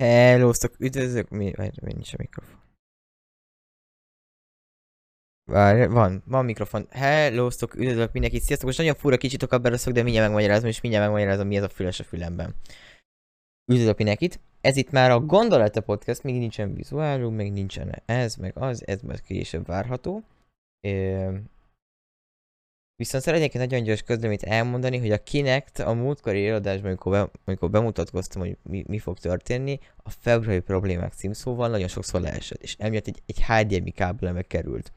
Hellóztok, üdvözlök, mi, mi nincs a mikrofon. Várj, van, van mikrofon. Hellóztok, üdvözlök mindenkit, sziasztok, most nagyon fura kicsit a beleszok, de mindjárt megmagyarázom, és mindjárt megmagyarázom, mi ez a füles a fülemben. Üdvözlök mindenkit, ez itt már a Gondolata Podcast, még nincsen vizuálú, még nincsen ez, meg az, ez majd később várható. Ö... Viszont szeretnék egy nagyon gyors közleményt elmondani, hogy a Kinect a múltkori előadásban, amikor, be, amikor bemutatkoztam, hogy mi, mi fog történni, a februári problémák címszóval nagyon sokszor leesett, és emiatt egy, egy HDMI kábelembe került.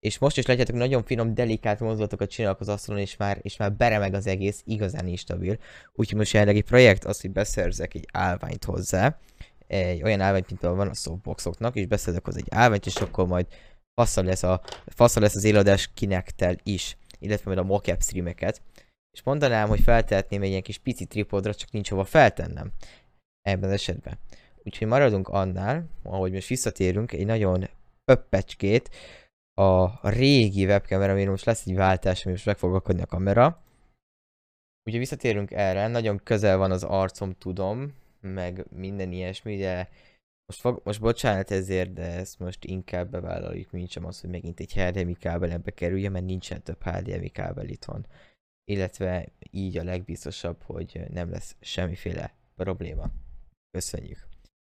És most is látjátok, nagyon finom, delikát mozdulatokat csinálok az asztalon, és már, és már beremeg az egész, igazán instabil. Úgyhogy most jelenlegi projekt az, hogy beszerzek egy állványt hozzá, egy olyan állványt, mint van a softboxoknak, és beszerzek hozzá egy állványt, és akkor majd faszal lesz, a, faszal lesz az éladás kinektel is illetve majd a mockup streameket. És mondanám, hogy feltehetném egy ilyen kis pici tripodra, csak nincs hova feltennem ebben az esetben. Úgyhogy maradunk annál, ahogy most visszatérünk, egy nagyon pöppecskét, a régi webkamera, amire most lesz egy váltás, ami most meg fog akadni a kamera. Ugye visszatérünk erre, nagyon közel van az arcom, tudom, meg minden ilyesmi, de most, fog, most bocsánat ezért, de ezt most inkább bevállaljuk, mint sem az, hogy megint egy HDMI kábel ebbe kerülje, mert nincsen több HDMI kábel itthon. Illetve így a legbiztosabb, hogy nem lesz semmiféle probléma. Köszönjük.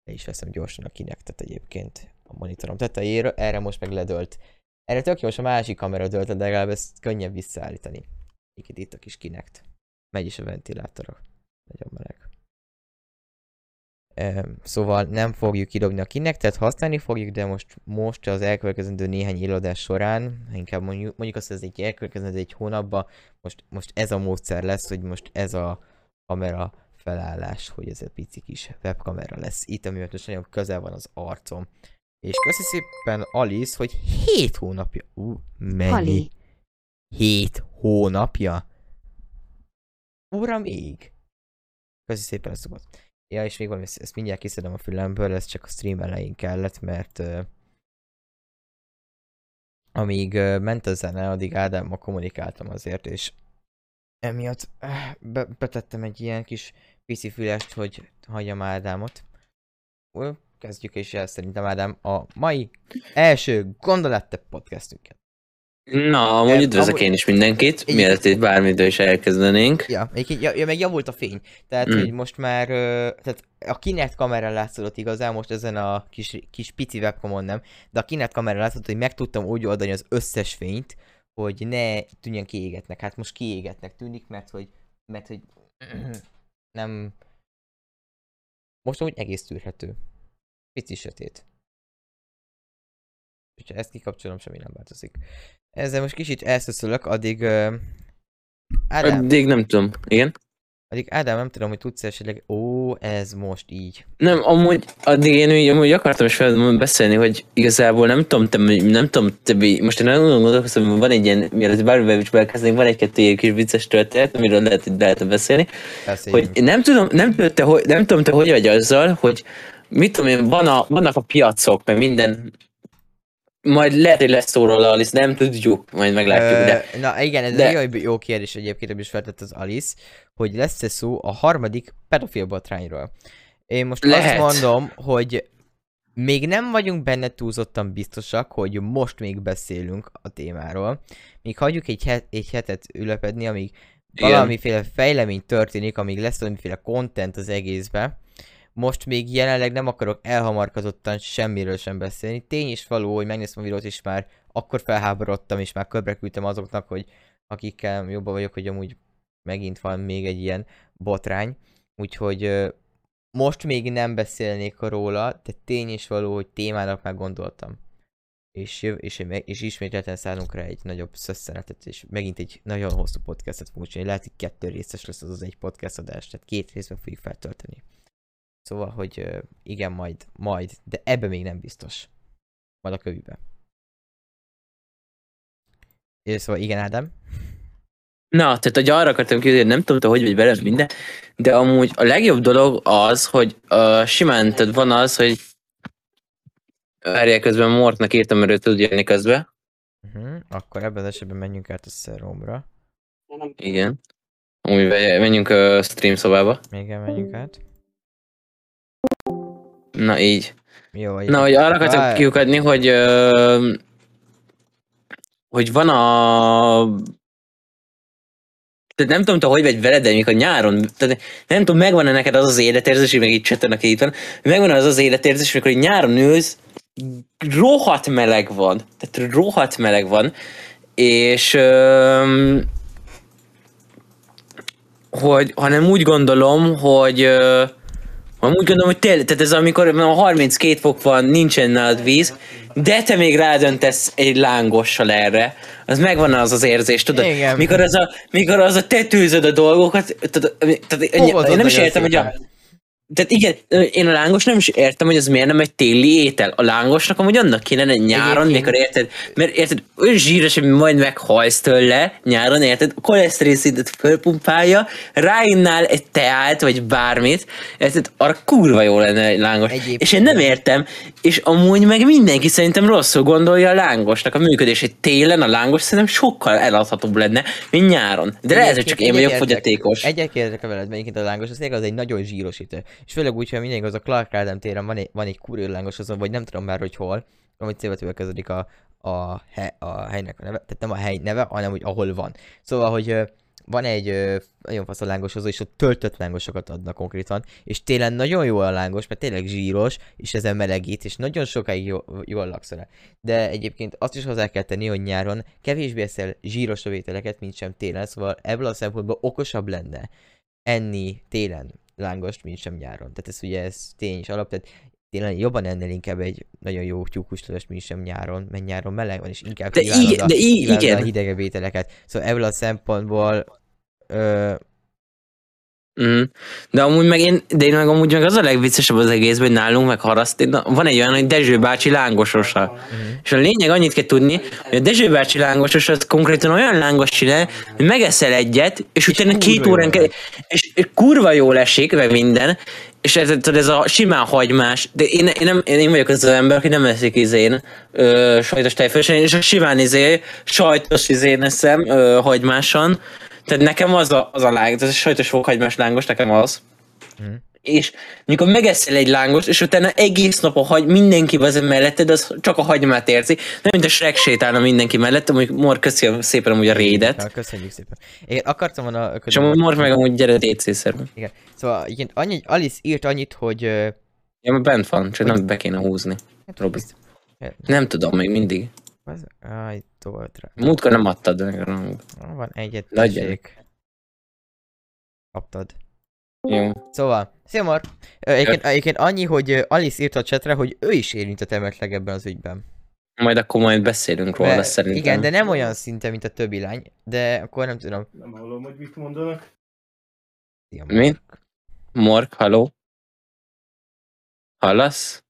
Le is veszem gyorsan a kinektet egyébként a monitorom tetejéről, erre most meg ledölt. Erre tök jó, most a másik kamera dölt, de legalább ezt könnyebb visszaállítani. Itt, itt a kis kinekt. Megy is a ventilátorok. Nagyon meleg. Szóval nem fogjuk kidobni a tehát használni fogjuk, de most, most az elkövetkezendő néhány irodás során, inkább mondjuk, mondjuk azt, hogy ez egy elkövetkezendő egy hónapban, most, most ez a módszer lesz, hogy most ez a kamera felállás, hogy ez egy pici kis webkamera lesz itt, ami most nagyon közel van az arcom. És köszi szépen Alice, hogy 7 hónapja. Ú, uh, mennyi? Ali. 7 hónapja? Ura még. Köszi szépen a Ja, és még valami, ezt mindjárt kiszedem a fülemből, ez csak a stream elején kellett, mert uh, amíg uh, ment a zene, addig Ádámmal kommunikáltam azért, és emiatt uh, be, betettem egy ilyen kis pici fülest, hogy hagyjam Ádámot. Kezdjük is el szerintem Ádám a mai első Gondolette podcastünket. Na, amúgy e, üdvözlök amúgy... én is mindenkit, egy... mielőtt itt bármitől is elkezdenénk. Ja, egyébként, ja, ja, meg javult a fény. Tehát, mm. hogy most már, tehát a Kinect kamera látszódott igazán, most ezen a kis, kis pici webcamon nem, de a Kinect kamera látszott, hogy meg tudtam úgy oldani az összes fényt, hogy ne tűnjön kiégetnek. Hát most kiégetnek tűnik, mert hogy, mert hogy nem... Most úgy egész tűrhető. Pici sötét. Ha ezt kikapcsolom, semmi nem változik. Ezzel most kicsit elszöszölök, addig... Uh, Ádám, addig nem tudom, igen? Addig Ádám, nem tudom, hogy tudsz esetleg... Ó, ez most így. Nem, amúgy, addig én úgy, amúgy akartam is beszélni, hogy igazából nem tudom, te, nem tudom, te, most én nagyon gondolkozom, hogy van egy ilyen, mielőtt bármivel is belkezdenénk, van egy-kettő ilyen kis vicces történet, amiről lehet, lehet beszélni. Beszéljünk. Hogy nem tudom, nem tudom, te, hogy, nem tudom, te hogy vagy azzal, hogy mit tudom én, van a, vannak a piacok, mert minden majd lehet, hogy lesz róla Alice, nem tudjuk, majd meglátjuk, de... Na igen, ez de... egy nagyon jó kérdés egyébként, amit is feltett az Alice, hogy lesz-e szó a harmadik pedofil botrányról. Én most lehet. azt mondom, hogy még nem vagyunk benne túlzottan biztosak, hogy most még beszélünk a témáról. Még hagyjuk egy, het, egy hetet ülepedni, amíg valamiféle fejlemény történik, amíg lesz valamiféle content az egészbe most még jelenleg nem akarok elhamarkazottan semmiről sem beszélni. Tény is való, hogy megnéztem a videót, és már akkor felháborodtam, és már köbre küldtem azoknak, hogy akikkel jobban vagyok, hogy amúgy megint van még egy ilyen botrány. Úgyhogy most még nem beszélnék róla, de tény is való, hogy témának már gondoltam. És, és, és ismételten szállunk rá egy nagyobb szösszenetet, és megint egy nagyon hosszú podcastet fogunk csinálni. Lehet, hogy kettő részes lesz az az egy podcast adás, tehát két részben fogjuk feltölteni. Szóval, hogy igen, majd, majd, de ebbe még nem biztos. Majd a kövűbe. És szóval igen, Ádám. Na, tehát hogy arra akartam kérdezni, nem tudom, hogy vagy veled minden, de amúgy a legjobb dolog az, hogy uh, simán tehát van az, hogy Várjál közben Mortnak írtam, mert ő tud jönni közben. Uh-huh. Akkor ebben az esetben menjünk át a szeromra. Igen. Amúgy menjünk a stream szobába. Igen, menjünk át. Na így. Jó, Na, hogy arra Várj. kiukadni, hogy ö, hogy van a tehát nem tudom, te hogy vagy veled, de mikor nyáron, tehát nem tudom, megvan-e neked az az életérzés, meg itt cseten, aki itt van, megvan az az életérzés, mikor így nyáron ülsz, rohadt meleg van, tehát rohadt meleg van, és öm, hogy, hanem úgy gondolom, hogy ö, hanem úgy gondolom, hogy tényleg, tehát ez amikor a 32 fok van, nincsen nálad víz, de te még rádöntesz egy lángossal erre, az megvan az az érzés, tudod? Igen. Mikor az a, mikor az a tetőzöd a dolgokat, tehát, tehát én nem is értem, hogy a. tehát igen, én a lángos nem is értem, hogy az miért nem egy téli étel. A lángosnak amúgy annak kéne lenni nyáron, Egyébként- mikor érted, mert érted, olyan zsíros, hogy majd meghalsz tőle nyáron, érted, a koleszterin szintet fölpumpálja, ráinnál egy teát, vagy bármit, érted, arra kurva jó lenne egy lángos. Egyébként- És én nem értem, és amúgy meg mindenki szerintem rosszul gondolja a lángosnak a működését. Télen a lángos szerintem sokkal eladhatóbb lenne, mint nyáron. De lehet, hogy csak én vagyok fogyatékos. Egyetértek veled, mert egyébként a lángos, az az egy nagyon zsíros étel. És főleg úgy, hogy mindig az a Clark Ádám téren van egy, van egy kurő lángos azon, vagy nem tudom már, hogy hol, amit célvetővel kezdődik a, a, he, a helynek a neve, tehát nem a hely neve, hanem hogy ahol van. Szóval, hogy van egy nagyon fasz a lángosozó, és ott töltött lángosokat adnak konkrétan, és télen nagyon jó a lángos, mert tényleg zsíros, és ezen melegít, és nagyon sokáig jó, jól laksz vele. De egyébként azt is hozzá kell tenni, hogy nyáron kevésbé eszel zsírosabb ételeket, mint sem télen, szóval ebből a szempontból okosabb lenne enni télen lángost, mint sem nyáron. Tehát ez ugye ez tény és alap, tehát télen jobban ennél inkább egy nagyon jó tyúkuslövest, mint sem nyáron, mert nyáron meleg van, és inkább De igen- a, de igen. a hidegebb ételeket. Szóval ebből a szempontból ö, Mm. De amúgy meg én, de én meg amúgy meg az a legviccesebb az egészben, hogy nálunk meg haraszt, van egy olyan, hogy Dezső bácsi lángososa. Mhm. És a lényeg annyit kell tudni, hogy a Dezső bácsi lángosos az konkrétan olyan lángos csinál, hogy megeszel egyet, és, utána két jó órán kell, és, és kurva jól esik, meg minden, és ez, ez a simán hagymás, de én, én, nem, én, én vagyok az az ember, aki nem eszik izén ö, sajtos tejfölösen, és a simán izé, sajtos izén eszem ö, hagymáson, tehát nekem az a, az a láng, ez a sajtos fokhagymás lángos, nekem az. Mhm. És mikor megeszel egy lángos, és utána egész nap a hagy, mindenki vezet melletted, az csak a hagymát érzi. Nem mint a Shrek sétálna mindenki mellett, amúgy Mor köszi szépen amúgy a rédet. ja, köszönjük szépen. Igen, akartam volna... És amúgy Mor meg amúgy gyere DC-szer. Igen. Szóval igen, annyi, Alice írt annyit, hogy... Ja, mert bent van, csak nem be kéne húzni. hát, Robi. hát, Nem tudom még mindig. az- Aj, tolt rá. Múltkor nem adtad, de Van egyet, tessék. Kaptad. Jó. Szóval, szia Mark! Ö, Egyébként, egyébként annyi, hogy Alice írt a chatre, hogy ő is érintett emetleg ebben az ügyben. Majd akkor majd beszélünk róla, Mert- szerintem. Igen, de nem olyan szinten, mint a többi lány, de akkor nem tudom. Nem hallom, hogy mit mondanak. Szia, Mi? Mark. Mork, haló? Hallasz?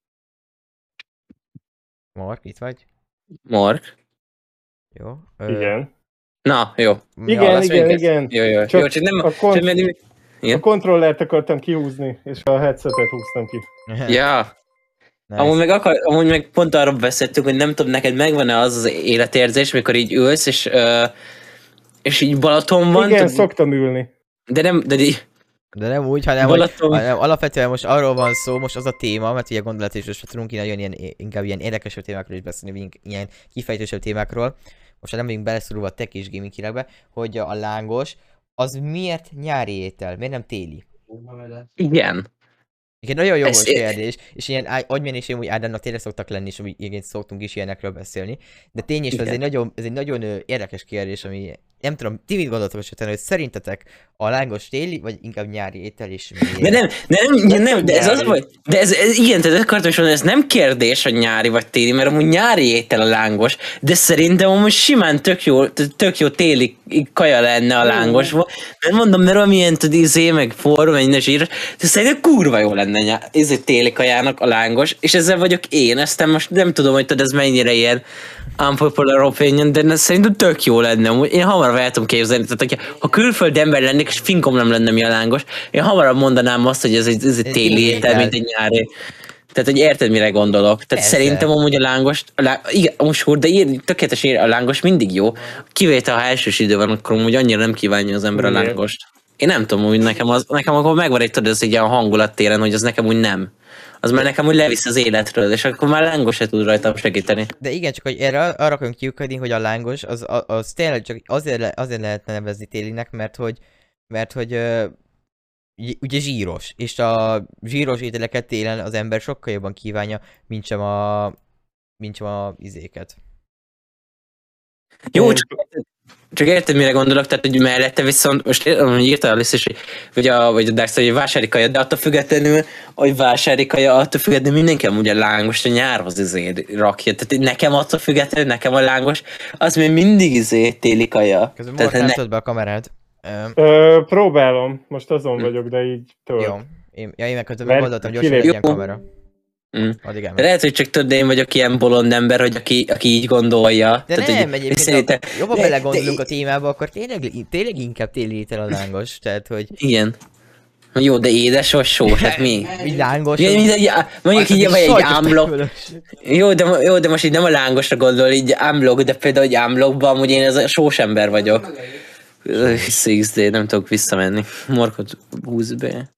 Mark, itt vagy? Mork? Jó. Ö, Igen. Na, jó. mi Igen, hallasz igen, igen. Jó, jó. Csak jó, csak nem... A, kon- Csak mert, Igen? a kontrollert akartam kihúzni, és a headsetet húztam ki. ja, Nice. amúgy meg, akar, amúgy meg pont arról beszéltünk, hogy nem tudom, neked megvan-e az az életérzés, mikor így ülsz, és, ö, és így Balaton van, Igen, tudod- szoktam ülni. de nem, de így, De nem úgy, hanem, hogy, Balaton- hanem alapvetően most arról van szó, most az a téma, mert ugye gondolat és tudunk így nagyon ilyen, inkább ilyen érdekesebb témákról is beszélni, ilyen kifejtősebb témákról. Most nem vagyunk beleszorulva a tech és gaming hírekbe, hogy a lángos, az miért nyári étel, miért nem téli? igen. Igen, nagyon jogos Ez- kérdés, és ilyen agymenésém úgy Ádámnak tényleg szoktak lenni, és úgy igen, szoktunk is ilyenekről beszélni. De tény is, ez egy nagyon, ez egy nagyon érdekes kérdés, ami nem tudom, ti mit gondoltok esetben, hogy szerintetek a lángos téli, vagy inkább nyári étel, miért? De nem, de nem, nem, de ez az, hogy, de ez, ez igen, tehát akartam is mondani, ez nem kérdés, hogy nyári vagy téli, mert amúgy nyári étel a lángos, de szerintem amúgy simán tök jó, tök jó téli kaja lenne a lángos, mert mondom, mert amilyen tud izé, meg forró, meg zsíros, de szerintem kurva jó lenne nyá, izé téli kajának a lángos, és ezzel vagyok én, ezt most nem tudom, hogy tudod, ez mennyire ilyen unpopular opinion, de szerintem tök jó lenne. Én hamarabb el tudom képzelni, tehát ha külföldi ember lennék, és finkom nem lenne mi a lángos, én hamarabb mondanám azt, hogy ez egy, ez egy Ez téli étel, mint egy nyári. Tehát, hogy érted, mire gondolok. Tehát Persze. szerintem amúgy a lángos, a lá, igen, most húr, de ír, tökéletes ír, a lángos mindig jó. Kivétel, ha elsős idő van, akkor amúgy annyira nem kívánja az ember a lángost. Én nem tudom, hogy nekem, az, nekem akkor megvan egy tudod, ez egy ilyen hangulattéren, hogy az nekem úgy nem. Az már nekem úgy levisz az életről, és akkor már lángos se tud rajtam segíteni. De igen, csak hogy erre arra akarunk kiukadni, hogy a lángos, az, az, az tényleg csak azért, le, azért lehetne nevezni télinek, mert hogy, mert hogy ö, ugye zsíros, és a zsíros ételeket télen az ember sokkal jobban kívánja, mint sem a, mint sem a izéket. Jó, csak, csak érted, mire gondolok, tehát hogy mellette viszont, most hogy írtál Alice is, hogy, vagy a, vagy a Dax, hogy vásári kaja, de attól függetlenül, hogy vásári kaja, attól függetlenül mindenki amúgy a lángos a nyárhoz izé rakja. Tehát nekem attól függetlenül, nekem a lángos, az még mindig izé téli kaja. Közben Tehát ne, be a kamerád. Ö, próbálom, most azon Hm. vagyok, de így tölt. jó. Én, ja, én meg közben megoldottam gyorsan, ilyen kamera. Mm. Lehet, hogy csak tudod, én vagyok ilyen bolond ember, hogy aki, aki így gondolja. De Tehát, nem, hogy, egyébként, szerintem, jobban belegondolunk de- a témába, akkor tényleg, tényleg inkább téli a lángos, tehát hogy Igen. Jó, de édes vagy sós, hát mi? lángos. Ja, mint egy, mondjuk így, vagy egy ámlok, Jó de, jó, de most így nem a lángosra gondol, így ámlok, de például egy ámlokban amúgy én ez a sós ember vagyok. XD, nem tudok visszamenni. Morkot húz be.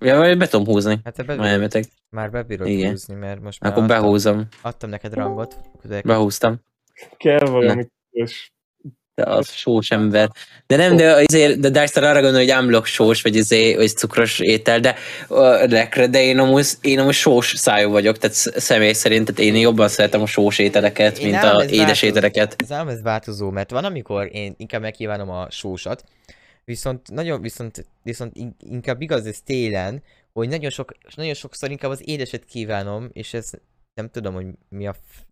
Ja, vagy be tudom húzni. Hát te be. Már bebírod Igen. húzni, mert most már Akkor adtam, behúzom. adtam neked rangot. Közben- Behúztam. Kell valami közös. De az sós ember. De nem, de, azért, de Dexter arra gondol, hogy ámlok sós, vagy, izé, vagy cukros étel, de lekre, de én amúgy, én amúgy sós szájú vagyok, tehát sz- személy szerint, tehát én jobban szeretem a sós ételeket, Én mint a édes változó. ételeket. Ez nálam ez változó, mert van, amikor én inkább megkívánom a sósat, viszont nagyon, viszont, viszont in- inkább igaz ez télen, hogy nagyon, sok, nagyon sokszor inkább az édeset kívánom, és ez nem tudom, hogy mi a f-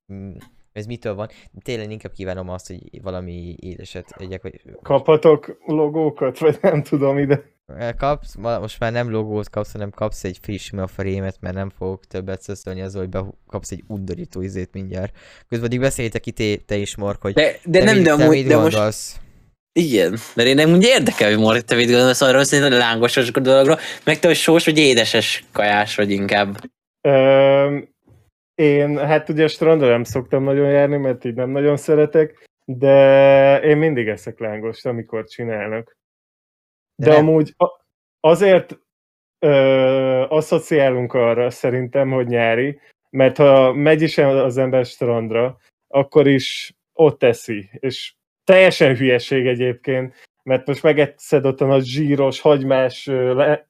ez mitől van, télen inkább kívánom azt, hogy valami édeset egyek, vagy Kaphatok logókat, vagy nem tudom ide. kapsz, ma- most már nem logót kapsz, hanem kapsz egy friss frémet, mert nem fogok többet szöszölni azzal, hogy be, kapsz egy undorító izét mindjárt. Közben addig beszéljétek ki te, te is, Mark, hogy De, de te nem, mit, de amúgy, de most? Igen, mert én nem úgy érdekel, hogy Mori, te mit gondolsz arról, hogy lángosos dologról, meg te, hogy sós vagy édeses kajás vagy inkább. Ö, én, hát ugye strandra nem szoktam nagyon járni, mert így nem nagyon szeretek, de én mindig eszek lángost, amikor csinálnak. De De, amúgy azért ö, asszociálunk arra szerintem, hogy nyári, mert ha megy is az ember strandra, akkor is ott teszi, és teljesen hülyeség egyébként, mert most megetszed ott a nagy zsíros, hagymás,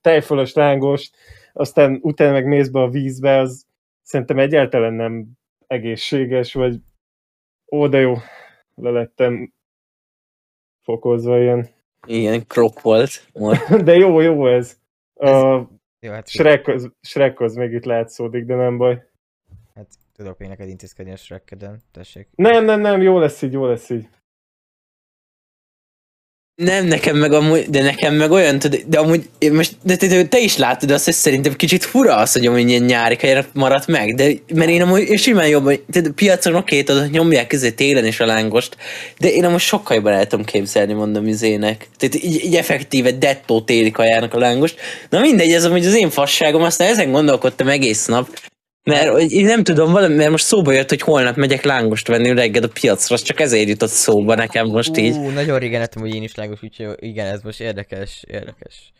tejfölös lángost, aztán utána meg mész be a vízbe, az szerintem egyáltalán nem egészséges, vagy ó, de jó, le lettem fokozva ilyen. Igen, krok volt. De jó, jó ez. A Jó, hát, Shrek, az, Shrek az még itt látszódik, de nem baj. hát tudok még neked intézkedni a Shrekkeden, tessék. Nem, nem, nem, jó lesz így, jó lesz így. Nem, nekem meg amúgy, de nekem meg olyan, tudod, de amúgy, most, de te, te, is látod azt, hogy szerintem kicsit fura az, hogy amúgy ilyen nyári kajára maradt meg, de mert én amúgy én simán jobban, tehát a piacon oké, tudod, nyomják közé télen is a lángost, de én amúgy sokkal jobban el tudom képzelni, mondom izének. Tehát így, így effektíve dettó téli kajának a lángost. Na mindegy, ez amúgy az én fasságom, aztán ezen gondolkodtam egész nap, mert én nem tudom, valami, mert most szóba jött, hogy holnap megyek lángost venni reggel a piacra, az csak ezért jutott szóba nekem most így. Ú, nagyon régen ettem, hogy én is lángos, úgyhogy igen, ez most érdekes, érdekes.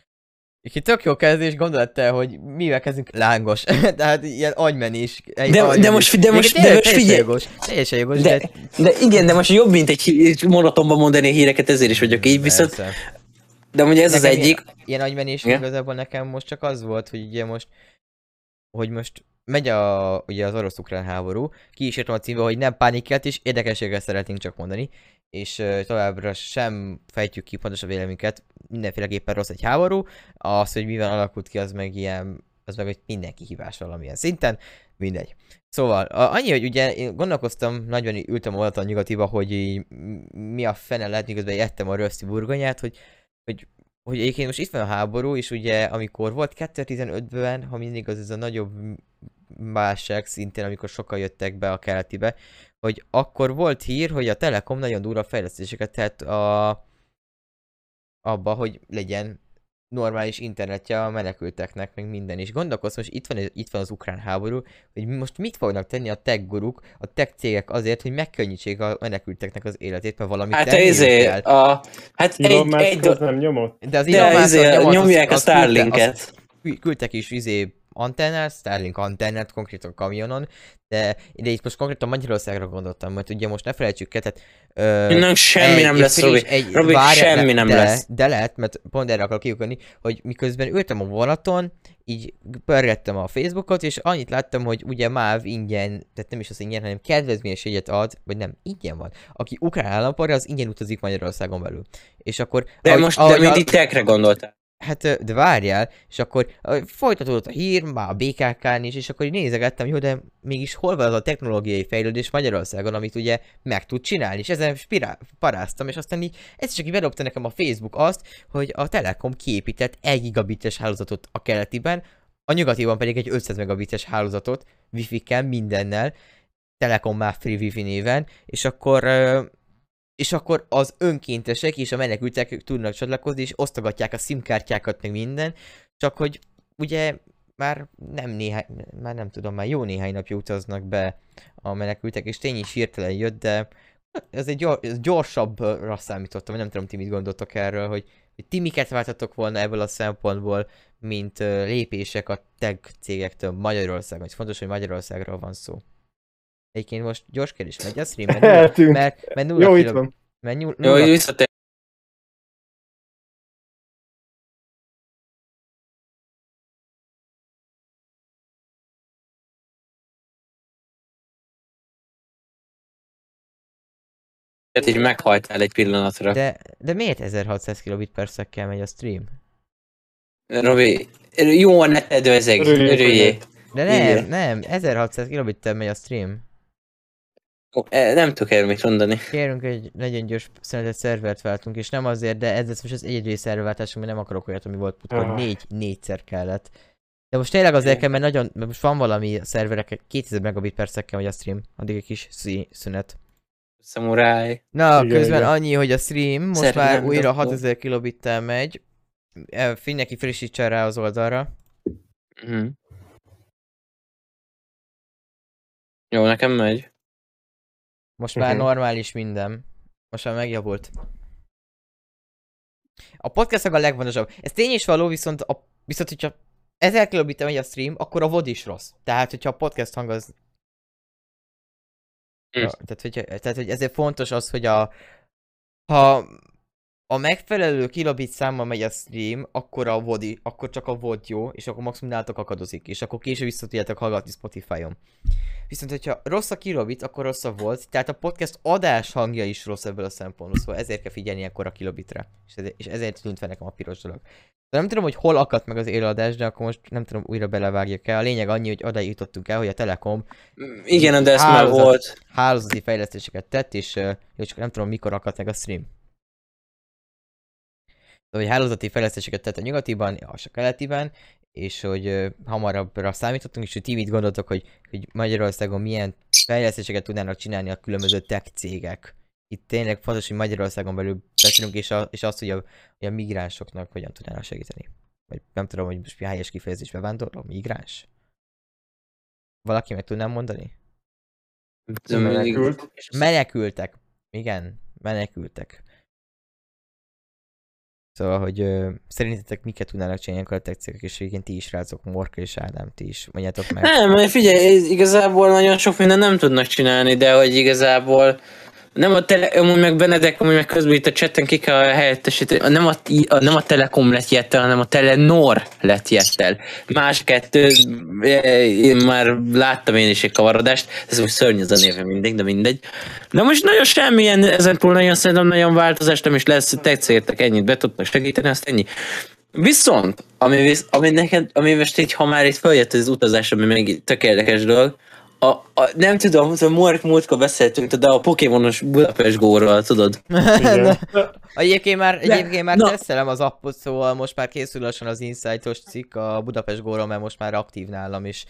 Így tök jó kezdés, gondolod te, hogy mivel kezdünk lángos. Tehát ilyen agymenés. egy De- de agymenés. most- de most- de most figyelj! Jogos, teljesen jogos, De, de, de igen, de most jobb, mint egy monotonban mondani a híreket, ezért is vagyok így, viszont, Persze. de ugye ez az Nekem egyik, Ilyen, ilyen agymenés Igen. igazából nekem most csak az volt, hogy ugye most, hogy most megy a, ugye az orosz-ukrán háború, ki is írtam a címbe, hogy nem pánikelt, és érdekességgel szeretnénk csak mondani, és uh, továbbra sem fejtjük ki pontosan véleményünket, mindenféleképpen rossz egy háború, az, hogy mivel alakult ki, az meg ilyen, az meg hogy mindenki hibás valamilyen szinten, mindegy. Szóval, a, annyi, hogy ugye én gondolkoztam, nagyon ültem oldalt a nyugatiba, hogy így mi a fene lehet, miközben ettem a röszti burgonyát, hogy, hogy hogy egyébként most itt van a háború, és ugye amikor volt 2015-ben, ha mindig az ez a nagyobb m- válság szintén, amikor sokan jöttek be a keletibe, hogy akkor volt hír, hogy a Telekom nagyon durva fejlesztéseket tett a, abba, hogy legyen normális internetje a menekülteknek, meg minden is. Gondolkoztam, most itt van, itt van az ukrán háború, hogy most mit fognak tenni a tech guruk, a tech cégek azért, hogy megkönnyítsék a menekülteknek az életét, mert valamit hát kell. a, hát Elon egy, egy, nem nyomott. De az Elon Musk az- nyomják a az küldte- Starlinket. azt kü- Küldtek is izé antennát, Starlink antennát konkrétan kamionon, de ide itt most konkrétan Magyarországra gondoltam, mert ugye most ne felejtsük el, tehát... Ö, Nem, semmi nem lesz, Robi. Robi, semmi nem de, lesz. De lehet, mert pont erre akarok kiukadni, hogy miközben ültem a vonaton, így pörgettem a Facebookot, és annyit láttam, hogy ugye MÁV ingyen, tehát nem is az ingyen, hanem kedvezményes jegyet ad, vagy nem, ingyen van. Aki ukrán állampolgár, az ingyen utazik Magyarországon belül. És akkor... De ahogy- most, ahogy de a- mit tekre gondoltál? Hát, de várjál, és akkor folytatódott a hír, már a BKK-n is, és akkor így nézegettem, jó, de mégis hol van az a technológiai fejlődés Magyarországon, amit ugye meg tud csinálni, és ezen spirál, paráztam, és aztán így, ez csak így bedobta nekem a Facebook azt, hogy a Telekom kiépített 1 gigabites hálózatot a keletiben, a nyugatiban pedig egy 500 megabites hálózatot, wifi-kel, mindennel, Telekom már Free Wifi néven, és akkor és akkor az önkéntesek és a menekültek tudnak csatlakozni, és osztogatják a SIM-kártyákat, meg minden, csak hogy ugye már nem néhány, már nem tudom, már jó néhány napja utaznak be a menekültek, és tény is hirtelen jött, de ez egy gyor, ez gyorsabbra számítottam, nem tudom, ti mit gondoltok erről, hogy, hogy ti miket váltatok volna ebből a szempontból, mint lépések a tech cégektől Magyarországon. Ez fontos, hogy Magyarországról van szó. Egyébként most gyors kérdés, megy a stream? Mert, nulla- mert, mert nulla Jó, itt kiló- van. mert Jó, nulla, visszatér. Tehát így meghajtál egy pillanatra. de, de miért 1600 kilobit per szekkel megy a stream? Robi, jó a neted Örüljék, örüljél. De nem, nem, 1600 kilobittel megy a stream. Eh, Nem tudok erről mit mondani. Kérünk, hogy legyen gyors szünetet szervert váltunk, és nem azért, de ez lesz most az egyedüli szerverváltásunk, mert nem akarok olyat, ami volt hogy Ah. négy, négyszer kellett. De most tényleg azért kell, mert nagyon, mert most van valami szerverek, 2000 megabit per szekkel megy a stream, addig egy kis szünet. Samurai. Na, Igen, közben igen. annyi, hogy a stream most Szerintem már újra dobó. 6000 kilobittel megy. E, Mindenki frissítsen rá az oldalra. Mhm. Jó, nekem megy. Most már Mhm. normális minden. Most már megjavult. A podcast a legfontosabb. Ez tény is való, viszont, a, viszont hogyha 1000 kilobit megy a stream, akkor a VOD is rossz. Tehát, hogyha a podcast hang az... Ja, tehát, hogy, tehát, hogy ezért fontos az, hogy a... Ha a megfelelő kilobit számmal megy a stream, akkor a VOD, i- akkor csak a VOD jó, és akkor maximum nálatok akadozik, és akkor később vissza tudjátok hallgatni Spotify-on. Viszont, hogyha rossz a kilobit, akkor rossz a volt, tehát a podcast adás hangja is rossz ebből a szempontból, szóval ezért kell figyelni akkor a kilobitre. És ezért, és ezért tűnt fel nekem a piros dolog. De nem tudom, hogy hol akadt meg az élőadás, de akkor most nem tudom, újra belevágjuk el. A lényeg annyi, hogy oda jutottunk el, hogy a Telekom Igen, de ez már volt. hálózati fejlesztéseket tett, és csak nem tudom, mikor akadt meg a stream. Hogy hálózati fejlesztéseket tett a nyugatiban, és a keletiben, és hogy hamarabbra számítottunk, és hogy ti mit gondoltok, hogy, hogy Magyarországon milyen fejlesztéseket tudnának csinálni a különböző tech cégek. Itt tényleg fontos, hogy Magyarországon belül beszélünk, és, a, és azt, hogy a, hogy a migránsoknak hogyan tudnának segíteni. Vagy nem tudom, hogy most mi helyes kifejezés bevándorló, migráns? Valaki meg tudnám mondani? Menekült. Menekültek. Igen, menekültek. Szóval, hogy ö, szerintetek miket tudnának csinálni a cégek, és igen, ti is rácok, Morka és Ádám, ti is, mondjátok meg. Nem, figyelj, igazából nagyon sok minden nem tudnak csinálni, de hogy igazából nem a tele, amúgy meg Benedek, amúgy meg közben itt a chatten ki kell helyettesíteni, nem a, a, nem a Telekom lett jettel, hanem a Telenor lett jettel. Más kettő, eh, én már láttam én is egy kavarodást, ez most szörny az a néve mindig, de mindegy. De most nagyon semmilyen, ezen túl nagyon szerintem nagyon változás nem is lesz, tetszértek ennyit, be tudnak segíteni, azt ennyi. Viszont, ami, visz, ami neked, ami most így, ha már itt följött az utazás, ami még tök érdekes dolog, a, a, nem tudom, a múlt, múltkor beszéltünk, de a Pokémonos Budapest góról, tudod? Igen. Egyébként már, egyébként már na. tesztelem az appot, szóval most már készül lassan az Insightos cikk a Budapest Góról, mert most már aktív nálam, és,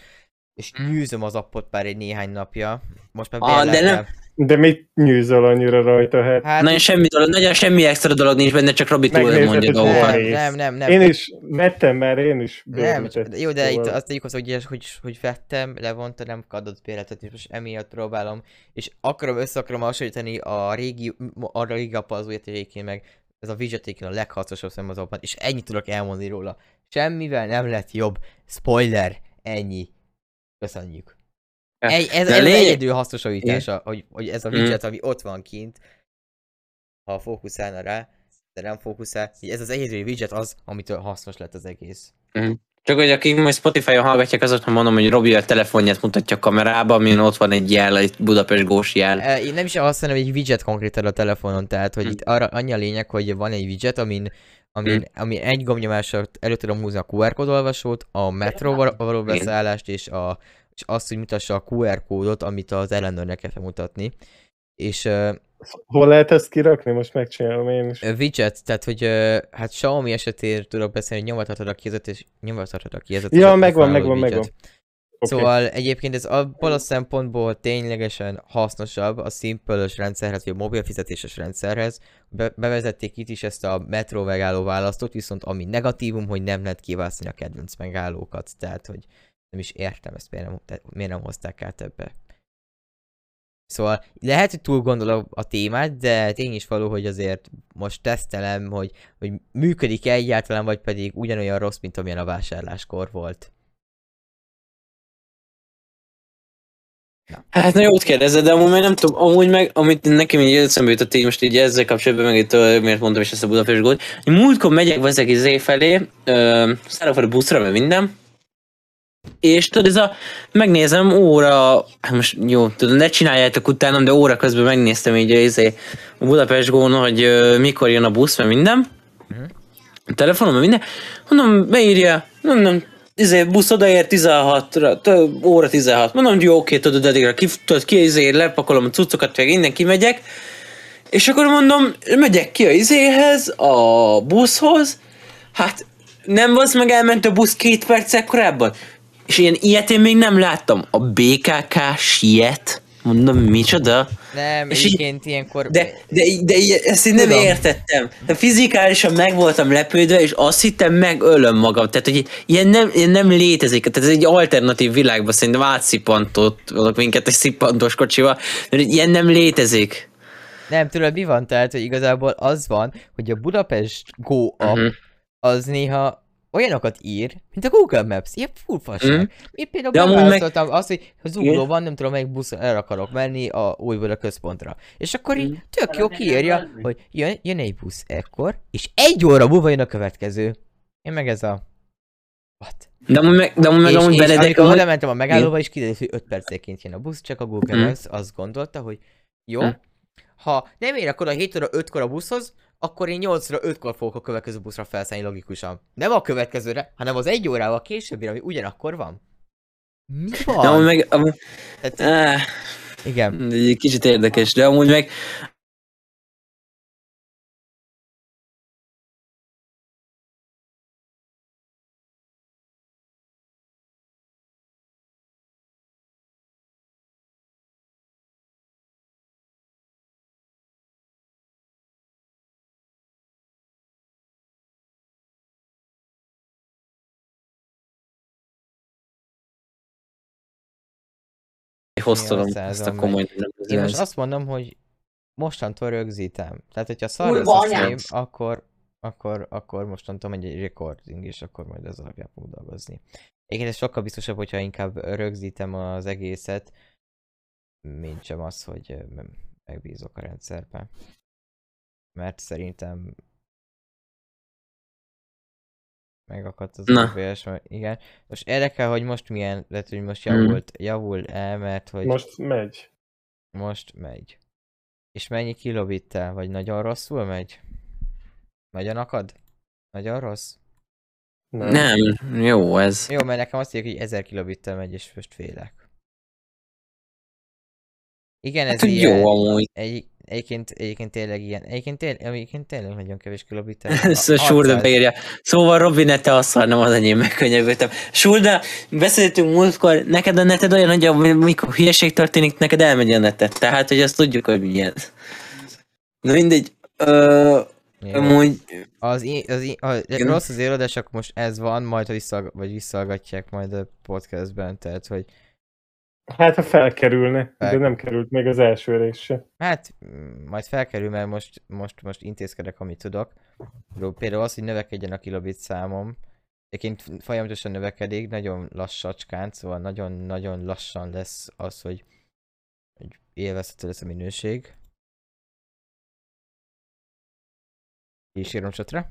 és nyűzöm az appot már egy néhány napja. Most már Ah, de nem- De mit nyűzöl annyira rajta? Hát Hát, Nagyon semmi, dolog, nagyon semmi extra dolog nincs benne, csak Robi túl mondja dolgokat. nem, nem, nem, nem. én is vettem már, én is Nem, bérletet, jó, de itt szóval- azt tegyük hozzá, hogy, hogy, hogy vettem, levonta, nem adott bérletet, és most emiatt próbálom, és akarom össze akarom hasonlítani a régi, a régi apa az újat egyébként meg ez a Vijatéken a legharcosabb szem az abban, és ennyit tudok elmondani róla. Semmivel nem lett jobb. Spoiler! Ennyi. Köszönjük. Egy, ez, ez lény- egyedül hasznosítása, hogy, hogy ez a widget, ami ott van kint, ha fókuszálna rá, de nem fókuszál, ez az egyedül widget az, amitől hasznos lett az egész. Csak hogy akik majd Spotify-on hallgatják, azoknak mondom, hogy Robi a telefonját mutatja a kamerába, amin ott van egy jel, egy Budapest gós jel. E, Én nem is azt mondom, hogy egy widget konkrétan a telefonon, tehát hogy Hm. itt arra annyi a lényeg, hogy van egy widget, amin, amin, ami egy gombnyomással elő tudom húzni a QR kódolvasót, a metróval való beszállást, és, a, és azt, hogy mutassa a QR kódot, amit az ellenőrnek kell mutatni. És uh, Hol lehet ezt kirakni? Most megcsinálom én is. widget, tehát hogy uh, hát Xiaomi esetéről tudok beszélni, hogy nyomathatod a kézet, és nyomathatod a kézet. Ja, megvan, megvan, widget. megvan. Okay. Szóval egyébként ez abból a szempontból ténylegesen hasznosabb a simple rendszerhez, vagy a mobil fizetéses rendszerhez. Be- bevezették itt is ezt a metró megálló választót, viszont ami negatívum, hogy nem lehet kiválasztani a kedvenc megállókat, tehát hogy nem is értem ezt, miért nem, te- miért nem hozták át ebbe. Szóval lehet, hogy túl gondolom a témát, de tény is való, hogy azért most tesztelem, hogy, hogy működik-e egyáltalán, vagy pedig ugyanolyan rossz, mint amilyen a vásárláskor volt. Hát na jót kérdezed, de amúgy meg nem tudom, amúgy meg, amit nekem így eszembe jutott így most így ezzel kapcsolatban, meg itt miért mondtam is ezt a Budapest gólt. Múltkor megyek ezek izé felé, ö, szállok buszra, meg minden, és tudod, ez a, megnézem óra, hát most jó, tudod, ne csináljátok utánam, de óra közben megnéztem így izé, a Budapest gón, hogy ö, mikor jön a busz, meg minden. Mhm. A telefonom, meg minden. Mondom, beírja, mondom, izé, busz odaér 16-ra, t- óra 16. Mondom, jó, oké, tudod, addigra ki, tudod, ki izé, lepakolom a cuccokat, meg innen kimegyek. És akkor mondom, megyek ki a izéhez, a buszhoz, hát nem az meg elment a busz két perccel korábban. És ilyen ilyet én még nem láttam. A BKK siet. Mondom, micsoda? Nem, És így- egyébként ilyenkor... De, de, de ilyen- ezt én nem Tudom. értettem. De fizikálisan meg voltam lepődve, és azt hittem megölöm magam. Tehát, hogy ilyen nem, ilyen nem létezik. Tehát ez egy alternatív világban szerintem átszippantott minket egy szippantós kocsival, de ilyen nem létezik. Nem, tudod, mi van? Tehát, hogy igazából az van, hogy a Budapest Go app Mhm. az néha olyanokat ír, mint a Google Maps, ilyen full fasság. Mhm. Én például De amúgy meg- azt, hogy ha zuglóban nem tudom melyik buszon el akarok menni a újból a központra. És akkor így Mhm. tök jó kiírja, hogy jön, jön egy busz ekkor, és egy óra múlva jön a következő. Én meg ez a... What? De amúgy meg, de amúgy meg és, amúgy Benedek, amikor amúgy... oda mentem a megállóba, és kiderült, hogy 5 percenként jön a busz, csak a Google. Maps azt gondolta, hogy jó, Mhm. ha nem érek oda 7 óra 5-kor a buszhoz, akkor én 8 óra 5-kor fogok a következő buszra felszállni logikusan. Nem a következőre, hanem az egy órával későbbire, ami ugyanakkor van. Mi De amúgy van? meg... Amúgy, Tehát, áh, igen. kicsit érdekes, de amúgy meg... Hoztalom ezt a 800-on komoly Én most nem azt mondom, hogy mostantól rögzítem. Tehát, hogyha szar Kurva a stream, akkor, akkor, akkor mostantól megy egy recording, és akkor majd ez alapján fog dolgozni. Egyébként ez sokkal biztosabb, hogyha inkább rögzítem az egészet, mint sem az, hogy megbízok a rendszerben. Mert szerintem megakadt az. OBS, igen. Most érdekel, hogy most milyen, lehet, hogy most Hmm. javult, javul el, mert hogy Most megy. most megy. És mennyi kilobittel? Vagy nagyon rosszul megy? Nagyon akad? Nagyon rossz? Nem. Nem, jó ez. Jó, mert nekem azt írják, hogy 1000 kilobittel megy, és most félek. Igen, ez Hát, ilyen. jó amúgy. Egy, egyébként, egyébként tényleg ilyen. Egyébként, tény, egyébként tényleg nagyon kevés a Surda beírja. Szóval Robi, ne te azt nem az enyém, megkönnyebbültem. Surda, beszéltünk múltkor, neked a neted olyan, hogy amikor hülyeség történik, neked elmegy a neted. Tehát, hogy azt tudjuk, hogy milyen. Na mindegy. Ö, Jó. amúgy, Az, i- az, i- a, Igen. rossz az érodás, akkor most ez van, majd ha vissza, vagy visszahallgatják majd a podcastben, tehát hogy Hát, ha felkerülne, de Fel- nem került még az első rész se. Hát, mm, majd felkerül, mert most, most, most intézkedek, amit tudok. Például- az, hogy növekedjen a kilobit számom, Egyébként folyamatosan növekedik, nagyon lassacskán, szóval nagyon-nagyon lassan lesz az, hogy, hogy élvezhető lesz a minőség. Is írom csatra.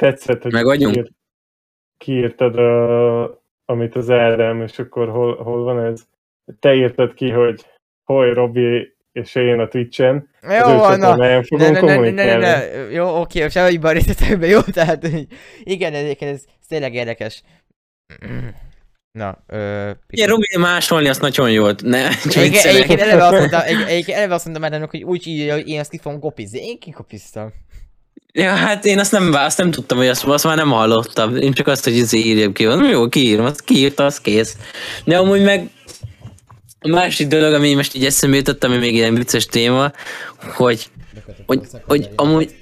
Tetszett, hogy Meg vagyunk. kiírt- kiírtad, a, amit az Ádám, és akkor hol, hol van ez? Te írtad ki, hogy hol Robi és én a Twitch-en. Jó van, na! Ne, fogunk ne, ne, ne, ne, jó, oké, most elhagyjuk a részletekbe, jó? Tehát, igen, egyébként ez, ez tényleg érdekes. Na, ö... Igen, Robi másolni azt nagyon jól. Ne, Egyébként, eleve azt mondtam, eleve azt mondtam hogy úgy írja, hogy én ezt ki fogom kopizni. Én kikopiztam. Ja, hát én azt nem, azt nem tudtam, hogy azt, azt már nem hallottam. Én csak azt, hogy izé írjam ki. Mondom, jó, kiírom, azt kiírta, az kész. De amúgy meg a másik dolog, ami most így eszembe jutott, ami még ilyen vicces téma, hogy, hogy, hogy amúgy,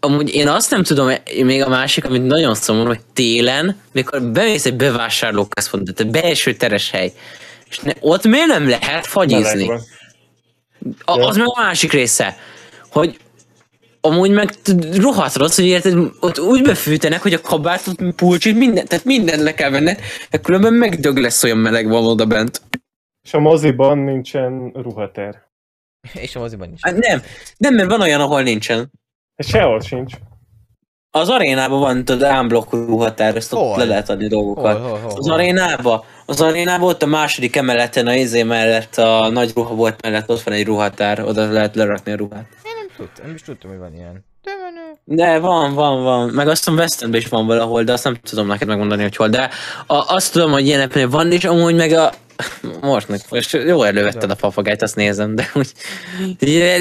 amúgy én azt nem tudom, még a másik, amit nagyon szomorú, hogy télen, mikor bemész egy bevásárlóközpontba, tehát belső teres hely, és ne, ott miért nem lehet fagyizni? A, az meg a másik része, hogy amúgy meg rohadt rossz, hogy érted, ott úgy befűtenek, hogy a kabátot, pulcsit, minden, tehát mindent le kell venned, mert különben megdög lesz olyan meleg van oda bent. És a moziban nincsen ruhater. És a moziban is. Hát nem, nem, mert van olyan, ahol nincsen. Sehol sincs. Az arénában van, tudod, unblock ruhatár, ezt ott Hol? le lehet adni dolgokat. Hol, hol, hol, Az hol? arénába, az arénába ott a második emeleten, a izé mellett, a nagy ruhabolt mellett ott van egy ruhatár, oda lehet lerakni a ruhát. Nem tudtam, nem is tudtam, hogy van ilyen. De menő. De van, van, van. Meg azt hiszem West Endben is van valahol, de azt nem tudom neked megmondani, hogy hol. De a, azt tudom, hogy ilyeneknél van, és amúgy meg a... Most meg, most jó elővetted a papagájt, azt nézem, de úgy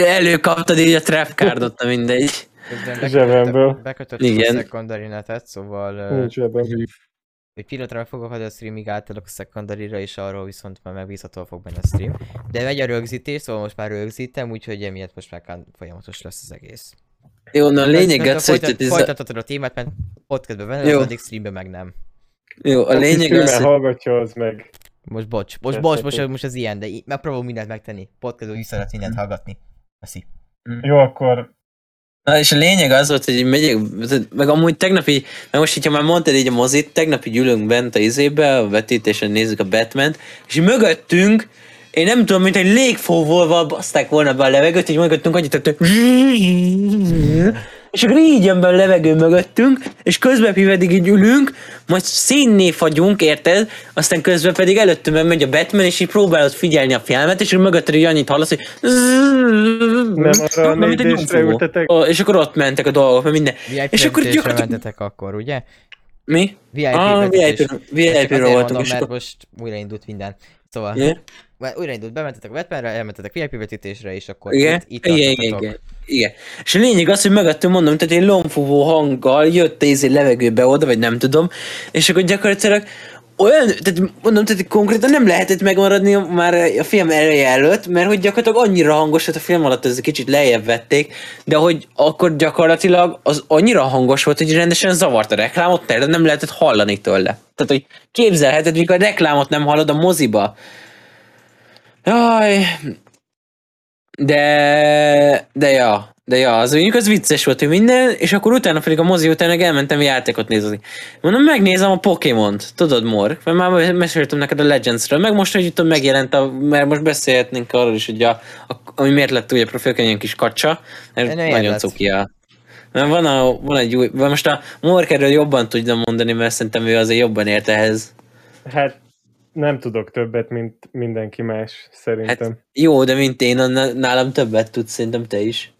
előkaptad így a trap cardot, na mindegy. Zsebemből. bekötöttem, a secondary netet, szóval Nincs ebben. Egy pillanatra meg fogok hagyni a streamig átállok a secondary és arról viszont már megbízható fog benne a stream. De megy a rögzítés, szóval most már rögzítem, úgyhogy emiatt most már folyamatos lesz az egész. Jó, na a lényeg az, hogy folytat, folytathatod a témát, mert podcastben benne, addig streamben meg nem. jó, a lényeg az, hogy hallgatja, az meg. Most bocs, most bocs, most, most az ilyen, de megpróbálom mindent megtenni. Podcastban vissza lehet mindent hallgatni. Köszi. Jó, akkor Na és a lényeg az volt, hogy megyek, meg amúgy tegnap így, meg most, hogyha már mondtad így a mozit, tegnap így bent a izébe, a vetítésen nézzük a batman és így mögöttünk, én nem tudom, mint egy légfóvolval baszták volna be a levegőt, így mögöttünk annyit hogy és akkor így jön be a levegő mögöttünk, és közben mi pedig így ülünk, majd színné fagyunk, érted? Aztán közben pedig előttünk megy a Batman, és így próbálod figyelni a filmet, és akkor mögötted így annyit hallasz, hogy Nem arra a mint egy 4D-sre nyomfogó. ültetek? És akkor ott mentek a dolgok, meg minden. VIP És akkor gyakorlatilag... mentetek akkor, ugye? Mi? VIP Ah, VIP-ről voltunk, mondom, mert most újraindult minden. Szóval, yeah. újraindult, bementetek a Batmanre, elmentetek VIP vetítésre, és akkor Igen? itt, itt Igen, igen, igen, igen. És a lényeg az, hogy mögöttünk mondom, tehát egy lombfúvó hanggal jött egy levegőbe oda, vagy nem tudom, és akkor gyakorlatilag olyan, tehát mondom, tehát konkrétan nem lehetett megmaradni már a film eleje előtt, mert hogy gyakorlatilag annyira hangos, hogy a film alatt ez kicsit lejjebb vették, de hogy akkor gyakorlatilag az annyira hangos volt, hogy rendesen zavart a reklámot, de nem lehetett hallani tőle. Tehát, hogy képzelheted, mikor a reklámot nem hallod a moziba. Jaj, de, de ja, de ja, az mondjuk az vicces volt, hogy minden, és akkor utána pedig a mozi után meg elmentem játékot nézni. Mondom, megnézem a Pokémont, tudod, Mork? Mert már meséltem neked a Legends-ről, meg most, hogy itt megjelent, a, mert most beszélhetnénk arról is, hogy a, a ami miért lett ugye profilkönyv ilyen kis kacsa, mert ne nagyon cuki a... Mert van, a, van egy új, most a Mork erről jobban tudja mondani, mert szerintem ő azért jobban ért ehhez. Hát nem tudok többet, mint mindenki más, szerintem. Hát jó, de mint én, nálam többet tudsz, szerintem te is.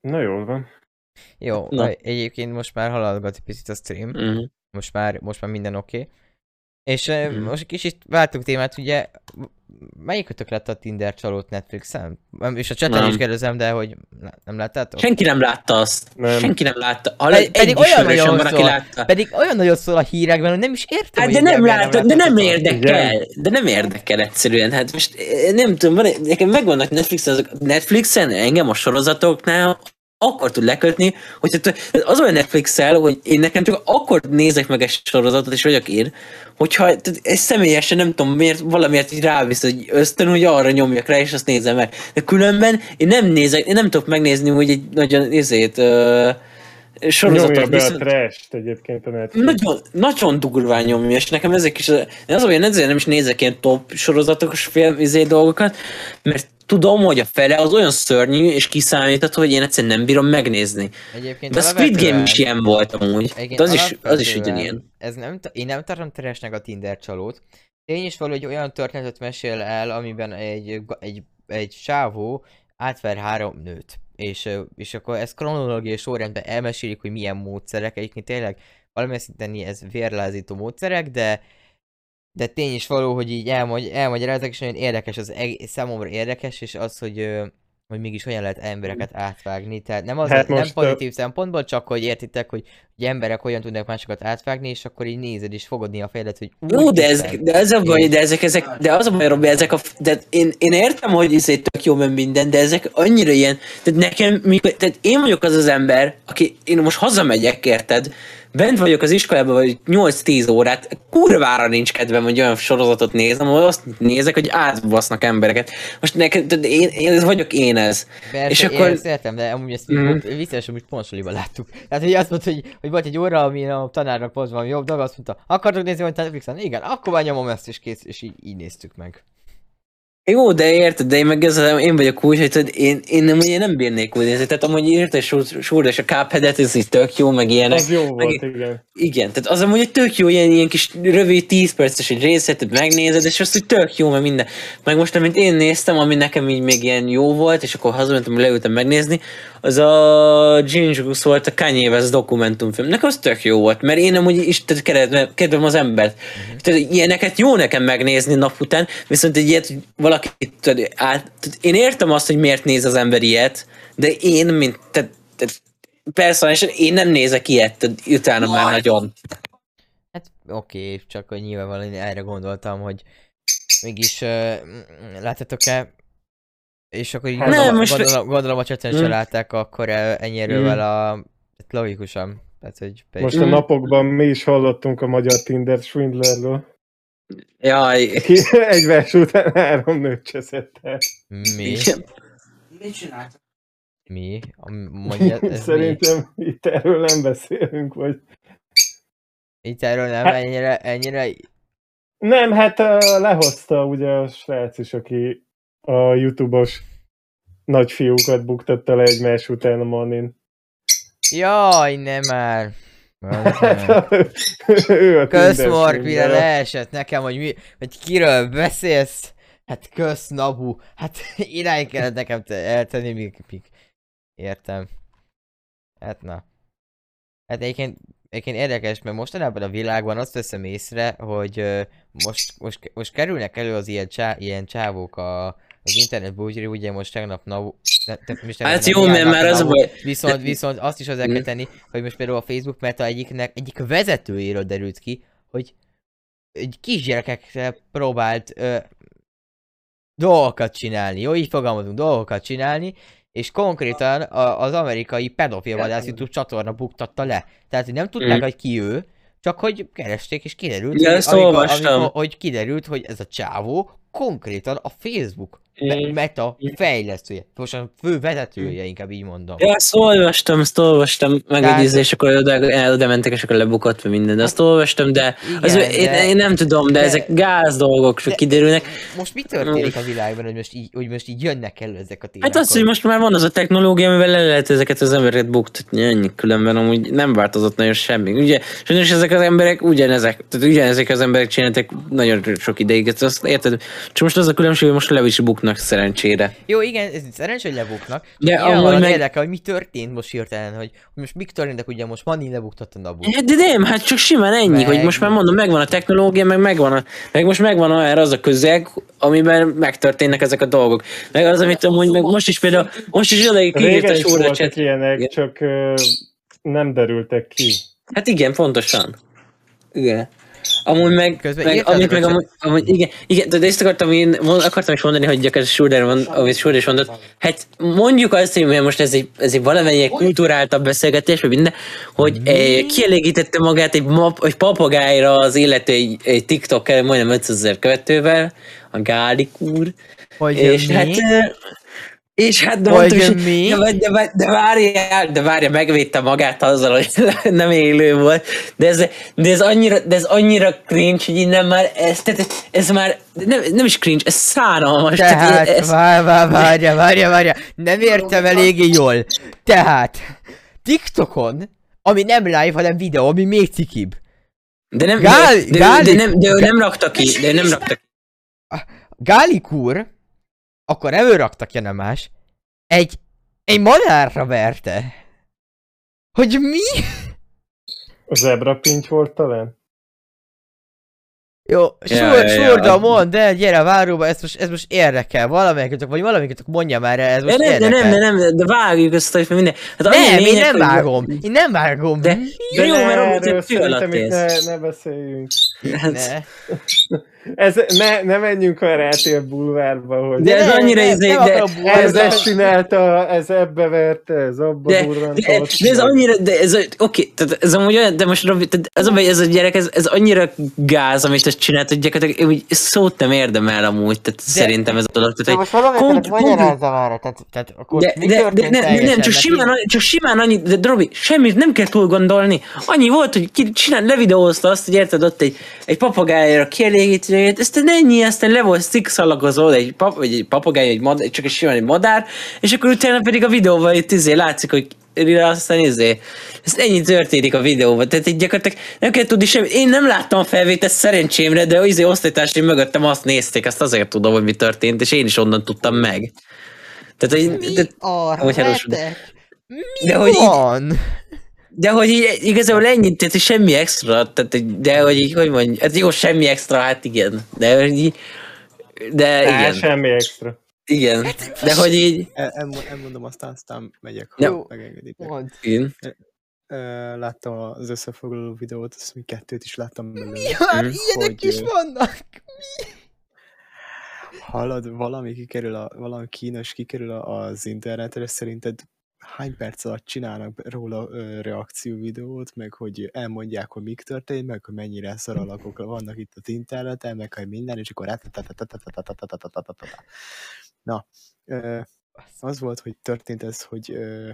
Na jól van. Jó, Na. egyébként most már haladgat egy picit a stream. Uh-huh. most már, most már minden oké. Okay. És Mhm. most kicsit váltunk témát, ugye, melyikötök lett a Tinder csalót Netflixen? Nem, És a Nem. is kérdezem, de hogy nem láttátok? Senki nem látta azt. Nem. Senki nem látta. Ha Pedig- pedig olyan nagyon van, aki szól. látta. Pedig olyan nagyon szól a hírekben, hogy nem is értem, Hát de nem igen, látta, de nem érdekel. De nem érdekel egyszerűen. Hát most eh, nem tudom, van, nekem megvannak Netflixen, azok Netflixen engem a sorozatoknál akkor tud lekötni, hogy az olyan netflix hogy én nekem csak akkor nézek meg egy sorozatot, és vagyok én, hogyha tehát ez személyesen nem tudom miért, valamiért így rávisz, hogy ösztön, hogy arra nyomjak rá, és azt nézem meg. De különben én nem nézek, én nem tudok megnézni, hogy egy nagyon izét, uh, sorozatot. Nyomja be viszont- a trash egyébként a Netflix. nagyon, nagyon durván nyomja, és nekem ezek is, az, hogy én ezért nem is nézek ilyen top sorozatokos film izé dolgokat, mert tudom, hogy a fele az olyan szörnyű és kiszámítható, hogy én egyszerűen nem bírom megnézni. Egyébként De a Squid Game is ilyen volt amúgy. Egyébként De az is, az is ugyanilyen. Ez nem, én nem tartom teresnek a Tinder csalót. Tény is valahogy olyan történetet mesél el, amiben egy, egy, egy sávó átver három nőt. És, és akkor ez kronológiai sorrendben elmesélik, hogy milyen módszerek. Egyébként tényleg valamilyen szinten ez vérlázító módszerek, de de tény is való, hogy így elmagy, elmagyarázzák, és nagyon érdekes, az egész, számomra érdekes, és az, hogy, hogy mégis hogyan lehet embereket átvágni. Tehát nem, az, Hát nem pozitív szempontból, csak hogy értitek, hogy, hogy emberek hogyan tudnak másokat átvágni, és akkor így nézed, és fogadni a fejedet, hogy Jó, de, ezek, de ez a baj, de ezek, ezek, de az a baj, Robi, ezek a, de én, én értem, hogy ez egy tök jó, minden, de ezek annyira ilyen, tehát nekem, mikor, tehát én vagyok az az ember, aki, én most hazamegyek, érted, bent vagyok az iskolában, vagy 8-10 órát, kurvára nincs kedvem, hogy olyan sorozatot nézem, ahol azt nézek, hogy átbasznak embereket. Most neked, én, én, ez vagyok én ez. Persze, és akkor- én értem, de amúgy ezt mm. vicces, hogy Ponsoliba láttuk. Tehát, hogy azt mondta, hogy, hogy volt egy óra, ami a tanárnak volt valami jobb dolog, azt mondta, akartok nézni valamit Netflixen? Igen, akkor már nyomom ezt, és kész, és így, így néztük meg. Jó, de érted, de én meg ez, én vagyok úgy, hogy én, én nem, ugye nem bírnék úgy nézni. Tehát amúgy érted, Súr és a Cuphead-et, ez így tök jó, meg ilyenek. Az jó volt, meg, igen. Igen, tehát az amúgy egy tök jó, ilyen, ilyen kis rövid 10 perces egy hogy megnézed, és azt, hogy tök jó, meg minden. Meg most, amit én néztem, ami nekem így még ilyen jó volt, és akkor hazamentem, leültem megnézni, az a Goose volt a Kanye West dokumentumfilm. Nekem az tök jó volt, mert én amúgy is tehát kedvem, kedvem az embert. Tehát ilyeneket jó nekem megnézni nap után, viszont egy ilyet, hogy valaki, tudod, át, én értem azt, hogy miért néz az ember ilyet, de én, mint, tehát, tehát persze, én nem nézek ilyet, tehát utána már nagyon. Hát oké, csak hogy nyilvánvalóan én erre gondoltam, hogy mégis uh, látjátok-e, és akkor így Hát gondolom, nem, most- gondolom, gondolom a cseten se Hmm. látták, akkor ennyi erővel a... logikusan. Tehát, hogy Most a Mm. napokban mi is hallottunk a magyar Tinder swindlerről. Jaj, Ki egy vers után három nőt cseszett el. mi? igen. Mit csináltak? Mi? A, mondja, ez mi? Szerintem itt erről nem beszélünk, vagy... Itt erről nem Hát- ennyire, ennyire... Nem, hát uh, lehozta ugye a srác is, aki a Youtube-os nagyfiúkat buktatta le egymás után a Manin. Jaj, nem már! Hát, ő a Kösz Tinder Mark, mire leesett nekem, hogy, mi, hogy kiről beszélsz. Hát kösz Nabu. Hát irány kellett nekem te eltenni, míg, míg... Értem. Hát na. Hát egyébként, egyébként érdekes, mert mostanában a világban azt veszem észre, hogy ö, most, most, most kerülnek elő az ilyen, csá, ilyen csávók a, az internet búgyri, ugye most tegnap tegnap Hát jó, mert már az a baj. Viszont, viszont azt is hozzá kell Mm. tenni, hogy most például a Facebook meta egyiknek, egyik vezetőjéről derült ki, hogy egy kisgyerekekkel próbált ö, dolgokat csinálni, jó, így fogalmazunk, dolgokat csinálni, és konkrétan a, az amerikai pedofilvadász YouTube csatorna buktatta le. Tehát, hogy nem tudták, Mm. hogy ki ő, csak hogy keresték, és kiderült, Ja, hogy, ezt olvastam. hogy kiderült, hogy ez a csávó konkrétan a Facebook me- meta fejlesztője, most a fő vezetője, inkább így mondom. Ja, ezt olvastam, ezt olvastam, meg Tehát- egy ízé, és akkor oda, oda mentek, és akkor lebukott, vagy minden, de azt olvastam, de, az, Igen, én, de- én, nem tudom, de, de- ezek gáz dolgok, de- kiderülnek. Most mi történik a világban, hogy most így, hogy most így jönnek elő ezek a témák? Hát az, hogy most már van az a technológia, amivel le lehet ezeket az embereket buktatni, ennyi különben amúgy nem változott nagyon semmi. Ugye, sajnos ezek az emberek ugyanezek, tehát ugyanezek az emberek csináltak nagyon sok ideig, ezt azt érted? Csak most az a különbség, hogy most le is buknak szerencsére. Jó, igen, ez szerencsé, hogy lebuknak. De amúgy meg- érdekel, hogy mi történt most hirtelen, hogy, hogy most mik történtek, ugye most Manni lebuktatta Nabu. Hát De nem, hát csak simán ennyi, Meg- hogy most már mondom, megvan a technológia, meg megvan a, meg most megvan a, erre az a közeg, amiben megtörténnek ezek a dolgok. Meg az, amit amúgy, meg most is például, most is odaig kiírt a sóra ilyenek, Igen. csak ö, nem derültek ki. Hát igen, pontosan. Igen. Amúgy meg, Közben meg amit meg amúgy, amúgy, igen, igen, de ezt akartam én, akartam is mondani, hogy gyakorlatilag Schroeder van, amit Schroeder is mondott, hát mondjuk azt, hogy most ez egy, ez egy valamennyire kulturáltabb beszélgetés, vagy minden, hogy eh, kielégítette magát egy, map, egy papagájra az illető egy, egy TikTok majdnem 500 ezer követővel, a Gálik úr, Hogy és mi? hát eh, és hát de, mondtam hogy- mi? de, de, de, de várjál, de várjál, megvédte magát azzal, hogy nem élő volt, de ez, de ez annyira, de ez annyira cringe, hogy innen már, ez, tehát ez már, nem, nem is cringe, ez szánalmas. Tehát, ez, vár, vár, várja, várja, várja, nem értem eléggé jól. Tehát, TikTokon, ami nem live, hanem videó, ami még cikibb. de nem, Gál- de, de, Gálik- de, nem, de ő nem rakta ki, de nem rakta ki. Gálik úr, akkor nem ő rakta ki, nem más, egy, egy madárra verte. Hogy mi? A zebra pinty volt talán? Jó, Ja, sor, ja, ja. sorda mondd, de gyere váróba, ez most, ez most érdekel. Valamelyikötök, vagy valamelyikötök mondja már el, ez De most nem, de érdekel. nem, de nem, de vágjuk ezt a minden. Hát nem, én lényeg, nem hogy- vágom. Én nem vágom. De, de jó, mert amúgy egy fő alatt ne, ne beszéljünk. Hát- Ne. Ez, ne, ne menjünk a Rátér bulvárba, hogy De ez nem, annyira izé, de- ez ezt csinálta, ez ebbe verte, ez abba De, de, de, ez annyira, de ez, oké, tehát ez amúgy olyan, de most Robi, tehát ez a ez a gyerek, ez, ez annyira gáz, amit ezt csinált, hogy gyakorlatilag úgy szót nem érdemel amúgy, tehát de, szerintem ez a dolog. Tehát, hogy valamelyiknek komp- magyarázza már, tehát, tehát akkor de, mi de, de, ne, de nem, csak simán, annyi- csak simán annyi, de Robi, semmit nem kell túl gondolni. Annyi volt, hogy ki, csinál, levideózta azt, hogy érted, ott egy, egy papagájra kielégítőjét, aztán ennyi, aztán le volt szikszalagozó, egy, pap, vagy egy papagáj, egy madár, csak egy simán egy madár, és akkor utána pedig a videóval itt izé látszik, hogy aztán izé. Ez ennyi történik a videóban, tehát így gyakorlatilag nem kell tudni semmit. Én nem láttam a felvételt szerencsémre, de az izé osztálytársaim mögöttem azt nézték, ezt azért tudom, hogy mi történt, és én is onnan tudtam meg. Tehát, hogy, Mi de, a hogy? Mi de hogy van? De hogy így igazából ennyi, tehát semmi extra, tehát, de hogy így, hogy mondj, hát jó, semmi extra, hát igen, de hogy így, de Á, igen, semmi extra. igen, de hogy így, El, elmo- elmondom, aztán aztán megyek, Ja. ha megengeditek. Mondd. igen. Ö, Láttam az összefoglaló videót, azt még kettőt is láttam belőle. Már Mhm. ilyenek Hogy, is vannak. Hallod, valami kikerül, a, valami kínos kikerül a- az internetre, szerinted hány perc alatt csinálnak róla ö, reakcióvideót, meg hogy elmondják, hogy mik történt, meg hogy mennyire szar alakok vannak itt az interneten, meg hogy minden, és akkor Na, ö, az volt, hogy történt ez, hogy ö,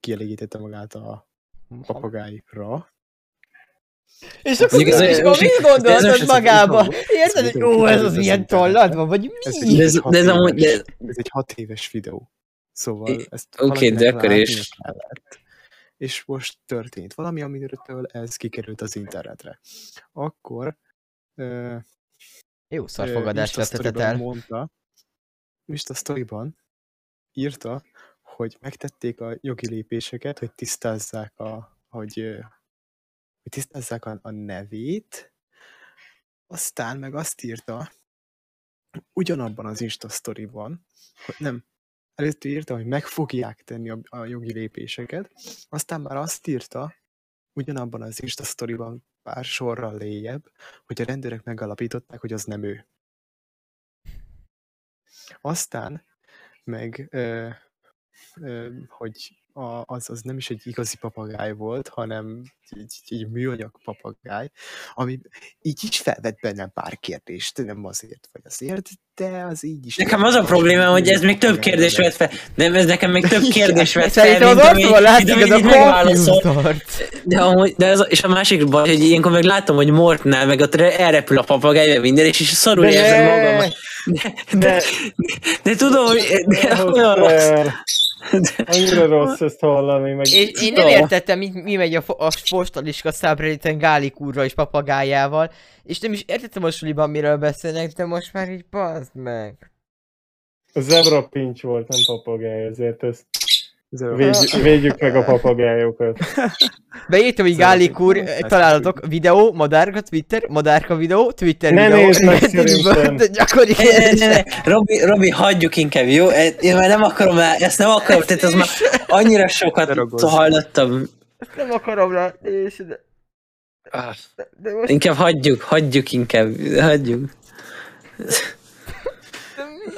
kielégítette magát a papagájra, És akkor, ez- ez- mit ez- ez- gondoltad ez- magába? ez- Érted, hogy ó, ez az ilyen tollat van, vagy Ez mi? De ez, de ez amúgy, de, ez egy hat éves videó. Szóval ezt oké, valakinek de akkor látnia is. kellett. És most történt valami, amiről ez kikerült az internetre. Akkor ö, Jó szar ö, fogadást Insta vetetett sztoriban el. mondta, Insta sztoriban írta, hogy megtették a jogi lépéseket, hogy tisztázzák a, hogy, hogy tisztázzák a, a nevét, aztán meg azt írta, ugyanabban az Insta sztoriban, hogy nem, előtte írta, hogy meg fogják tenni a, a jogi lépéseket, aztán már azt írta, ugyanabban az Insta sztoriban pár sorral léjebb, hogy a rendőrök megalapították, hogy az nem ő. Aztán meg, ö, ö, hogy a, az, az nem is egy igazi papagáj volt, hanem egy, egy műanyag papagáj, ami így is felvett bennem pár kérdést, nem azért vagy azért, de az így is... nekem az a problémám, hogy ez még több kérdés vett fel, nem, ez nekem még több kérdés vett fel, az mint ami- arcban látszik, mint ez a amit megválaszol. confused arc. De, amúgy, de ez, a- és a másik baj, hogy ilyenkor meg látom, hogy Mortnál meg ott re- elrepül a papagáj, minden, és is szarul De érzem magam. De, de, de, de tudom, hogy de Ahhoz olyan rossz. kell. Annyira rossz ezt hallani, meg... És én nem értettem, mi, mi megy a, a postaliska subredditen Gálik úrra és papagájával, és nem is értettem a suliban, miről beszélnek, de most már így bazd meg. A zebra pincs volt, nem papagáj, ezért ezt. Védjük, védjük meg a papagályokat. Beírtam, hogy Gálik úr, ezt találatok, videó, madárka, Twitter, madárka videó, Twitter Ne videó. nézd meg szerintem. de gyakori Ne, ne, ne. Robi, Robi, hagyjuk inkább, jó? E- Én már nem akarom el, ezt nem akarom, tehát ez már annyira sokat hallottam. Ezt nem akarom rá, és de... Ah, De most Inkább hagyjuk, hagyjuk inkább, hagyjuk. De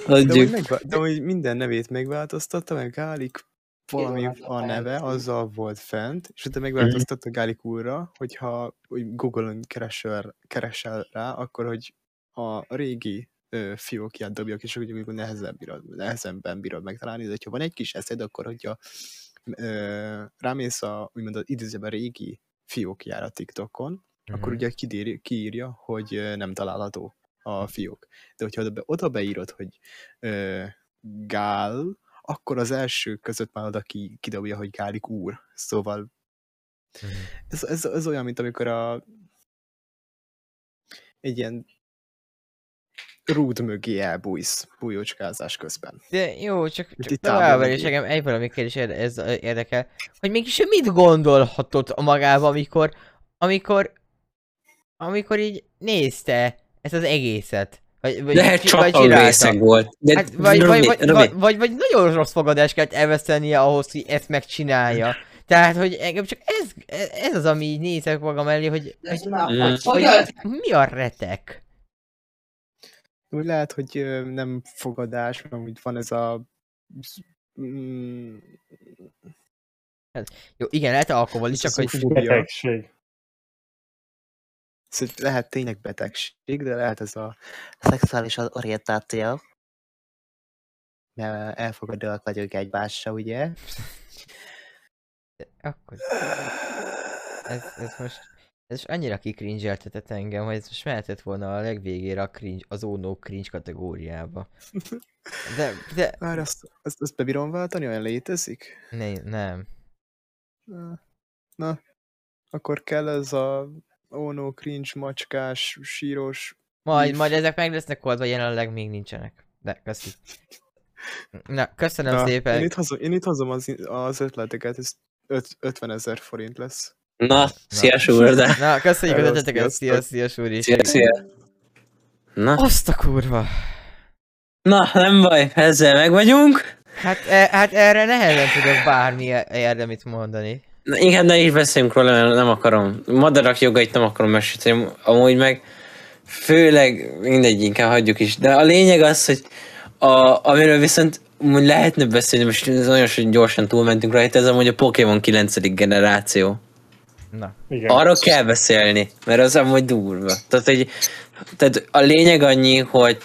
hogy, Hagyjuk. megvá- de hogy minden nevét megváltoztatta, meg Gálik valami Igen, a neve, azzal volt fent, és utána Mhm. megváltoztatta Gálik úrra, hogyha hogy Google-on keresel, keresel rá, akkor hogy a régi ö, fiókját dobjak, és úgy amikor nehezebb bírod, nehezebben bírod megtalálni, de ha van egy kis eszed, akkor hogyha ö, rámész a, úgymond az idézőben régi fiókjára TikTokon, akkor Mhm. ugye kidéri, kiírja, hogy nem található a fiók. De hogyha oda, be, oda beírod, hogy ö, Gál, akkor az első között már oda ki, kidobja, hogy Gálik úr. Szóval Mhm. ez, ez, ez olyan, mint amikor a egy ilyen rúd mögé elbújsz bújócskázás közben. De jó, csak, csak továbbra is engem egy valami kérdés ez érdekel, hogy mégis ő mit gondolhatott a magába, amikor, amikor, amikor így nézte ezt az egészet. Vagy, vagy, Lehet vagy csak a csinálta. részeg volt. De Hát, vagy, vagy, Robi, vagy, Robi, vagy, vagy, vagy nagyon rossz fogadást kellett elvesztenie ahhoz, hogy ezt megcsinálja. Tehát, hogy engem csak ez, ez az, ami így nézek magam elé, hogy, hogy, Mm. hogy fogad? mi a retek? Úgy lehet, hogy nem fogadás, hanem úgy van ez a mm, Jó, igen, lehet alkohol is, csak hogy. Betegség. Szóval lehet tényleg betegség, de lehet ez a szexuális orientáció. mert elfogadóak vagyunk egymásra, ugye? akkor ez, ez most ez most annyira kikringeltetett engem, hogy ez most mehetett volna a legvégére a cringe, az ónó cringe kategóriába. De, de, Már azt, azt, azt bebírom váltani, olyan létezik? ne, nem. Na, na, akkor kell ez a oh no, cringe, macskás, síros... Majd, If. majd ezek meg lesznek oldva, jelenleg még nincsenek. De, köszi. Na, köszönöm Na, szépen. Én itt, hozom, én itt hozom az, az ötleteket, ez öt- 50 ezer forint lesz. Na, szia Súrda. Na, köszönjük az ötleteket, szia, szia, Súri. Szia, szia. Na, Azt a kurva. na, nem baj, ezzel meg vagyunk. Hát, e, hát erre nehezen tudok bármi érdemit mondani. Na, inkább ne is beszéljünk róla, mert nem akarom. Madarak jogait nem akarom mesélni, amúgy meg főleg mindegy, inkább hagyjuk is. De a lényeg az, hogy a, amiről viszont úgy lehetne beszélni, most nagyon gyorsan túlmentünk rajta, ez amúgy a Pokémon 9. generáció. Na. Igen. Arról kell beszélni, mert az amúgy durva. Tehát, hogy, tehát a lényeg annyi, hogy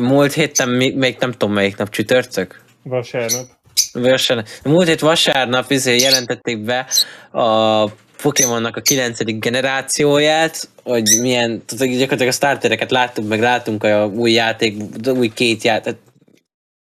múlt héten, még, még nem tudom melyik nap, csütörtök? Vasárnap. Vasárnap. Múlt hét vasárnap izé jelentették be a Pokémonnak a 9. generációját, hogy milyen, tehát gyakorlatilag a startereket láttuk, meg látunk a új játék, új két játék,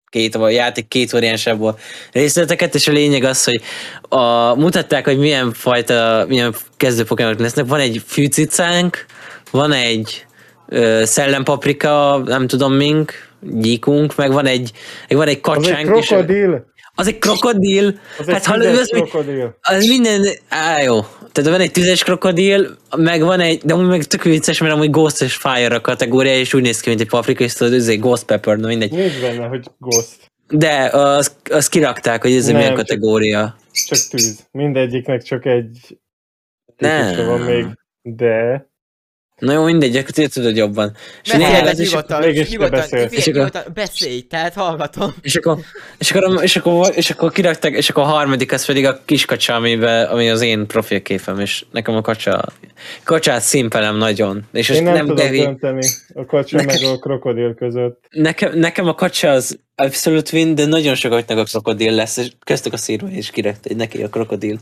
két a játék két variánsából részleteket, és a lényeg az, hogy a, mutatták, hogy milyen fajta, milyen kezdő Pokémonok lesznek. Van egy fűcicánk, van egy ö, szellempaprika, nem tudom mink, gyíkunk, meg van egy, meg van egy Az egy kacsánk, és krokodil. Az egy krokodil, Az egy hát hallod, tüzes az, krokodil. az minden, á jó, tehát van egy tüzes krokodil, meg van egy, de amúgy meg tök vicces, mert amúgy Ghost és Fire a kategória, és úgy néz ki, mint egy paprika, és tudod, ez egy Ghost Pepper, na mindegy. Nincs benne, hogy ghost. De az, az kirakták, hogy ez Nem, milyen csak- kategória. Csak tűz. Mindegyiknek csak egy Nem. van még. De... Na jó, mindegy, akkor te tudod jobban. És, Beszélj, és, nyugodtan, mégis te nyugodtan, beszélsz. És akkor- nyugodtan, beszélj, tehát hallgatom. és akkor, és akkor, és akkor, és akkor kirakták, és akkor a harmadik, az pedig a kis kacsa, amiben, ami az én profilképem, és nekem a kacsa, kacsát szimpelem nagyon. És Én nem, nem, tudom Devi, dönteni a kacsa Nekem- meg a krokodil között. Nekem, nekem a kacsa az abszolút win, de nagyon sokaknak a krokodil lesz, és köztük a szírva is kirakta, hogy neki a krokodil.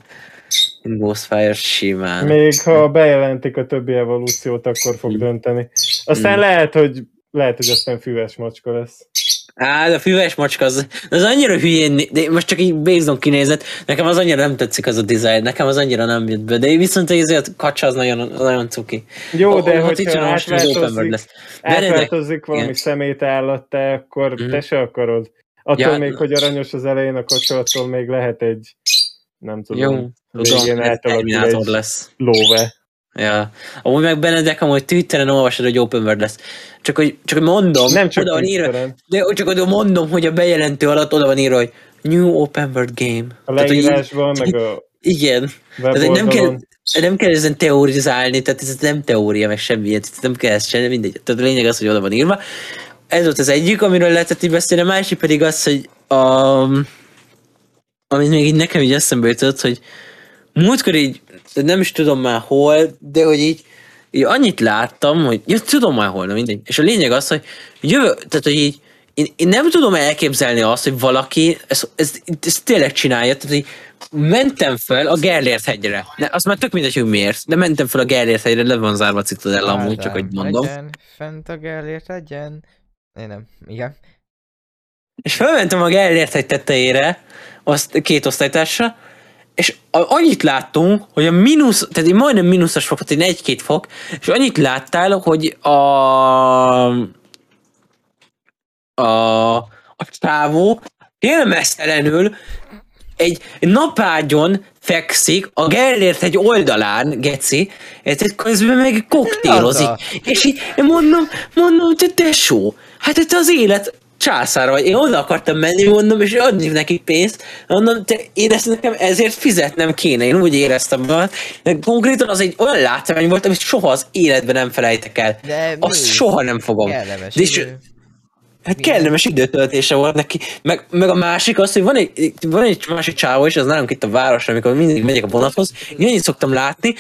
Ghostfire simán. Még ha bejelentik a többi evolúciót, akkor fog Mm. dönteni. Aztán Mm. lehet, hogy lehet, hogy aztán füves macska lesz. Á, de a füves macska az, az annyira hülyén, de most csak így based on kinézet, nekem az annyira nem tetszik az a design, nekem az annyira nem jött be, de viszont ez a kacsa az nagyon, nagyon cuki. Jó, de Ó, hogyha átváltozik, lesz. Átváltozik valami Igen. szemét állattá, akkor Mhm. te se akarod. Attól Ja, még, hogy aranyos az elején a kacsa, attól még lehet egy, nem tudom, Jó, tudom, egy lesz. lóve. Ja. Amúgy meg Benedek, amúgy Twitteren olvasod, hogy open world lesz. Csak hogy, csak hogy mondom, Nem csak oda van írva, de csak oda mondom, hogy a bejelentő alatt oda van írva, hogy New Open World Game. A Tehát, hogy leírásban, meg a Igen. Tehát, hogy nem kell, nem kell ezen teorizálni, tehát ez nem teória, meg semmi ilyet, nem kell ezt csinálni, mindegy. Tehát a lényeg az, hogy oda van írva. Ez volt az egyik, amiről lehetett így beszélni, a másik pedig az, hogy a, amit még így nekem így eszembe jutott, hogy múltkor így, nem is tudom már hol, de hogy így, így annyit láttam, hogy ja, tudom már hol, na mindegy. És a lényeg az, hogy jövő, tehát hogy így, én, én nem tudom elképzelni azt, hogy valaki ezt, ezt, ezt tényleg csinálja, tehát hogy mentem fel a Gellért hegyre. Ne, azt már tök mindegy, hogy miért, de mentem fel a Gellért hegyre, le van zárva a Citadella amúgy, csak hogy mondom. Legyen, fent a gellért legyen. Én nem, igen. És felmentem a Gellért hegy tetejére, azt két osztálytársa, és annyit láttunk, hogy a mínusz, tehát így majdnem mínuszos fok, tehát így egy-két fok, és annyit láttál, hogy a a, a csávó élmeztelenül egy napágyon fekszik, a Gellért egy oldalán, geci, ez közben meg koktélozik. És így mondom, mondom, te tesó, hát ez az élet császára vagy. Én oda akartam menni, mondom, és adni neki pénzt. Mondom, te, én ezt nekem ezért fizetnem kéne. Én úgy éreztem magam. De konkrétan az egy olyan látvány volt, amit soha az életben nem felejtek el. De Azt mi? soha nem fogom. Kellemes De és- idő. Hát Milyen? kellemes időtöltése volt neki. Meg, meg a másik az, hogy van egy, van egy másik csávó is, az nálunk itt a városra, amikor mindig megyek a vonathoz, én annyit szoktam látni,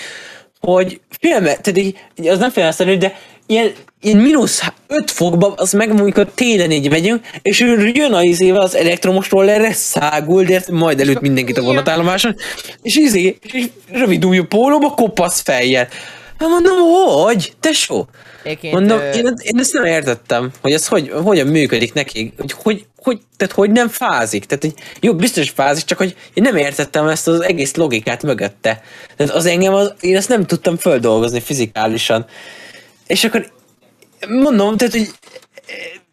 hogy filme, tehát így, az nem félesztenő, de ilyen, ilyen mínusz 5 fokban, az meg amikor télen így megyünk, és ő jön a izével az elektromos rollerre, szágul, de majd előtt mindenkit a vonatállomáson, és izé, és rövid újú pólóba, kopasz fejjel. Hát mondom, hogy? Tesó? Egyébként, Mondom, ö, én, én ezt nem értettem, hogy ez hogy, hogyan működik neki, hogy, hogy, hogy, tehát hogy nem fázik. Tehát, hogy jó, biztos fázik, csak hogy én nem értettem ezt az egész logikát mögötte. Tehát az engem, az, én ezt nem tudtam földolgozni fizikálisan. És akkor mondom, tehát, hogy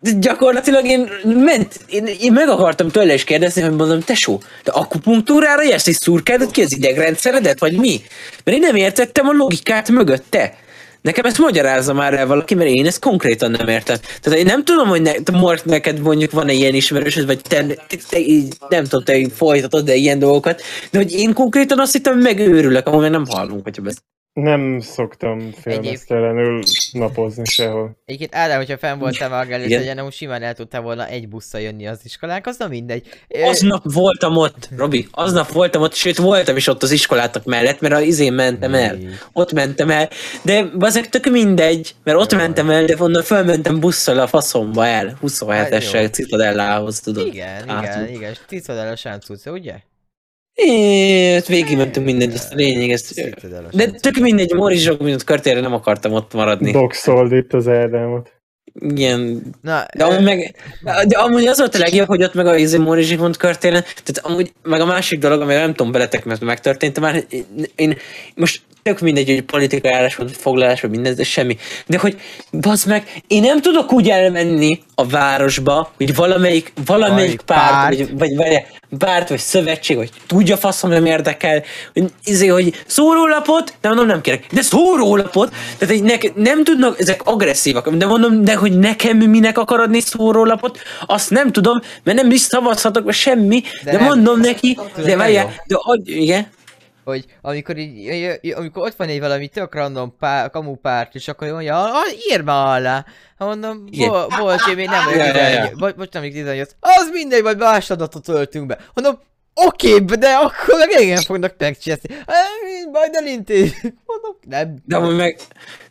de gyakorlatilag én ment, én, én meg akartam tőle is kérdezni, hogy mondom, tesó, de akupunktúrára jársz és szurkálod ki az idegrendszeredet, vagy mi? Mert én nem értettem a logikát mögötte. Nekem ezt magyarázza már el valaki, mert én ezt konkrétan nem értem. Tehát én nem tudom, hogy ne, Mort, neked mondjuk van-e ilyen ismerősöd, vagy te, te, te nem tudom, te folytatod de ilyen dolgokat, de hogy én konkrétan azt hittem, megőrülök, ahol meg nem hallunk, hogyha ezt. Nem szoktam félmeztelenül napozni sehol. Egyébként Ádám, hogyha fenn voltál már a Igen. legyen, úgy simán el tudtál volna egy busszal jönni az iskolánkhoz, az na mindegy. Aznap voltam ott, Robi, aznap voltam ott, sőt voltam is ott az iskolátok mellett, mert az izén mentem el. Ott mentem el, de azért tök mindegy, mert ott mentem el, de onnan fölmentem busszal a faszomba el, Hát jó. 27-essel Citadellához, tudod. Igen, igen, igen. A sáncuca, ugye? É, végigmentünk mindent, ezt a lényeg, ezt... De tök mindegy, Moris Zsogminut körtére nem akartam ott maradni. Doxold itt az Ádámot. Igen, Na, De amúgy, meg, de amúgy az volt a legjobb, hogy ott meg a izé Móri Zsigmond körtéren, tehát amúgy, meg a másik dolog, amivel nem tudom beletek, mert megtörtént már, én, én most tök mindegy, hogy politikai álláspont, vagy foglalás, vagy minden, de semmi. De hogy, bazd meg, én nem tudok úgy elmenni a városba, hogy valamelyik, valamelyik párt, párt. vagy, vagy, vagy párt, vagy szövetség, vagy tudja faszom nem érdekel, hogy, izé, hogy szórólapot, de mondom nem kérek, de szórólapot, tehát hogy nek, nem tudnak, ezek agresszívak, de mondom, de hogy nekem minek akar adni szórólapot, azt nem tudom, mert nem is szavazhatok, vagy semmi, de, De mondom neki, de várjál, de adj, igen, hogy amikor így, amikor ott van egy valami tök random pár, kamu párt, és akkor mondja, ah, írd már alá. Ha mondom, Igen. bo- bocs, én még nem vagyok Ja, ja, ja. 18, bo- bocs, nem vagyok 18. Az mindegy, majd más adatot töltünk be. Mondom, oké, de akkor meg engem fognak megcseszni. Majd elintézzük. Mondom, nem. de amúgy meg,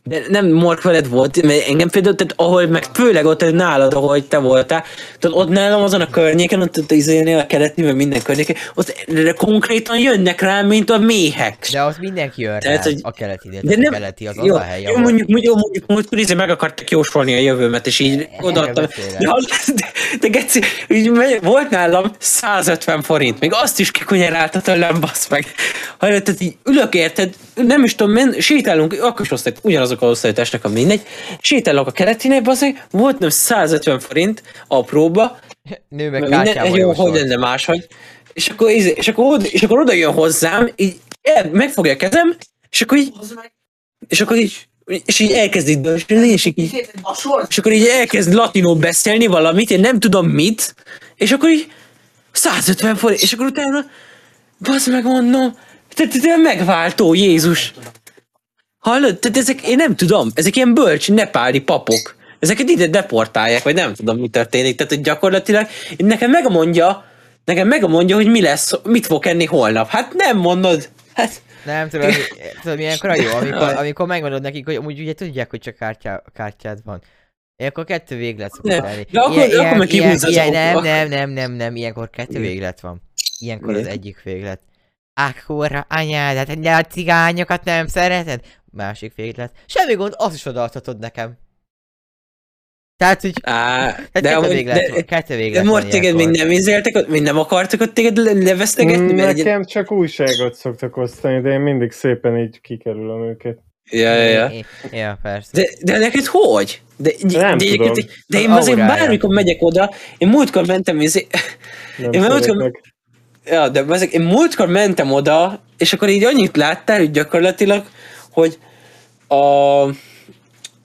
de nem Mork veled volt, mert engem például, tehát ahol meg főleg ott nálad, ahol te voltál, tehát ott nálam azon a környéken, ott, ott izénél a keleti, meg minden környéken, ott konkrétan jönnek rám, mint a méhek. De az mindenki jön Tehát, rá, hogy- a keleti, de, De a nem, keleti az az jó, a hely, jó, mondjuk, mondjuk, mondjuk, mondjuk izé meg akartak jósolni a jövőmet, és így odaadtam. beszélek. De, de, de Geci, így volt nálam 150 forint, még azt is kikunyerálta tőlem, basz meg. Hallod, tehát így ülök érted, nem is tudom, men, sétálunk, akkor is osztály, ugyanazok a osztálytársak, a mindegy, sétálok a keletinél, basz meg, volt nem 150 forint apróba, Nő meg minden, jó, hogy lenne máshogy. És akkor, és akkor, oda, és akkor oda jön hozzám, így megfogja a kezem, és akkor így, és akkor így, és így elkezd itt beszélni, és így, és akkor így elkezd latinul beszélni valamit, én nem tudom mit, és akkor így 150 forint, és akkor utána, bazd meg mondom, Te, te, te megváltó, Jézus! Hallod? Tehát ezek, én nem tudom, ezek ilyen bölcs nepáli papok. Ezeket ide deportálják, vagy nem tudom, mi történik. Tehát hogy gyakorlatilag nekem megmondja, nekem megmondja, hogy mi lesz, mit fog enni holnap. Hát nem mondod. Hát, Nem, tudod, mi, tudod milyenkor a jó, amikor, amikor megmondod nekik, hogy amúgy ugye tudják, hogy csak kártyá, kártyád van. Ilyenkor kettő véglet szokott Nem, lenni. de akkor- akkor meg kihúzza az ilyen, nem, autóba. nem, nem, nem, nem, ilyenkor kettő véglet van. Ilyenkor az egyik véglet. Akkora anyád, de a cigányokat nem szereted? Másik véglet. Semmi gond, azt is odaadhatod nekem. Tehát, hogy á, tehát de, kettő amúgy, véglet, de, kettő de véglet Mort, van téged még nem izéltek, még nem akartak ott téged le- levesztegetni? Mert egy... Nekem csak újságot szoktak osztani, de én mindig szépen így kikerülöm őket. Ja, ja, ja. Ja, persze. De, de neked hogy? De, Nem de, tudom. de, de én Az azért bármikor megyek oda, én múltkor mentem, izé, Nem Én szeretnek. Ja, de ezek, én múltkor mentem oda, és akkor így annyit láttál, hogy gyakorlatilag, hogy a,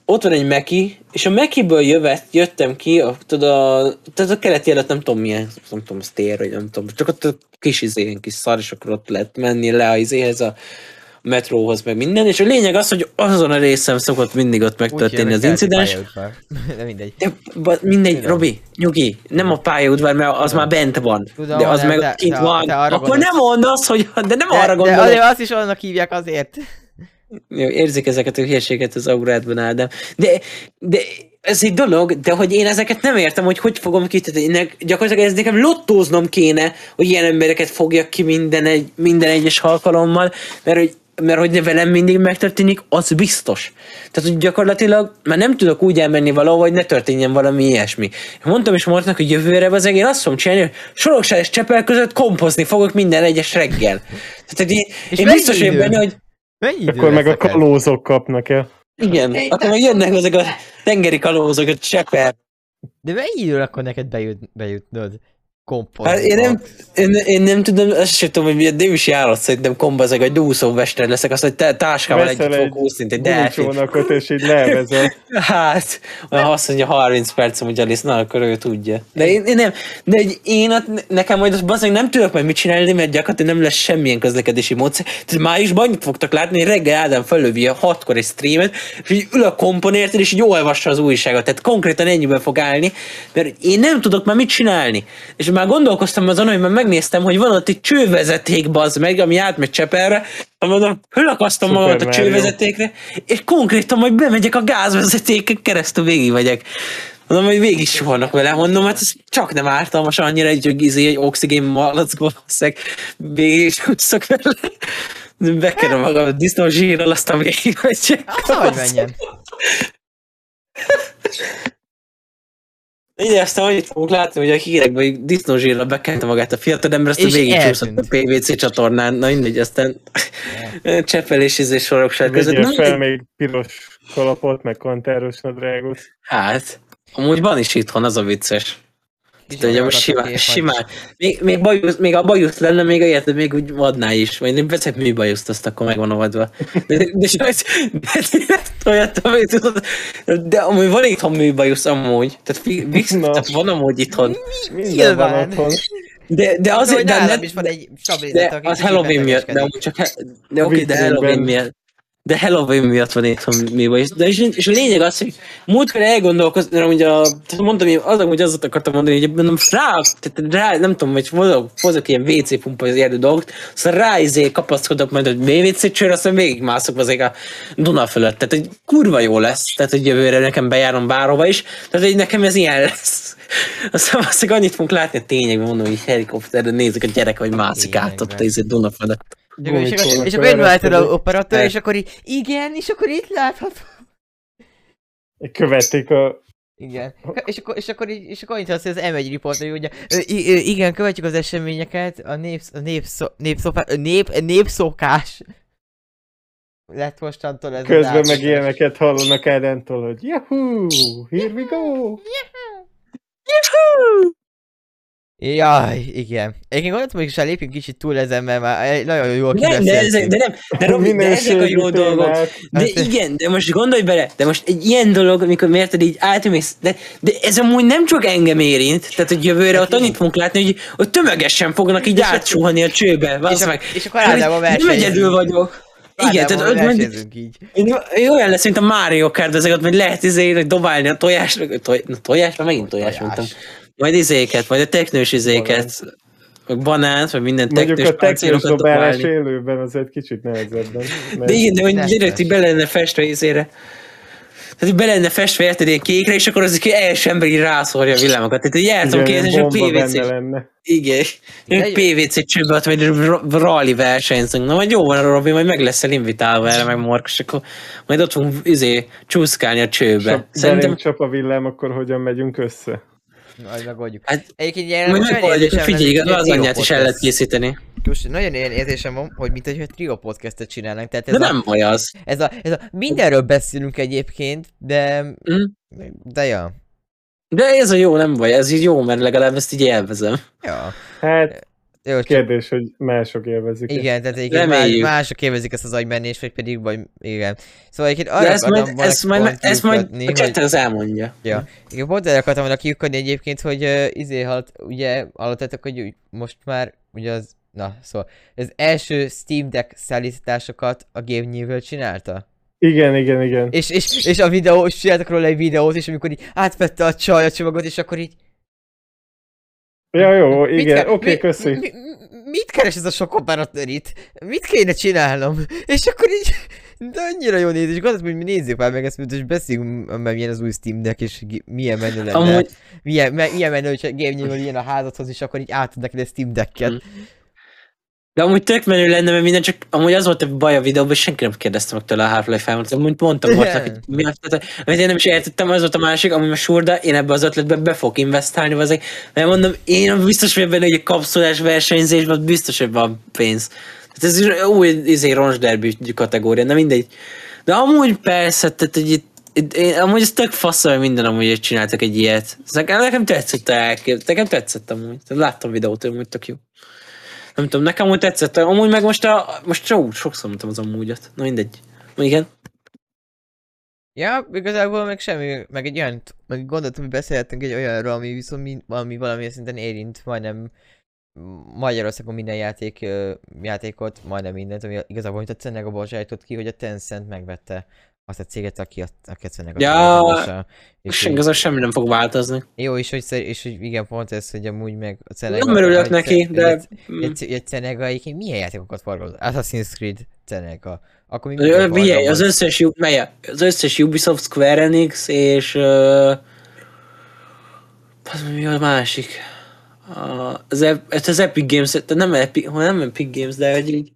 ott van egy Meki, és a Mekiből jövet, jöttem ki, a, tudod, a, a keleti előtt nem tudom milyen, nem tudom, az tér, vagy nem tudom, csak ott a kis izé, kis szar, és akkor ott lehet menni le a izéhez a metróhoz, meg minden, és a lényeg az, hogy azon a részem szokott mindig ott megtörténni az incidens. De mindegy. de ba- mindegy, Tudom. Robi, nyugi, nem a pályaudvar, mert az Tudom. már bent van. Tudom, de az nem, meg te- kint te- van. arra Akkor gondolsz. nem mondd azt, hogy de nem De, arra de gondolok. azért azt is annak hívják azért. Jó, érzik ezeket a hülyeséget az aurádban, Ádám. De, de ez egy dolog, de hogy én ezeket nem értem, hogy hogy fogom kitetni. Gyakorlatilag ez nekem lottóznom kéne, hogy ilyen embereket fogjak ki minden, egy, minden egyes alkalommal, mert hogy mert hogy velem mindig megtörténik, az biztos. Tehát, hogy gyakorlatilag már nem tudok úgy elmenni valahol, hogy ne történjen valami ilyesmi. Mondtam is Mortnak, hogy jövőre az én azt fogom csinálni, hogy Sorokság és Csepel között kompozni fogok minden egyes reggel. Tehát, hogy én, És én biztos vagyok benne, hogy Mennyi idő Akkor meg a kalózok kapnak el. igen, akkor meg jönnek ezek a tengeri kalózok, a cseper. De mennyi idő akkor neked bejut, bejutnod? Kompost. Hát én nem, én, én nem tudom, azt sem tudom, hogy nem is járok, szerintem komba ezek, hogy úszómester leszek, azt, hogy te, táskával Veszel együtt egy fogok úszni, mint egy delfin. És így levezel. Hát, olyan azt mondja 30 perc, hogy Alice, na akkor ő tudja. De én, én nem, de egy, én nekem majd azt bazdmeg nem tudok majd mit csinálni, mert gyakorlatilag nem lesz semmilyen közlekedési módszer. Tehát májusban annyit fogtak látni, hogy reggel Ádám fölövi a hatkor egy streamet, és így ül a kompon érted, és így olvassa az újságot. Tehát konkrétan ennyiben fog állni, mert én nem tudok már mit csinálni. És már gondolkoztam azon, hogy már megnéztem, hogy van ott egy csővezeték, bazd meg, ami átmegy Cseperre, mondom, fölakasztom Super magamat a csővezetékre, és konkrétan majd bemegyek a gázvezetéken keresztül végig vagyok. Mondom, hogy végig is vannak vele, mondom, hát ez csak nem ártalmas annyira, egy, hogy izé, egy oxigén malackból szeg, végig is úszok vele. Bekerem magam a disznó zsírral, aztán végig megyek. Az hogy menjen. Igen, aztán annyit fogunk látni, hogy a hírekben hogy disznózsírral bekente magát a fiatalember, aztán És végig csúszott a. PVC csatornán, na mindegy, aztán cseppelés és sorokság között. Na, Vegyél fel még piros kalapot, meg kantáros nadrágot. Hát, amúgy van is itthon, az a vicces. De ugye most a simán, simán. Még, még, bajusz, még a bajusz lenne, még érted, még úgy vadná is. Vagy én veszek műbajuszt, azt akkor megvan avadva. De, de, de, de, de, olyat, amit tudod, de amúgy van itthon műbajusz amúgy. Tehát, fi- biztos, Na. tehát van amúgy itthon. Minden van Nyilván. otthon. De, de Azért, de, ne, is van egy de stabilizátor, aki az Halloween miatt, de betegeskedik. amúgy csak, de oké, de Vitrínben. Halloween miatt. De Halloween miatt van itthon mi baj. De és, és a lényeg az, hogy múltkor elgondolkoztam, hogy a, mondtam, hogy az, hogy azt akartam mondani, hogy mondom, rá, tehát rá, nem tudom, hogy hozok, hozok ilyen WC pumpa az érdő dolgot, aztán rá izé kapaszkodok majd, hogy WC csőr, aztán végigmászok azért a Duna fölött. Tehát, hogy kurva jó lesz, tehát, hogy jövőre nekem bejárom bárhova is, tehát, hogy nekem ez ilyen lesz. Aztán valószínűleg annyit fogunk látni a tényekben, mondom, hogy helikopterre nézik a gyerek, hogy mászik át ott Tényekben. az Duna fölött. És akkor- és akkor- és akkor jön váltod ereszkedik. a operatőr, és akkor így, igen, és akkor itt látható. Követték a... Igen. És akkor, és akkor, így, és akkor annyit hogy az M1 riporter mondja, "Ö, i- ö, igen, követjük az eseményeket, a nép, a népszó, népszopá, nép, népszokás lett mostantól ez a Közben meg ilyeneket hallanak Ádámtól, hogy Yahoo! Here we go! Jaj, igen. Egyébként gondoltam, hogy is lépjünk kicsit túl ezen, mert már nagyon jól Nem, de, ezek, de nem, de, Robi, de ezek a jó dolgok. De Hát- igen, de most gondolj bele, de most egy ilyen dolog, amikor mérted így átmész, de, de ez amúgy nem csak engem érint, tehát hogy jövőre ott annyit fogunk látni, hogy ott tömegesen fognak így átsuhanni a csőbe, És, meg. és akkor általában Nem egyedül vagyok. Igen, tehát ott mondjuk, így. Én olyan lesz, mint a Mario Kart, ezek ott, hogy lehet izé, dobálni a tojásra, toj, na, tojásra, megint tojás Tojás. mondtam. Majd izéket, majd a teknős izéket, meg banánt, vagy minden Mondjuk teknős a technős páncélokat dobálás élőben az egy kicsit nehezebben. De igen, de hogy direkt így fest. be lenne festve izére. Tehát így be lenne festve érted ilyen kékre, és akkor az egy első ember így rászórja a villámokat. Tehát így jártam Igen, kézni, és a PVC. Igen. Egy PVC csőbe ott majd r- rally versenyzünk. Na majd jó van, Robi, majd meg leszel invitálva erre, meg Mark, és akkor majd ott fogunk izé, csúszkálni a És csőbe. ha Szerintem csap a villám, akkor hogyan megyünk össze? Majd megoldjuk. Hát, Egyébként ilyen majd megoldjuk, érzésem figyelj, igaz, hogy az anyját is el lehet készíteni. Most nagyon olyan érzésem van, hogy mint egy trio podcastet csinálnánk. Tehát ez, De a, nem baj az. ez, a, ez a, mindenről beszélünk egyébként, de, Mm. de ja. De ez a jó, nem baj, ez így jó, mert legalább ezt így élvezem. Ja. Hát Jó, csak, kérdés, hogy mások élvezik. igen, tehát Reméljük. mások élvezik ezt az agymenést, vagy pedig, vagy igen. Szóval egyébként arra ezt majd, ezt majd, ezt majd a csetten az elmondja. Ja. Igen, pont erre akartam volna kiukadni egyébként, hogy uh, izé halt, ugye hallottatok, hogy most már ugye az, na szóval, az első Steam Deck szállításokat a Game New csinálta. Igen, igen, igen. És, és, és a videó, és csináltak róla egy videót, és amikor így átvette a csaj a csomagot, és akkor így... Ja, jó, igen, oké, mi- köszi. Mi, mi, mit keres ez a sok operatőr itt? Mit kéne csinálnom? És akkor így... De annyira jó néz, és gondoltam, hogy mi nézzük már meg ezt, és beszéljünk, mert milyen az új Steam Deck, és milyen menő lenne. Amúgy, Milyen, milyen menő, hogy Game New-vel ilyen a házadhoz, és akkor így átad neked egy Steam Decket. Mm. De amúgy tök menő lenne, mert minden csak, amúgy az volt a baj a videóban, hogy senki nem kérdezte meg tőle a Half-Life Elmot, amúgy mondtam voltak, hogy mi az, amit én nem is értettem, az volt a másik, ami a surda, én ebbe az ötletbe be fogok investálni, azért, mert mondom, én biztos vagyok benne, hogy egy kapszulás versenyzésben biztos, hogy van pénz. Tehát ez új izé, roncsderbi kategória, de mindegy. De amúgy persze, tehát hogy itt, én, amúgy ez tök fasz, hogy minden amúgy hogy csináltak egy ilyet. Nekem, nekem tetszett elkép, nekem tetszett amúgy. Láttam videót, amúgy tök jó. Nem tudom, nekem úgy tetszett, amúgy meg most a, most so, sokszor mondtam az amúgyat. Na mindegy. Igen. Ja, igazából meg semmi, meg egy olyan, meg gondoltam, hogy beszélhetünk egy olyanról, ami viszont mi, valami, valami szinten érint majdnem Magyarországon minden játék, játékot, majdnem mindent, ami igazából, mint a Cenega bozsájtott ki, hogy a Tencent megvette azt a céget, aki a, a Cenega Ja, tulajdonosa. és hogy- igazán semmi nem fog változni. Jó, és hogy, és hogy igen, pont ez, hogy amúgy meg a Cenega... Nem örülök neki, de... Egy, mm, Cenega egyébként milyen játékokat forgalmaz? Assassin's Creed Cenega. Akkor mi Figyelj, az összes, melye? az összes Ubisoft, Square Enix és... Uh, az mi a másik? Uh, az, Ep- hát az Epic Games, nem Epic, nem Epic Games, de egy így...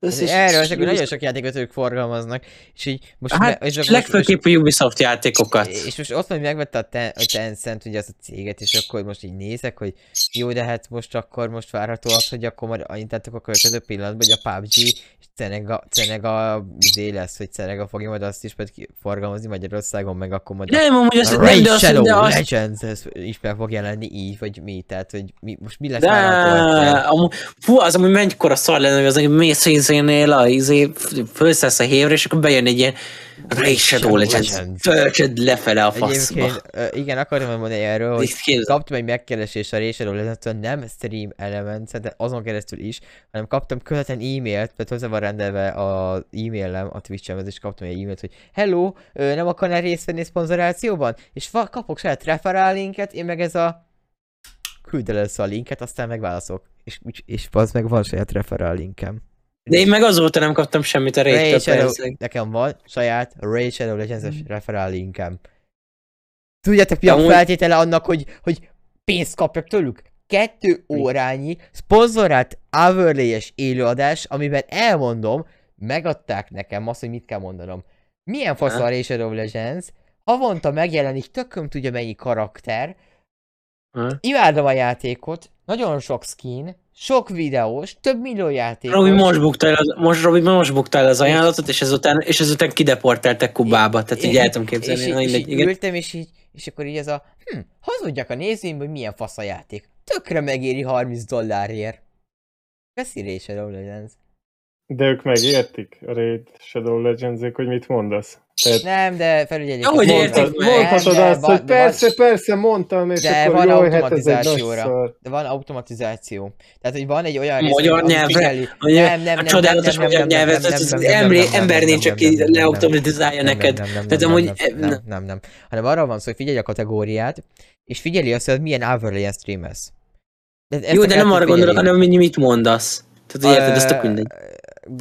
összes- Erről csak nagyon sok játékot ők forgalmaznak, és így most... Hát, me- és most- legfőképp a Ubisoft játékokat. És most ott hogy megvette a, ten, a Tencent, ugye az a céget, és akkor most így nézek, hogy jó, de hát most akkor most várható az, hogy akkor majd annyit a következő pillanatban, hogy a PUBG Cenega, Cenega izé lesz, hogy Cenega fogja majd azt is ki- forgalmazni Magyarországon, meg akkor majd a, Nem, amúgy a azt, nem, Raid de azt, Shadow de azt, Legends ez is meg fog jelenni így, vagy mi, tehát hogy mi, most mi lesz De, ettől? amúgy, fú, az, ami mennyikora szar lenne, hogy az, hogy mész izénél a izé, fölszállsz a hévre, és akkor bejön egy ilyen Ray Shadow Legends, Legends. töltsed lefele a faszba. Egyébként, igen, akartam mondani erről, hogy képzeld. kaptam egy megkeresést a Rachel Legends-től, nem Stream Elements, de azon keresztül is, hanem kaptam közvetlen e-mailt, mert hozzá van rendelve az e-mailem a Twitch-emhez, és kaptam egy e-mailt, hogy hello, nem akarnál részt venni szponzorációban? És kapok saját referál linket, én meg ez a küld el a linket, aztán megválaszolok. És, és az meg van saját referál linkem. De én meg azóta nem kaptam semmit a persze. nekem van saját Ray Shadow Legends-es referál linkem. Tudjátok mi a Amúgy- feltétele annak, hogy, hogy pénzt kapjak tőlük? Kettő órányi szponzorált hourly-es élőadás, amiben elmondom, megadták nekem azt, hogy mit kell mondanom. Milyen fasz a Ray Shadow Legends? Havonta megjelenik tököm tudja mennyi karakter, Ha? imádom a játékot, nagyon sok skin, sok videós, több millió játékos. Robi most buktál, az, most, Robi most buktál az ajánlatot, és ezután, és ezután kideportáltak Kubába, tehát így el tudom képzelni. És, na, és így igen. ültem, és így, és akkor így ez a, hm, hazudjak a nézőim, hogy milyen fasz a játék. tökre megéri 30 dollárért. Shadow Legends. De ők megértik a Raid Shadow legends hogy mit mondasz. Tehát Nem, de felügyeljék. Ahogy a- értik meg. mondhatod Nem, de azt, van- hogy de van- persze, persze, mondtam, és De akkor van jaj, hát ez egy. De van automatizáció. Tehát, hogy van egy olyan Magyar ami nyelvre, Nem, nem, a nem, csodálatos magyar nyelvet, az ember, nincs, aki leautomatizálja neked. Tehát nem, amúgy- nem, nem, nem, nem, nem. Hanem arról van szó, hogy figyelj a kategóriát, és figyeli azt, hogy milyen hourly streamez. De ezt Jó, a de nem arra gondolok, hanem hogy mit mondasz. Tehát, hogy érted, ez tök mindegy.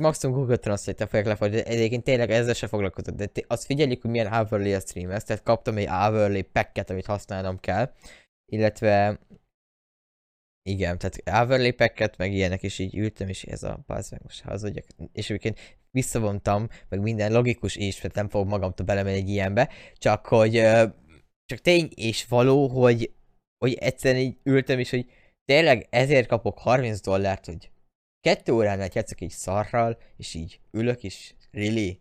Maximum Google Translate-tel fogják lefordítani, de egyébként tényleg ezzel se foglalkozok, de azt figyelik, hogy milyen hourly a streamez, tehát kaptam egy hourly packet, amit használnom kell, illetve igen, tehát hourly packet, meg ilyenek, és így ültem, és ez a bazd meg most hazudjak, és egyébként visszavontam, meg minden logikus is, mert nem fogok magamtól belemenni egy ilyenbe, csak hogy csak tény és való, hogy, hogy egyszerűen így ültem, és hogy tényleg ezért kapok 30 dollárt, hogy kettő órán át játszok egy szarral, és így ülök, és really,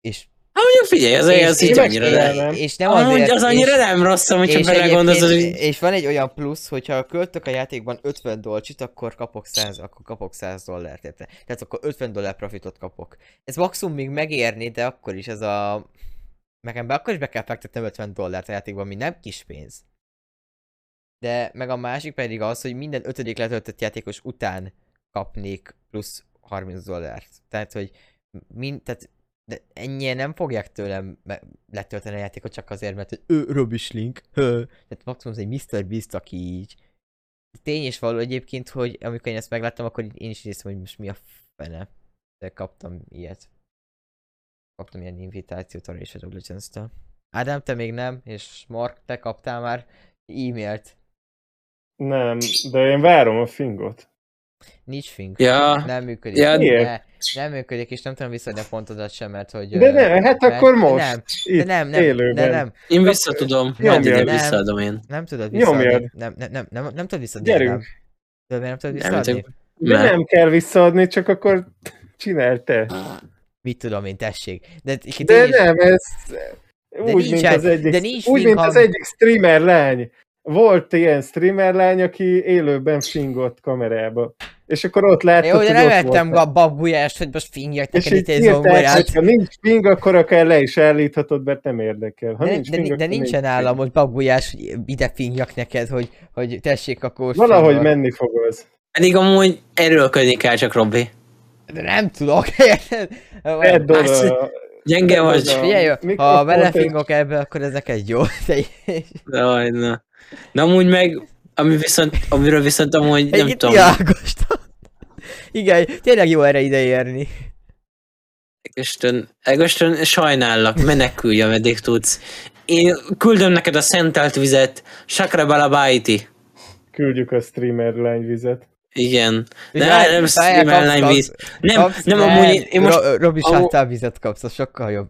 és Hát mondjuk figyelj, az, és, az így annyira nem. nem. és nem Amúgy azért, az annyira és, nem rossz, és, belegondolsz, hogy és van egy olyan plusz, hogyha költök a játékban 50 dolcsit, akkor kapok 100, akkor kapok 100 dollárt érte. Tehát akkor 50 dollár profitot kapok. Ez maximum még megérni, de akkor is ez a... Nekem be akkor is be kell fektetnem 50 dollárt a játékban, ami nem kis pénz. De meg a másik pedig az, hogy minden ötödik letöltött játékos után kapnék plusz 30 dollárt. Tehát, hogy mind, tehát de ennyien nem fogják tőlem letölteni a játékot csak azért, mert hogy ő Robis Link. Tehát maximum egy Mr. Beast, aki így. Tény és való egyébként, hogy amikor én ezt megláttam, akkor én is néztem, hogy most mi a fene. De kaptam ilyet. Kaptam ilyen invitációt a Race of Legends-től. Ádám, te még nem, és Mark, te kaptál már e-mailt. Nem, de én várom a fingot. Nincs fink. Ja, Nem működik. Ja? Ne, nem működik, és nem tudom visszaadni a pontodat sem, mert hogy... De ö, nem, hát mert- akkor most. Nem, Itt, de nem, nem, de nem, én visszatudom. Nyomjad. Majd ide Nem. visszaadom én. nem tudod visszaadni. Nyomjad. Nem, nem, nem, nem, nem tudod visszaadni. Gyerünk. Nem. Tudod, miért nem tudod Nem, visszaadni? csak- De nem kell visszaadni, csak akkor csinál te. Mit tudom én, tessék. De, de, De nem, ez úgy, mint nincsen- az egyik, de nincs úgy, mint az egyik streamer lány. Volt ilyen streamer lány, aki élőben fingott kamerába. És akkor ott láttad, Jó, de hogy nem ott vettem a babgulyást, hogy most fingjak neked itt egy zongorát. hogy ha nincs ping, akkor akár le is állíthatod, mert nem érdekel. Ha De, nincs de, ping, de, nincsen nincs ping. most babgulyás, hogy ide fingjak neked, hogy, hogy tessék akkor Valahogy fingol. menni fog az. Pedig amúgy erőlködni kell csak, Robbi. De nem tudok, érted? Gyenge vagy. Figyelj, ha belefingok ebbe, akkor ez neked jó. De Jaj, na. De amúgy meg, ami viszont, amiről viszont amúgy nem Egy tudom, Ágoston. Igen, tényleg jó erre ideérni. Egöstön, Egöstön, sajnállak, menekülj, ameddig tudsz. Én küldöm neked a szentelt vizet, Sakra Balabáiti. Küldjük a streamer lányvizet. Igen. De várj, nem várjál, streamel kapsz- lány víz. kapsz- Nem, kapsz- nem, amúgy én, én most, Ro- Robi amú- vizet kapsz, az sokkal jobb.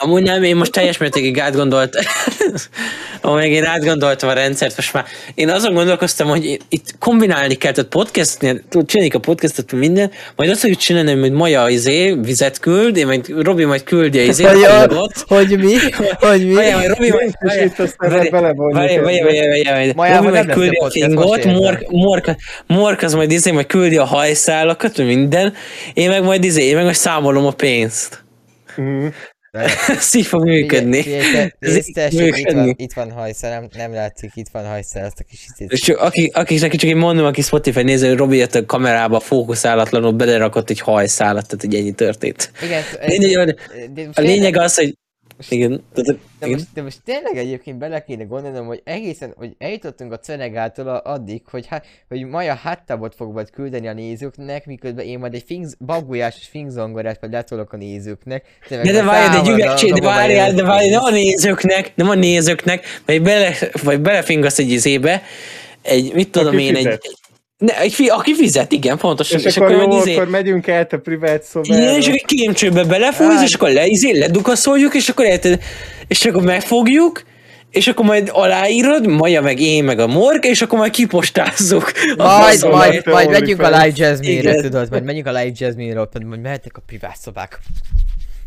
Amúgy nem, én most teljes mértékig átgondolt, amíg én átgondoltam a rendszert, most már én azon gondolkoztam, hogy itt kombinálni kell, tehát podcastnél, csináljuk a podcastot, minden, majd azt fogjuk csinálni, hogy Maja izé vizet küld, én majd Robi majd küldi a izé, Hogy, a a- fingot. hogy mi? Hogy mi? Várjál, majd Robi majd. Majában Robi nem majd küldi a fingot, most. Mork, Mork, az majd izé, majd küldi a hajszálakat, minden, én meg majd izé, én meg majd számolom a pénzt. Mhm. Ez így fog működni. Figyelj, te- nézd, itt van, itt van hajszál, nem, nem látszik, itt van hajszál, azt a kis izét. És csak, akik, akiknek csak én mondom, aki Spotify néző, hogy Robi jött a kamerába fókuszálatlanul belerakott egy hajszálat, tehát egy ennyi történt. Igen, A lényeg, a lényeg az, hogy igen, tehát, De igen. most, de most tényleg egyébként bele kéne gondolnom, hogy egészen, hogy eljutottunk a Cenegától addig, hogy, hát, hogy Maja háttábot fog majd küldeni a nézőknek, miközben én majd egy fingz, bagulyásos fingzongorát majd letolok a nézőknek. De, de várjál, de gyümölcsé, de várjál, de várjál, nem a nézőknek, nem a nézőknek, vagy, bele, vagy belefingasz egy izébe, egy, mit tudom én, egy, ne, egy aki fizet, igen, pontosan. És, akkor jó, majd izé- akkor megyünk át a privát Igen, szobára. és akkor egy kémcsőbe belefújsz, Hát. és akkor le, izé, ledukaszoljuk, és akkor érted, és akkor megfogjuk, és akkor majd aláírod, Maja meg én, meg a Mork, és akkor majd kipostázzuk. a Majd, majd, Te majd megyünk a live Igen. tudod, majd megyünk a live jazzmere-ről, majd mehetek a privát szobák.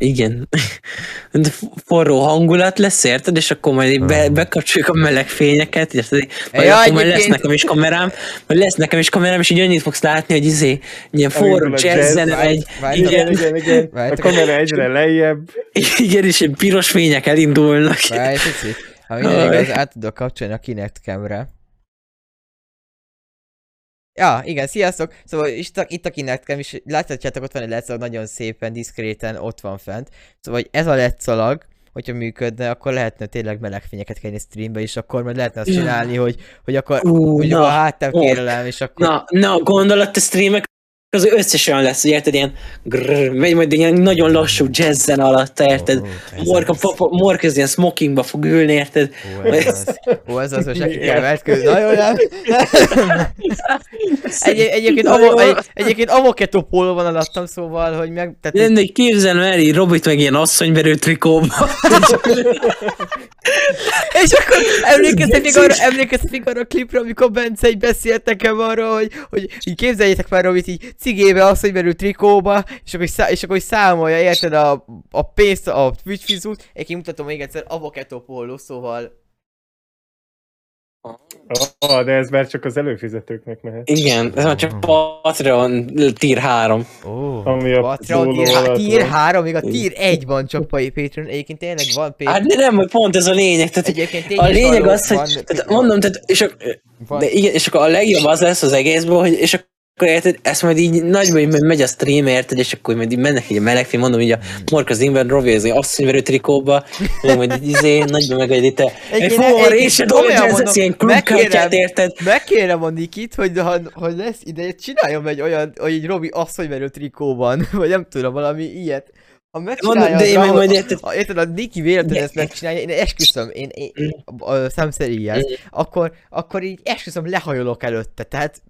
Igen. De forró hangulat lesz, érted? És akkor majd be, bekapcsoljuk a meleg fényeket, érted? Majd Ja, akkor majd lesz nekem is kamerám, majd lesz nekem is kamerám, és így annyit fogsz látni, hogy izé, ilyen forró jazz zene megy, Igen, igen, igen. A kamera egyre lejjebb. igen, és ilyen piros fények elindulnak. Várj. Ha minden igaz, át tudok kapcsolni a Kinect camre. Ja, igen, sziasztok! Szóval itt a, itt a Kinect cam, és láthatjátok, ott van egy LED szalag, nagyon szépen, diszkréten ott van fent. Szóval hogy ez a LED szalag, hogyha működne, akkor lehetne tényleg melegfényeket kenni streambe, és akkor majd lehetne azt csinálni, hogy, hogy akkor Ú, mondjuk na, a háttáv ó. kérelem, és akkor... Na, na, gondolat, a streamek az összes olyan lesz, hogy érted, ilyen grrr, megy majd ilyen nagyon lassú jazzen alatt, érted? Ez Morka, az ilyen smokingba fog ülni, érted? Ó, ez az. Ó, ez az, most neki kell vetkőzni. Na jó, nem? Egy, egyébként, avo, egy, egyébként avoketto póló van alattam, szóval, hogy meg... Tehát, Én egy képzelem el, így Robit meg ilyen asszonyverő trikóba. És akkor emlékeztek még arra, emlékeztek még arra a klipre, amikor Bence így beszélt nekem arra, hogy, hogy így képzeljétek már Robit így cigébe, azt, hogy belül trikóba, és akkor, szá, és akkor így számolja, érted a, a pénzt, a Twitch fizut, én mutatom még egyszer, avoketto póló, szóval Ah, de ez már csak az előfizetőknek mehet. Igen, ez már csak Patreon tier 3. Ó, Ami a Patreon tier, tier van. 3, még a tier 1 van csak pai Patreon, egyébként tényleg van Patreon. Hát de nem, hogy pont ez a lényeg. Tehát Egyébként a lényeg az, hogy van- tehát mondom, tehát, és, a, de igen, és akkor a legjobb az lesz az egészből, hogy és akkor érted, ezt majd így nagyban így megy a stream, érted, és akkor majd így mennek így a melegfény, mondom így a Morka Zimber, Rovi az asszonyverő trikóba, meg majd így izé, nagyban meg egy itt egy része komolyan dolog, ez ilyen klubkártyát, érted? Megkérem a Nikit, hogy ha, ha lesz ideje, csináljon egy olyan, hogy így Robi asszonyverő trikóban, vagy nem tudom, valami ilyet. Ha megcsinálja, de én Ra- majd érted- ha, érted, a Niki véletlenül ezt megcsinálja, én esküszöm, én, én, én a, a szemszerűjel, akkor, akkor így esküszöm, lehajolok előtte, tehát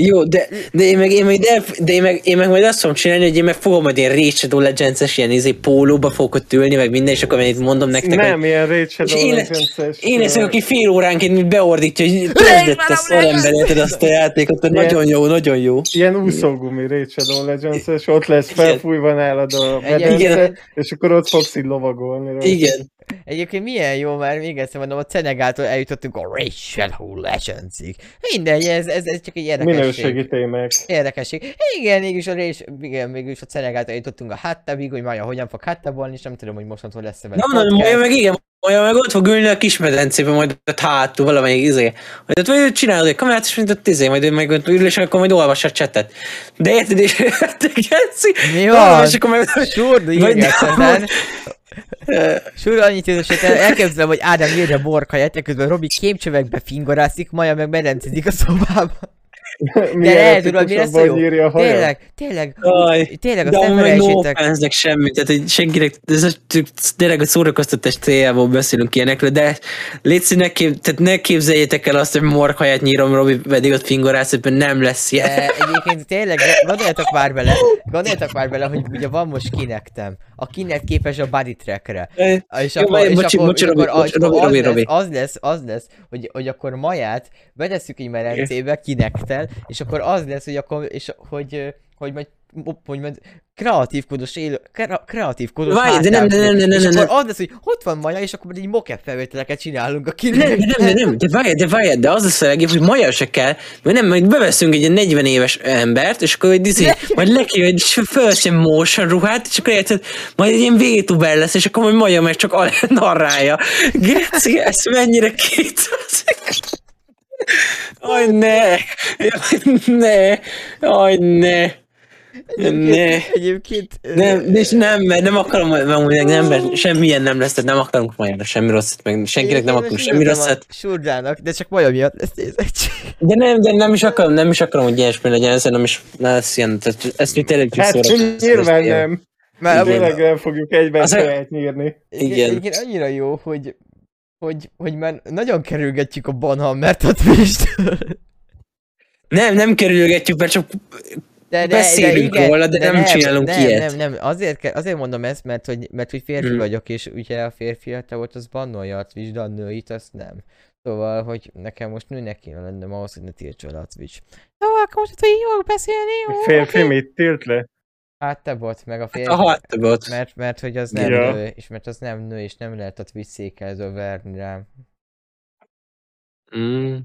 Jó, de, de én meg, én meg, de, de én meg, én meg majd azt fogom csinálni, hogy én meg fogom majd ilyen Raid Shadow Legends-es ilyen izé pólóba fogok ott ülni, meg minden, és akkor majd mondom nektek, Nem, hogy ilyen Raid Shadow én, Legends-es, én leszek, aki fél óránként beordítja, hogy kezdett ezt ember, érted azt a játékot, hogy nagyon jó, nagyon jó. Ilyen úszógumi Raid Shadow Legends-es, ott lesz Igen. felfújva nálad a Igen. medence, és akkor ott fogsz így lovagolni. rajta. Igen. Egyébként milyen jó, már még egyszer mondom, a Cenegától eljutottunk a Rachel Who Legendsig. Mindegy, ez, ez, ez csak egy érdekesség. Minőségi témák. Érdekesség. Igen, mégis a rés, igen, mégis a Cenegától eljutottunk a háttábig, hogy Maja hogyan fog háttabolni, és nem tudom, hogy mostantól lesz-e vele Nem podcast. olyan meg igen, olyan meg ott fog ülni a kis medencében, majd ott hátul valamelyik izé. Hogy ott vagy csinálod egy kamerát, és mint ott izé, majd ő meg ott ül, és akkor majd olvas a csetet. De érted, és te Mi van? és akkor meg... Surd, Vagy- Surd annyit idősít, elképzelem, hogy Ádám írja borkaját, ekközben Robi kémcsövekbe fingorászik, Maja meg berencezik a szobába. Milyen lehet, tudod, mi lesz a jó? a. Tényleg, tényleg, Jaj, tényleg de azt nem no felejtsétek. offense semmit, tehát hogy senkinek, ez a, tényleg a szórakoztatás céljából beszélünk ilyenekről, de légy ne, kép, tehát ne képzeljétek el azt, hogy morkhaját nyírom, Robi pedig ott fingorász, hogy nem lesz ilyen. De egyébként tényleg, de gondoljatok már bele, gondoljatok már bele, hogy ugye van most kinektem. A kinek képes a body trackre. És Jó, akkor, és bocsi, akkor, bocsi, és Robi, akkor, az, Robi, az, Robi, lesz, az lesz, az lesz, hogy, hogy akkor maját betesszük egy merencébe, kinektel, és akkor az lesz, hogy akkor, és hogy, hogy majd hogy majd kreatívkodos élő, kre, kreatívkodos Várj, de nem, nem, nem, nem, nem, akkor nem. az lesz, hogy ott van Maja, és akkor így mokep felvételeket csinálunk a Nem, de nem, de nem, de várj, de várj, de az lesz a legjobb, hogy Maja se kell, mert nem, majd beveszünk egy ilyen 40 éves embert, és akkor egy izé, majd neki egy fölszem motion ruhát, és akkor érted, majd egy ilyen VTuber lesz, és akkor majd Maja meg csak alá narrálja. Geci, ez mennyire két Aj, ne! Jaj, ne! Aj, ne! Ne! Egyébként, Nem, és nem, mert nem akarom, mert nem, mert semmilyen nem lesz, tehát nem akarunk majd semmi rosszat, meg senkinek nem akarunk semmi rosszat. Surdának, de csak Maja miatt lesz nézettség. De nem, de nem is akarom, nem is akarom, hogy ilyesmi legyen, ezzel nem is lesz ilyen, tehát ezt mi tényleg csak Hát nyilván lesz. nem. Mert amúgy- Tényleg nem fogjuk egyben saját nyírni. Igen. Igen, annyira jó, hogy, hogy, hogy már nagyon kerülgetjük a Banhammert a twitch Nem, nem kerülgetjük, mert csak Beszélünk róla, de nem csinálunk nem, ilyet. Nem, nem, azért, kell, azért mondom ezt, mert hogy, mert hogy férfi Hmm. vagyok, és ugye a férfi te volt, az bannolja a Twitch, de a nőit azt nem. Szóval, hogy nekem most nőnek kéne lennem ahhoz, hogy ne tiltsa le a Twitch. Jó, akkor most hogy jó beszélni, jó, Férfi mit tilt le? Hát te volt, meg a fél... A hardbot. Mert, mert hogy az nem Ja. nő, és mert az nem nő, és nem lehet a Twitch székelző verni rám. Mm.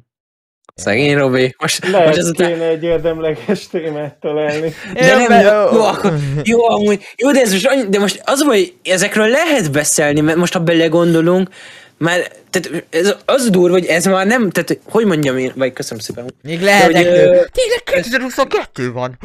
Szegény Robi. Most, most Lehet ezután... kéne egy érdemleges témát találni. De nem, jó, jó, akkor, jó, amúgy, jó, de ez most, annyi- de most az, hogy ezekről lehet beszélni, mert most ha belegondolunk, már, tehát ez, az durva, hogy ez már nem, tehát hogy mondjam én, vagy köszönöm szépen. Még lehetek De, hogy, nő. ö, Tényleg 2022 van.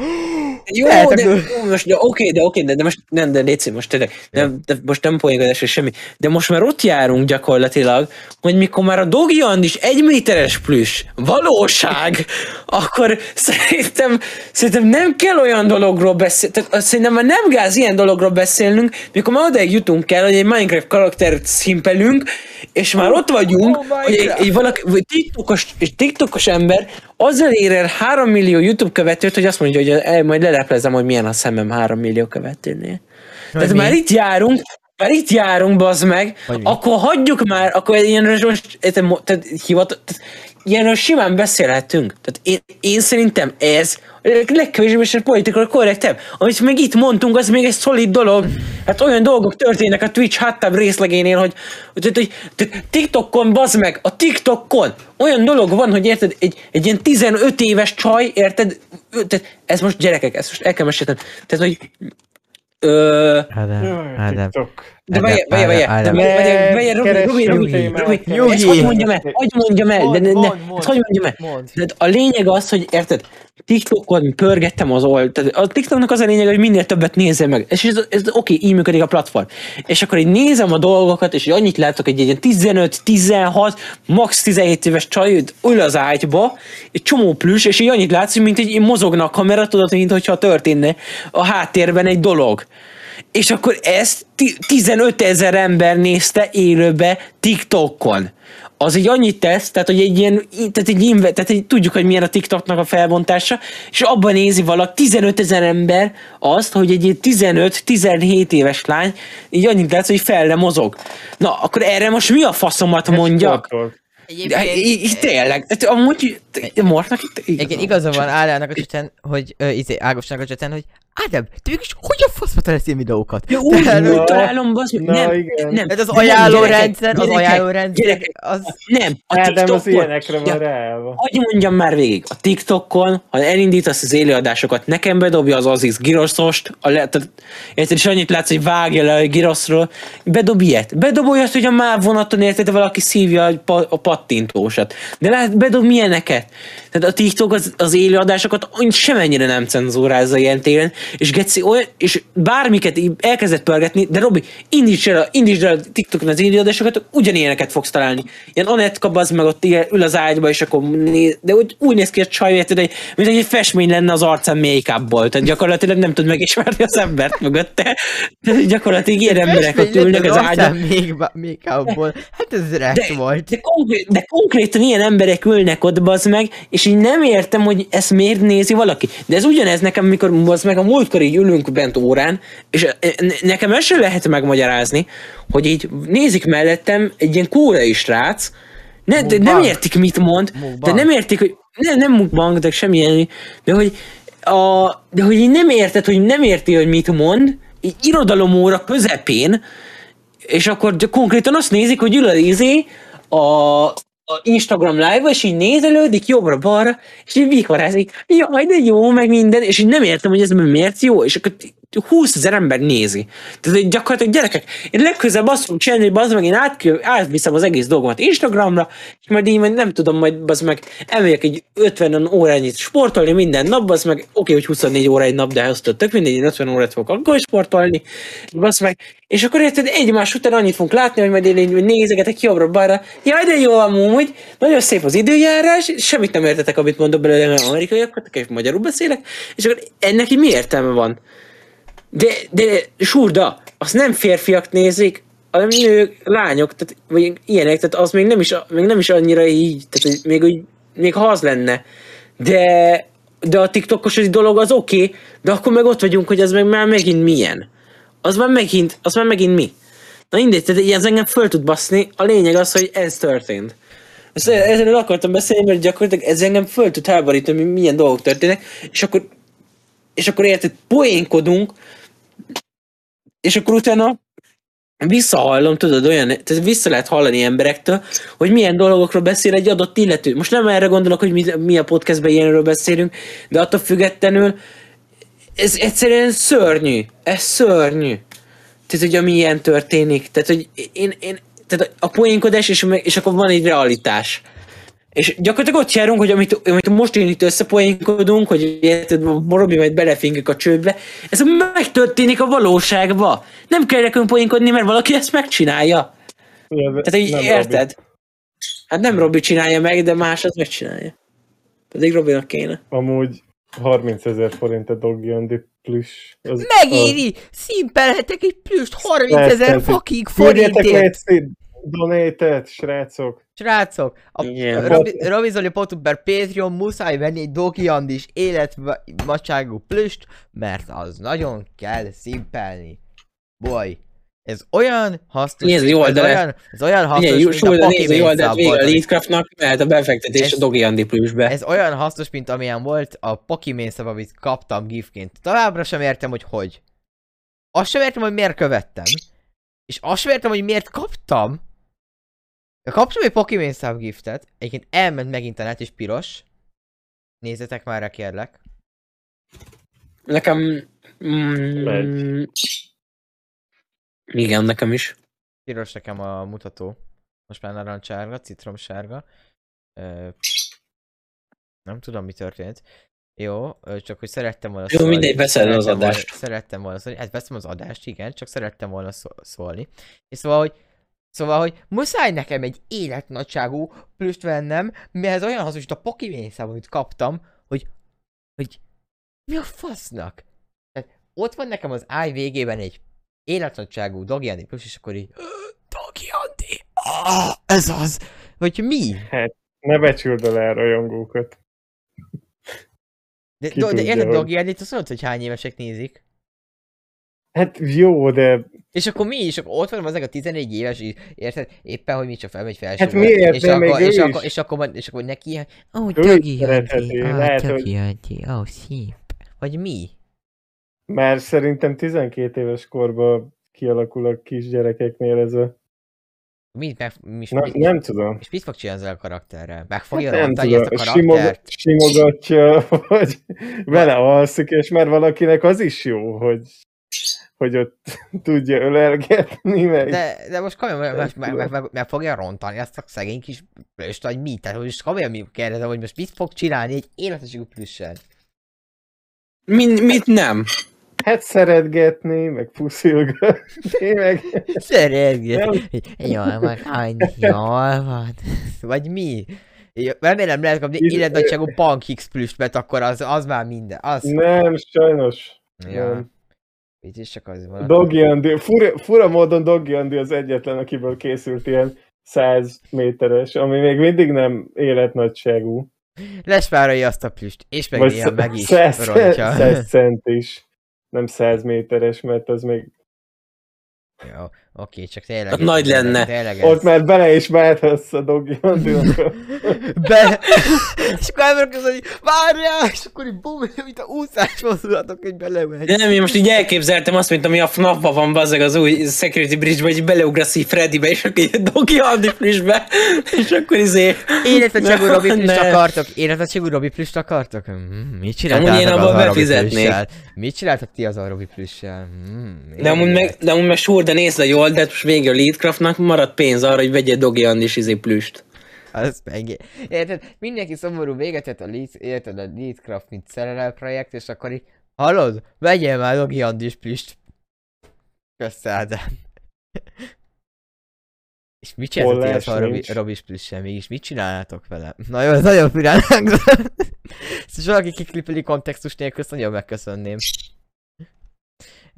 Jó, Lehet, de, jó, most, de oké, de oké, de, de most nem, de légy most tényleg, nem, de most nem poénkodás és semmi, de most már ott járunk gyakorlatilag, hogy mikor már a Dogi is egy méteres plüss, valóság, akkor szerintem, szerintem nem kell olyan dologról beszélni, tehát szerintem már nem gáz ilyen dologról beszélnünk, mikor már odaig jutunk el, hogy egy Minecraft karaktert szimpelünk, és már ott vagyunk, Oh, hogy egy, egy valaki, vagy TikTokos, egy TikTokos ember azzal ér el 3 millió YouTube követőt, hogy azt mondja, hogy el, majd leleplezem, hogy milyen a szemem 3 millió követőnél. Tehát mi? már itt járunk, már itt járunk, bazd meg, mi? akkor hagyjuk már, akkor ilyenről most, tehát, hivat, tehát, ilyenről simán beszélhetünk. Tehát én, én szerintem ez a legkevésbé is politikai korrektebb. Amit még itt mondtunk, az még egy szolid dolog. Hát olyan dolgok történnek a Twitch háttább részlegénél, hogy, hogy, hogy, hogy, TikTokon, bazd meg, a TikTokon olyan dolog van, hogy érted, egy, egy ilyen 15 éves csaj, érted, Ö, tehát ez most gyerekek, ezt most el kell mesélnem. Tehát, hogy ö, Ádám, Jaj, Ádám. TikTok. De várjál, várjál, várjál, várjál, Robi, Robi, Robi, Robi, ezt hogy mondjam el, hogy mondjam el, de ne, ne, ezt hogy mondjam el. Tehát a lényeg az, hogy érted, TikTokon pörgettem az old, tehát a TikToknak az a lényeg, hogy minél többet nézzél meg. És ez, ez oké, így működik a platform. És akkor így nézem a dolgokat, és annyit látok, hogy egy ilyen 15, 16, max 17 éves csaj ül az ágyba, egy csomó plüss, és így annyit látsz, mint egy mozogna a kamera, tudod, mint hogyha történne a háttérben egy dolog. És akkor ezt ti- 15 ezer ember nézte élőbe TikTokon. Az így annyit tesz, tehát hogy egy ilyen, tehát egy, inve, tehát egy, tudjuk, hogy milyen a TikToknak a felbontása, és abban nézi valaki 15 ezer ember azt, hogy egy ilyen 15-17 éves lány így annyit látsz, hogy fel nem mozog. Na, akkor erre most mi a faszomat mondjak? Í- í- tényleg, hát amúgy Mortnak itt Igen, igaza van Ádámnak a cseten, hogy ö, izé, Ágosnak a cseten, hogy Ádám, te mégis hogyan faszba találsz ilyen videókat? Ja, úgy, Tehát, úgy találom, meg, na, nem, igen. nem. Ez az ajánlórendszer, az ajánlórendszer, az... Nem, a Ádám az TikTokon, ilyenekre van ja, ráállva. Hogy mondjam már végig, a TikTokon, ha elindítasz az élőadásokat, nekem bedobja az Aziz Giroszost, a le, tehát, érted, és annyit látsz, hogy vágja le a Giroszról, bedob ilyet. Bedob olyat, hogy a MÁV vonaton érted, valaki szívja a, pa, a pattintósat. De lát, bedob milyeneket. Tehát a TikTok az, az élőadásokat semennyire nem cenzúrázza ilyen téren, és Geci olyan, és bármiket elkezdett pörgetni, de Robi, indíts el, indíts el a TikTokon az élőadásokat, ugyanilyeneket fogsz találni. Ilyen Anetka az meg ott ilyen, ül az ágyba, és akkor néz, de úgy, úgy néz ki a csaj, hogy mint egy festmény lenne az arcán make Tehát gyakorlatilag nem tud megismerni az embert mögötte. Tehát gyakorlatilag ilyen emberek ott ülnek az ágyban. Még, még abból. Hát ez rekt volt. De, konkrét, de konkrétan ilyen emberek ülnek ott, bazd meg, és így nem értem, hogy ezt miért nézi valaki. De ez ugyanez nekem, mikor bazd meg a múltkor így ülünk bent órán, és ne- nekem ezt sem lehet megmagyarázni, hogy így nézik mellettem egy ilyen kórai srác, ne, de nem értik, mit mond, de Mukbang. nem értik, hogy nem, nem mukbang, de semmilyen, de hogy, a, de hogy így nem érted, hogy nem érti, hogy mit mond, így irodalomóra közepén, és akkor konkrétan azt nézik, hogy ül a izé a, a Instagram live és így nézelődik jobbra-balra, és így vikarázik, jaj, de jó, meg minden, és így nem értem, hogy ez miért jó, és akkor 20 ezer ember nézi. Tehát gyakorlatilag gyerekek, én legközelebb azt fogom csinálni, hogy bazd meg, én átkö, átviszem az egész dolgomat Instagramra, és majd így majd nem tudom, majd bazd meg, elmegyek egy 50 órányit sportolni minden nap, bazd meg, oké, hogy 24 óra egy nap, de azt tök mindegy, én 50 órát fogok akkor sportolni, bazd meg, és akkor érted, egymás után annyit fogunk látni, hogy majd én így nézegetek jobbra-balra, jaj, de jó amúgy, nagyon szép az időjárás, semmit nem értetek, amit mondok belőle, mert amerikaiak és magyarul beszélek, és akkor ennek mi értelme van? De, de surda, azt nem férfiak nézik, hanem nők, lányok, tehát, vagy ilyenek, tehát az még nem is, még nem is annyira így, tehát hogy még, úgy, még ha az lenne. De, de a TikTokos dolog az oké, okay, de akkor meg ott vagyunk, hogy az meg már megint milyen. Az már megint, az már megint mi. Na mindegy, tehát ez engem föl tud baszni, a lényeg az, hogy ez történt. Ezt, ezzel akartam beszélni, mert gyakorlatilag ez engem föl tud háborítani, hogy milyen dolgok történnek, és akkor és akkor érted, poénkodunk, és akkor utána visszahallom, tudod, olyan, tehát vissza lehet hallani emberektől, hogy milyen dolgokról beszél egy adott illető. Most nem erre gondolok, hogy mi, mi a podcastben ilyenről beszélünk, de attól függetlenül ez egyszerűen szörnyű. Ez szörnyű. Tehát, hogy ami ilyen történik. Tehát, hogy én, én tehát a poénkodás, és, és akkor van egy realitás. És gyakorlatilag ott járunk, hogy amit, amit most én itt összepoénkodunk, hogy érted, Robi majd belefingik a csőbe, ez megtörténik a valóságba. Nem kell nekünk poénkodni, mert valaki ezt megcsinálja. Tehát így érted? Hát nem Robi csinálja meg, de más az megcsinálja. Pedig Robinak kéne. Amúgy 30 ezer forint a Doggy Andy plüss. Az, Megéri! Szimpelhetek egy plüst 30 ezer fucking Küldjetek forintért! Donétet, srácok. Srácok, a Igen. Robi, Robi Zoli Potu per Patreon muszáj venni egy Doki Andis életmacságú plüst, mert az nagyon kell szimpelni. Boy, ez olyan hasznos, Nézd, jó ez, oldalát. olyan, ez olyan hasznos, Igen, mint a nézni, jó, de vége a. Leadcraftnak, mehet a befektetés Ez- a Dogi Andi plüsbe. Ez olyan hasznos, mint amilyen volt a Pokimane szab, amit kaptam gifként. Továbbra sem értem, hogy hogy. Azt sem értem, hogy miért követtem. És azt sem értem, hogy miért kaptam. Kaptam egy Pokimane szab giftet. Egyébként elment megint a net és piros. Nézzetek már rá, kérlek. Nekem... Mm, Megy. igen, nekem is. Piros nekem a mutató. Most már narancssárga, citromsárga. Ö, nem tudom, mi történt. Jó, csak hogy szerettem volna Jó, mindegy, veszed az szerettem volna- adást. Szerettem volna szólni, hát veszem az adást, igen, csak szerettem volna szó- szólni. És szóval, hogy Szóval, hogy muszáj nekem egy életnagyságú plüst vennem, mihez olyan hasznos, mint a Pokimane szám, amit kaptam, hogy, hogy mi a fasznak? Tehát ott van nekem az áj végében egy életnagyságú Dogi Andy plüss, és akkor így Andy, ah, ez az! Vagy mi? Ne becsüld el rajongókat. De, Ki de tudja, érted, Dogi Andy-t azt mondod, hogy hány évesek nézik? Hát jó, de És akkor mi is? Akkor ott van ezek a 14 éves, érted? Éppen, hogy mi csak felmegy felső. Hát miért? És akkor, még és, akkor, és, akkor, és akkor neki, ó, oh, lehet, ah, hogy- Dogi Andy, ó, szép. Vagy mi? már szerintem 12 éves korban kialakul a kisgyerekeknél ez a... Mi, meg, mi, Na, mi, nem tudom. És mit fog csinálni ezzel a karakterrel? Meg fogja Nem rontani ezt a simog, karaktert? simogatja, vagy vele alszik, és mert valakinek az is jó, hogy, hogy ott tudja ölelgetni, meg... De, de most komolyan, meg, meg, meg, meg, meg, fogja rontani ezt a szegény kis plüst, vagy mi? Tehát, hogy most komolyan mi kérdezem, hogy most mit fog csinálni egy életességű plüssel? Min, mit nem? Hát szeretgetni, meg puszilgatni, meg... Szeretget. Jól van, Andi, jól van. Vagy mi? Remélem lehet kapni életnagyságú Pankix plüst, mert akkor az, az már minden. Az. Nem, sajnos. Ja. Nem. Itt is csak az van. Doggy Andy, fura, fura módon Doggy Andy az egyetlen, akiből készült ilyen 100 méteres, ami még mindig nem életnagyságú. Lespárolja azt a plüst, és meg Vagy néha meg is 100, rontja. 100 cent is. Nem 100 méteres, mert az még... Jó, oké, csak tényleg. Az nagy lenne. Tényleg Ott már bele is mehetsz a Doggy andy Be... és akkor emberek között, hogy várjál, és akkor így bum, mint a úszás mozdulatok, hogy belemegy. De nem, én most így elképzeltem azt, mint ami a FNAF-ban van bazzeg az új Security Bridge-be, hogy beleugrasz így Freddybe, és akkor így Dogi Andi plüsbe, és akkor izé... Életnagyságú Ne, Robi plüst akartok? Életnagyságú Robi plüst akartok? Hmm, mit abba az a Robi befizetnék. plüssel? Mit csináltak ti az a Robi plüssel? Hmm, De amúgy meg, de amúgy meg súr, de nézd a jól, de most vége a Leadcraftnak, maradt pénz arra, hogy vegyél Dogi Andis izé plüst. Az meg... Érted? Mindenki szomorú véget ért a Lead, érted a Leadcraft, mint szerelel projekt, és akkor így... Hallod? Vegyél már Rogi Andis plüst. Kösz Ádám. És mit az a Robi. Robis plüssel mégis? Mit csinálnátok vele? Na jó, ez nagyon furán hangzott. Ezt valaki kiklipeli kontextus nélkül, ezt nagyon megköszönném.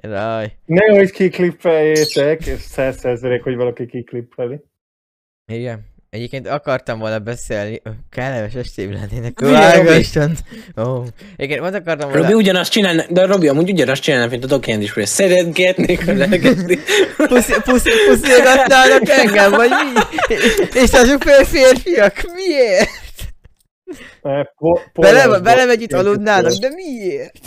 Raj. Nehogy kiklippeljétek, és száz százalék, hogy valaki kiklippeli. Igen. Egyébként akartam volna beszélni, kellemes estém lennének. Vágastan. Ó. Igen, azt akartam volna... Robi ugyanazt csinálna, de Robi amúgy ugyanazt csinálna, mint a Dogi Andis plüst. Szeretgetnék, ölelgetni. Puszi, puszi, puszilgatnának engem, vagy mi? És azok fél férfiak, miért? Bele, belemegy itt aludnának, de miért?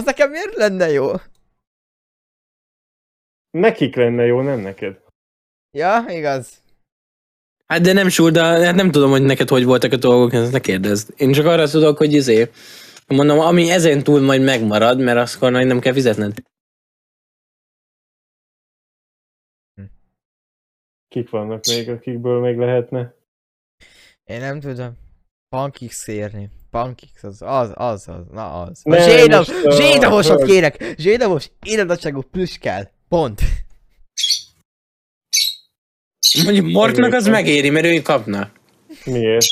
Az nekem miért lenne jó? Nekik lenne jó, nem neked. Ja, igaz. Hát de nem súr, de hát nem tudom, hogy neked hogy voltak a dolgok, ezt ne kérdezd. Én csak arra tudok, hogy izé, mondom, ami ezen túl majd megmarad, mert akkor majd nem kell fizetned. Kik vannak még, akikből még lehetne? Én nem tudom. Pankix érni. Pankix, az, az, az, az, na az. Zsédav, a- zsédavosot hogy- kérek! Zsédavos, plüss kell. Pont. Mondjuk Morknak az megéri, mert ő kapna. Miért?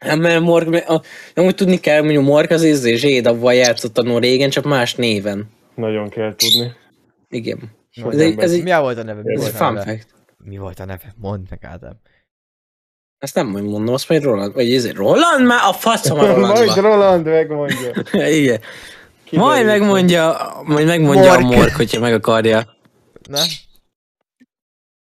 Hát mert Mork, a, amúgy tudni kell, mondjuk Mork az izé Zsédavval játszott annó régen, csak más néven. Nagyon kell tudni. Igen. Ez a ez egy, Mi volt a neve? Mi ez volt a fun neve? fact. Mi volt a neve? Mondd meg, Ádám. Ezt nem majd mondom, azt majd Roland, vagy izé, Roland már a faszom a Majd Rolandba. Roland megmondja. Igen. Kiderül. Majd megmondja, majd megmondja Mork. a Mork, hogyha meg akarja. Na?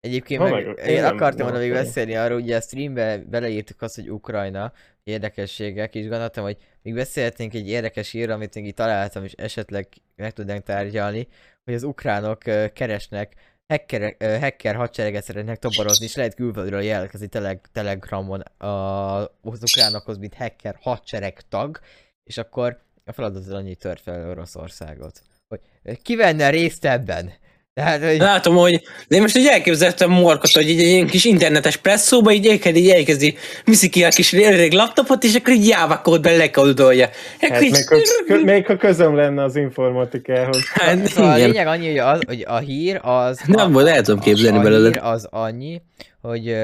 Egyébként Ha meg, meg- én én akartam volna még beszélni arról, ugye a streambe beleírtuk azt, hogy Ukrajna érdekességek, és gondoltam, hogy még beszélhetnénk egy érdekes hírra, amit még itt találtam, és esetleg meg tudnánk tárgyalni, hogy az ukránok keresnek hacker, ö, hacker hadsereget szeretnek toborozni, és lehet külföldről jelentkezni tele, Telegramon a, az ukránokhoz, mint hacker hadsereg tag, és akkor a feladat annyi tört fel Oroszországot. Hogy ki venne részt ebben? Tehát, hogy... Látom, hogy de én most így elképzeltem Morkot, hogy így egy ilyen kis internetes presszóba így elkezdi, így elkezdi, viszi ki a kis öreg laptopot, és akkor így Java kódban lekódolja. Hát így- még, ha, kö- még ha közöm lenne az informatikához. Hát, Szóval a lényeg annyi, hogy, az, hogy a hír az... Nem, a, el tudom képzelni a, a belőled. hír az annyi, hogy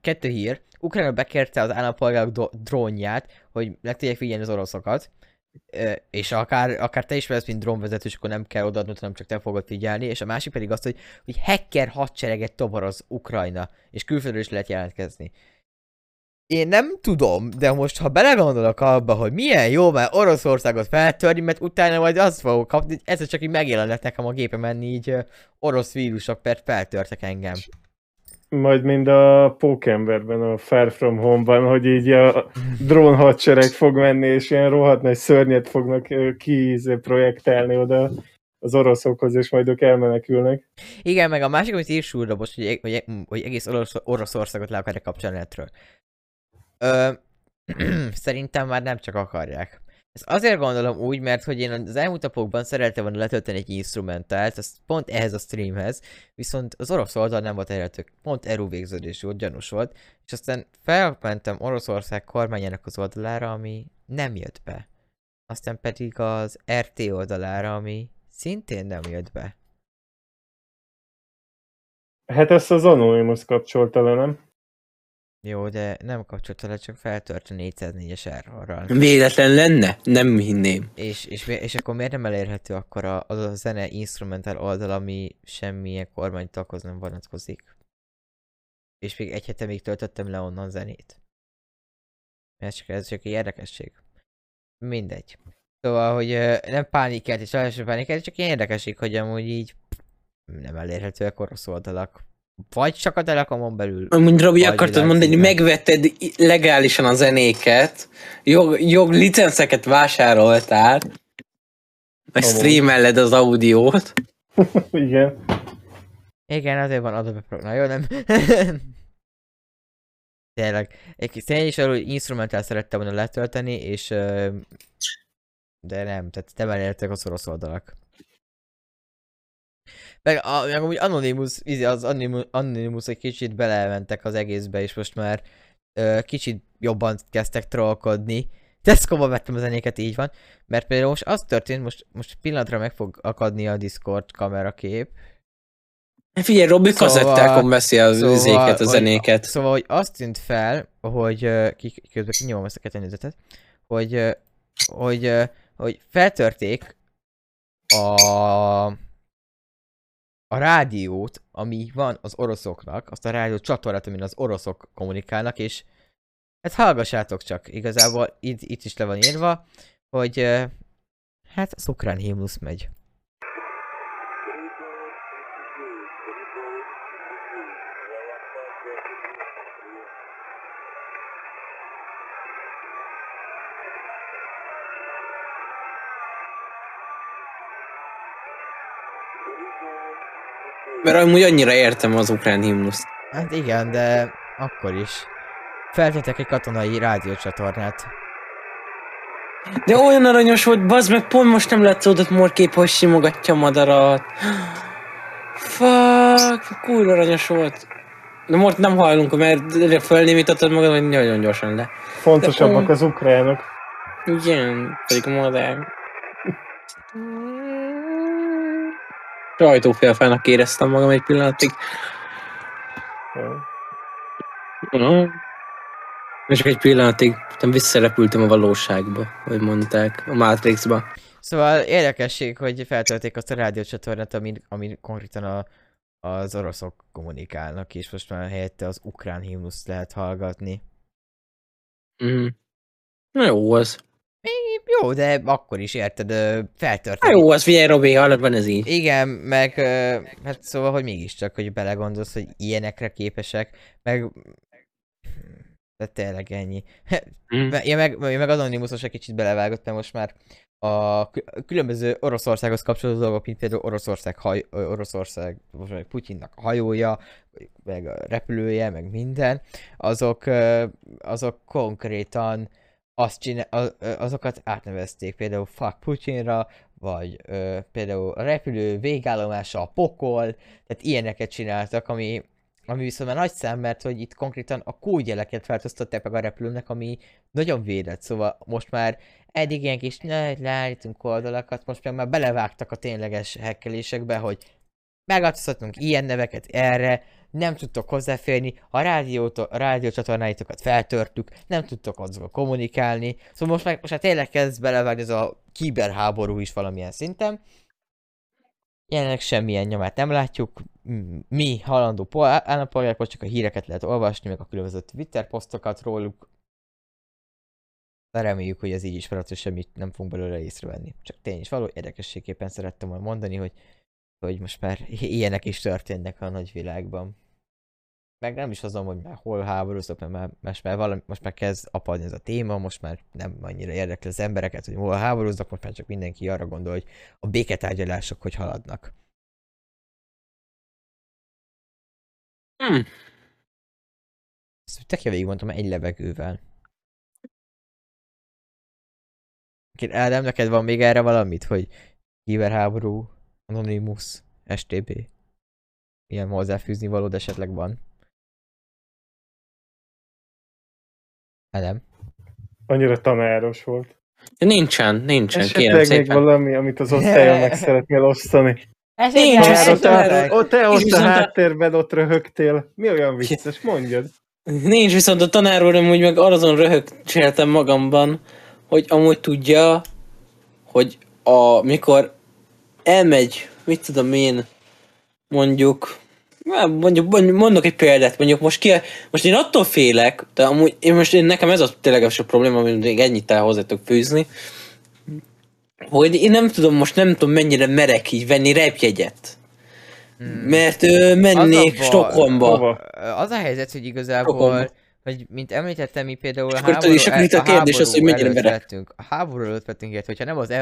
kettő hír. Ukrajna bekérte az állampolgárok do- drónját, hogy meg tudják figyelni az oroszokat. És akár, akár te is vesz, mint drónvezető, és akkor nem kell odaadnod, hanem csak te fogod figyelni. És a másik pedig azt, hogy, hogy hacker hadsereget toboroz Ukrajna, és külföldről is lehet jelentkezni. Én nem tudom, de most ha belegondolok abba, hogy milyen jó már Oroszországot feltörni, mert utána majd azt fogok kapni, ez csak így megjelennek nekem a gépemen így orosz vírusok, mert feltörtek engem. Majd mind a Pókemberben, a Far From Home-ban, hogy így a drón hadsereg fog menni, és ilyen rohadt nagy szörnyet fognak ö, ki izé, projektálni oda az oroszokhoz, és majd ők elmenekülnek. Igen, meg a másik, amit ír súrlapos, hogy, e- hogy, e- hogy egész Orosz, Oroszországot le akarják kapcsolni netről. Ö, szerintem már nem csak akarják. Ezt azért gondolom úgy, mert hogy én az elmúlt napokban szerettem volna letölteni egy instrumentált, ezt pont ehhez a streamhez, viszont az orosz oldal nem volt elérhető, pont erő végződés volt, gyanús volt, és aztán felmentem Oroszország kormányának az oldalára, ami nem jött be. Aztán pedig az RT oldalára, ami szintén nem jött be. Hát ezt az Anonymous kapcsolta le, nem? Jó, de nem kapcsolta le, csak feltört a 404-es errorral. Véletlen lenne? Nem hinném. És, és, és akkor miért nem elérhető akkor a, az a zene instrumentál oldal, ami semmilyen kormánytaghoz nem vonatkozik? És még egy hete még töltöttem le onnan zenét. Ez csak, ez csak egy érdekesség. Mindegy. Szóval, hogy nem pánikelt és első pánikelt, csak ilyen érdekesség, hogy amúgy így nem elérhetőek orosz oldalak. Vagy csak a Telekomon belül. Amúgy Robi, Vagy akartad mondani, hogy megvetted legálisan a zenéket, jog, jog licenszeket vásároltál, meg Amúgy. streamelled az audiót. Igen. Igen, azért van Adobe Pro. Na jó, nem? Tényleg. Egy kis én is arról, hogy instrumentál szerettem volna letölteni, és... De nem, tehát nem elértek az orosz oldalak. Meg, a, meg amúgy Anonymous, izé, az Anonymous, Anonymous egy kicsit belementek az egészbe, és most már ö, kicsit jobban kezdtek trollkodni. Tesco-ba vettem a zenéket, így van. Mert például most az történt, most, most pillanatra meg fog akadni a Discord kamerakép, Figyelj, Robi Szóval- kazettákon veszi az szóval, izéket, a hogy- zenéket. Szóval, hogy azt tűnt fel, hogy ki, közben kinyomom ezt a kettőnézetet, hogy, hogy, hogy feltörték a, a rádiót, ami van az oroszoknak, azt a rádió csatornát, amin az oroszok kommunikálnak, és hát hallgassátok csak, igazából itt, itt is le van írva, hogy hát az ukrán himnusz megy. Mert amúgy annyira értem az ukrán himnuszt. Hát igen, de akkor is. Feltettek egy katonai rádiócsatornát. De olyan aranyos volt, bazd meg, pont most nem látszódott morkép, hogy simogatja a madarat. Fuck, kurva aranyos volt. De most nem hajlunk, mert fölnémítottad magad, hogy nagyon gyorsan le. Fontosabbak az ukránok. Igen, pedig a madár. Sajtófélfának éreztem magam egy pillanatig. Uh-huh. És egy pillanatig, utána visszarepültem a valóságba, hogy mondták, a Matrixba. Szóval érdekesség, hogy feltölték azt a rádiócsatornát, amin, amin konkrétan a, az oroszok kommunikálnak, és most már helyette az ukrán himnuszt lehet hallgatni. Mhm. Na jó az. Jó, de akkor is érted, ö, feltörték. Na jó az, figyelj Robi, hallod, van ez így. Igen, meg hát szóval, hogy mégiscsak, hogy belegondolsz, hogy ilyenekre képesek, meg de tényleg ennyi. Mm. Én meg, én meg Anonymous egy kicsit belevágott, mert most már a kü- különböző Oroszországhoz kapcsolódó dolgok, mint például Oroszország, haj, Oroszország, most meg Putyinnak a hajója, meg a repülője, meg minden, azok, azok konkrétan azt csinál, azokat átnevezték például fuck Putyinra, vagy ö, például a repülő végállomása a pokol, tehát ilyeneket csináltak, ami, ami viszont már nagy szám, mert hogy itt konkrétan a kódjeleket változtatták meg a repülőnek, ami nagyon védett, szóval most már eddig ilyen kis ne, leállítunk oldalakat, most meg már belevágtak a tényleges hekkelésekbe, hogy megváltoztatunk ilyen neveket erre, nem tudtok hozzáférni, a, rádiót, a rádiócsatornáitokat feltörtük, nem tudtok azokkal kommunikálni, szóval most meg most már tényleg kezd belevágni ez a kiberháború is valamilyen szinten. Jelenleg semmilyen nyomát nem látjuk, mi halandó pol- állampolgárok, csak a híreket lehet olvasni, meg a különböző Twitter posztokat róluk. Reméljük, hogy ez így is marad, hogy semmit nem fogunk belőle észrevenni. Csak tény is való, érdekességképpen szerettem volna mondani, hogy, hogy most már ilyenek is történnek a nagyvilágban. Meg nem is azon, hogy már hol háborúzok, mert már, most, már valami, most már kezd apadni ez a téma, most már nem annyira érdekli az embereket, hogy hol háborúznak, most már csak mindenki arra gondol, hogy a béketárgyalások hogy haladnak. Hm. Ezt tök végig mondtam egy levegővel. Ádám, neked van még erre valamit, hogy kiberháború, Anonymous, STB? Ilyen hozzáfűzni valód esetleg van? Ádám? Annyira tanáros volt. Nincsen, nincsen, kérem Esetleg még szépen. valami, amit az osztályon meg szeretnél osztani. Nincs, ott, te ott a háttérben ott röhögtél. Mi olyan vicces? Mondjad. Nincs, viszont a tanár úr amúgy meg azon röhögcséltem magamban, hogy amúgy tudja, hogy a, mikor elmegy, mit tudom én, mondjuk, mondjuk, mondok egy példát, mondjuk most ki, most én attól félek, de amúgy én most én, nekem ez a tényleg a probléma, amit még ennyit el hozzátok fűzni, hogy én nem tudom, most nem tudom mennyire merek így venni repjegyet. Mert ö, mennék Az a Stockholmba. Hova? Az a helyzet, hogy igazából, Stockholmba. hogy mint említettem, mi például a És akkor háború, és akkor itt a a kérdés az, hogy mennyire merek. vettünk, a háború előtt vettünk ilyet, hogyha nem az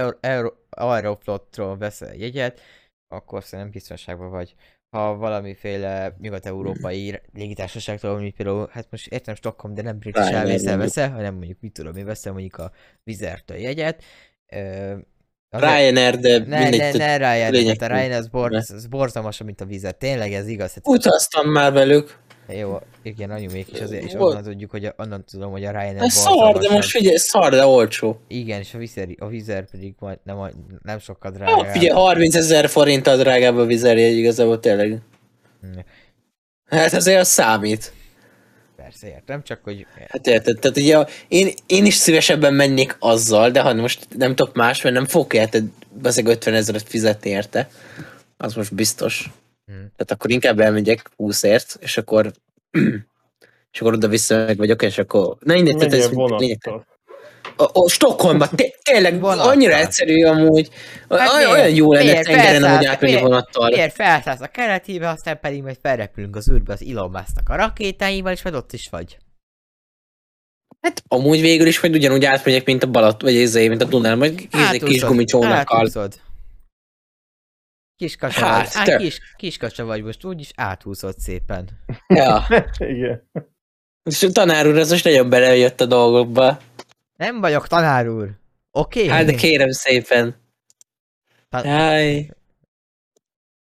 Aeroflotról veszel egy jegyet, akkor szerintem biztonságban vagy. Ha valamiféle nyugat-európai légitársaságtól, mint például, hát most értem Stockholm, de nem British mondjuk. veszel, hanem mondjuk mit tudom én veszel mondjuk a Vizertől jegyet. Ö, Ryanair, de ne, mindegy. ne, ne Ryanair, tehát a Ryanair az, bor, ne. az borzalmasabb, mint a Vizer. Tényleg ez igaz. Hát, Utaztam már velük. Jó, igen, anyumék is azért, és Volt. onnan tudjuk, hogy a, onnan tudom, hogy a Ryanair Ez szar, de most figyelj, szar, de olcsó. Igen, és a Vizer, a Vizer pedig majd nem, nem sokkal Hát drágább. figyelj, 30 ezer forint a drágább a vizerjegy igazából tényleg. Mm, Hát azért az számít. Persze, értem, csak hogy Hát érted, tehát ugye a- én, én is szívesebben mennék azzal, de ha most nem tudok más, mert nem fogok érted ezek 50 ezeret fizetni érte. Az most biztos. Hmm. Tehát akkor inkább elmegyek 20ért, és akkor és akkor oda-vissza meg vagyok, és akkor... Na, mindegy, tehát ez. A, a Stockholmba, té- tényleg Vonattal. annyira egyszerű amúgy. Hát miért? olyan jó lenne Miért? tengeren, hogy átmenni miért? vonattal. miért felszállsz a keletibe, aztán pedig majd felrepülünk az űrbe az Elon Musk-nak a rakétáival, és majd ott is vagy. Hát amúgy végül is majd ugyanúgy átmegyek, mint a Balat, vagy ezért, mint a Dunán, majd Hát egy kis gumicsónakkal. Kiskacsa Hát, vagy. Hát, kis, kiskacsa vagy most, úgyis áthúzott szépen. Ja. Igen. És a tanár úr az most nagyon belejött a dolgokba. Nem vagyok tanár úr. Oké? Okay? Hát de kérem szépen. Ta- Jaj.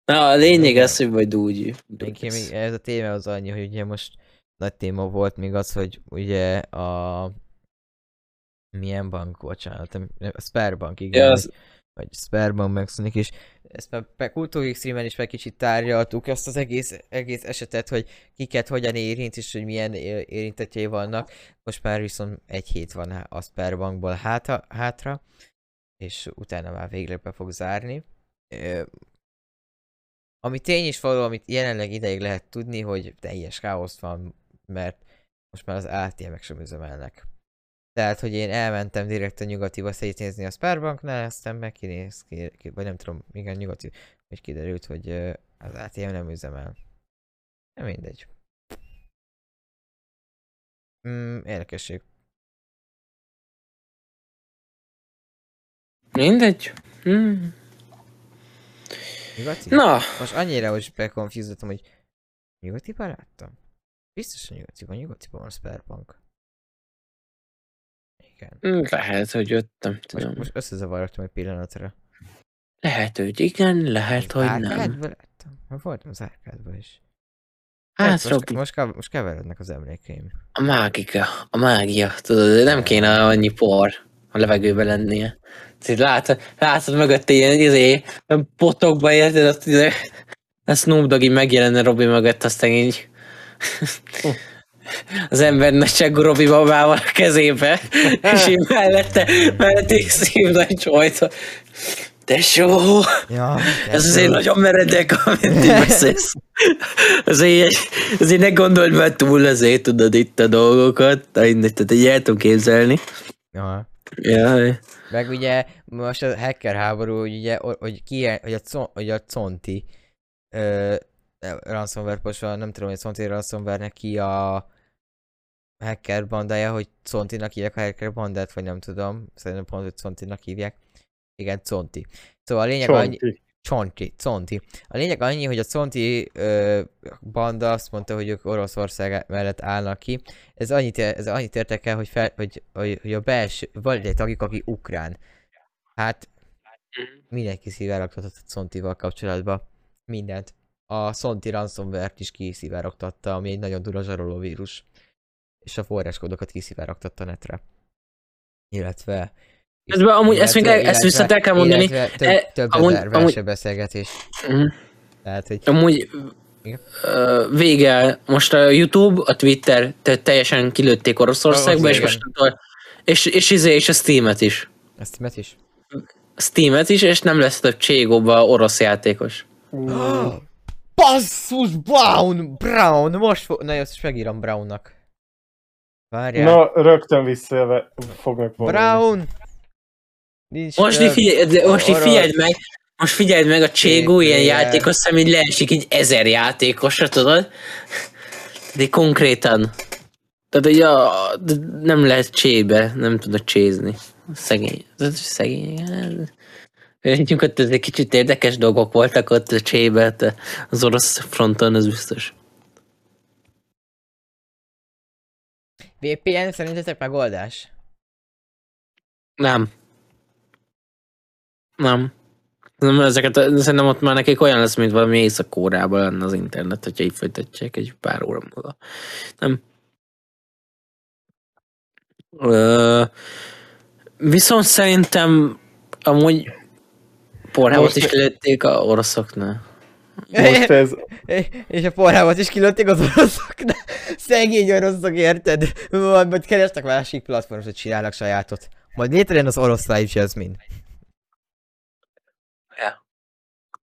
Na, a lényeg az, hogy majd úgy. Még, ez a téma az annyi, hogy ugye most nagy téma volt még az, hogy ugye a... Milyen bank, bocsánat, a Sperbank, igen. Ja, az, vagy Sperbank megszűnik, és ezt már Kultúrik streamen is meg kicsit tárgyaltuk, ezt az egész, egész esetet, hogy kiket hogyan érint, és hogy milyen é- érintettjei vannak. Most már viszont egy hét van a Sperbankból hátra, hátra, és utána már végre be fog zárni. Ami tény is való, amit jelenleg ideig lehet tudni, hogy teljes káosz van, mert most már az ATM-ek sem üzemelnek. Tehát, hogy én elmentem direkt a nyugatiba szétnézni a Sperbanknál, aztán meg kinéz, ki, ki, vagy nem tudom, igen, nyugati, hogy kiderült, hogy az ATM nem üzemel. Nem mindegy. Mm, érdekesség. mindegy. Hmm. Nyugati? Na, Most annyira, hogy bekonfúzottam, hogy nyugatiban láttam? Biztos, hogy nyugatiban, nyugatiban van a Sperbank. Igen. mm, lehet, hogy ott nem Most, tudom. most összezavarodtam egy pillanatra. Lehet, hogy igen, lehet, hogy nem. Hát voltam az árkádban is. Hát, most, Robi, most, kev- most keverednek az emlékeim. a mágika, a mágia, tudod, nem kéne annyi por a levegőben lennie. Látod, látod mögött ilyen izé, potokba érted, azt izé, a Snoop Dogg így megjelenne Robi mögött, aztán így az ember nagyságú Robi babával a kezébe, és így mellette, mellette szív nagy csajta. Tesó, Ja, ez azért nagyon meredek, amit így beszélsz. Azért, azért ne gondold már túl azért, tudod itt a dolgokat, tehát így el tudom képzelni. ja. Jaj. Meg ugye most a hacker háború, hogy ugye, hogy, ki, hogy, a, co, hogy a Conti ö, ransomware posva, nem tudom, hogy a Conti ransomware ki a hacker bandája, hogy Continak hívják a hacker bandát, vagy nem tudom, szerintem pont, hogy Continak hívják. Igen, Conti. Szóval a lényeg annyi, Csonti. Csonti, Conti. A lényeg annyi, hogy a Conti ö, banda azt mondta, hogy ők Oroszország mellett állnak ki. Ez annyit, ez annyit értek el, hogy, fel, hogy, hogy, hogy a belső, van egy tagjuk, aki ukrán. Hát mindenki szivárogtatott a Contival kapcsolatban. Mindent. A Conti ransomware-t is kiszivárogtatta, ami egy nagyon durva zsaroló vírus. És a forráskódokat kiszivárogtatta a netre. Illetve... Ez be- amúgy ezt még el- ezt viszont el kell mondani. Illetve több, E, több amúgy- ezer amúgy- beszélgetés. Mhm. Tehát, hogy Amúgy Igen. vége, most a YouTube, a Twitter te- teljesen kilőtték Oroszországba, és most és, és, izé, és a Steam-et is. ezt met is. A Steam-et is, és nem lesz több Cségóba orosz játékos. Basszus, Brown! Brown! Most fog... Na, ezt is megírom Brownnak. Várjál. Na, rögtön vissza fognak vonulni. Brown! Nincs Most több figyelj, de most orosz. figyeld meg, most figyeld meg a Cségó ilyen játékos szem, így leesik így ezer játékosra, tudod? De konkrétan. Tehát, hogy a, de nem lehet csébe, nem tudod csézni. Szegény. Szegény. Értjünk, ott ez egy kicsit érdekes dolgok voltak ott a csébe, de az orosz fronton, ez biztos. VPN szerintetek megoldás? Nem. Nem. Nem, ezeket, szerintem ott már nekik olyan lesz, mint valami észak lenne az internet, hogyha így folytatják egy pár óra múlva. Nem. Ö, viszont szerintem amúgy porhávot Most- is lőtték a oroszoknál. Most ez, És a forrámat is kilőtték az oroszoknál. Szegény oroszok, érted? Majd, majd kerestek másik platformot, hogy csinálnak sajátot. Majd létrejön az orosz Live Jasmine.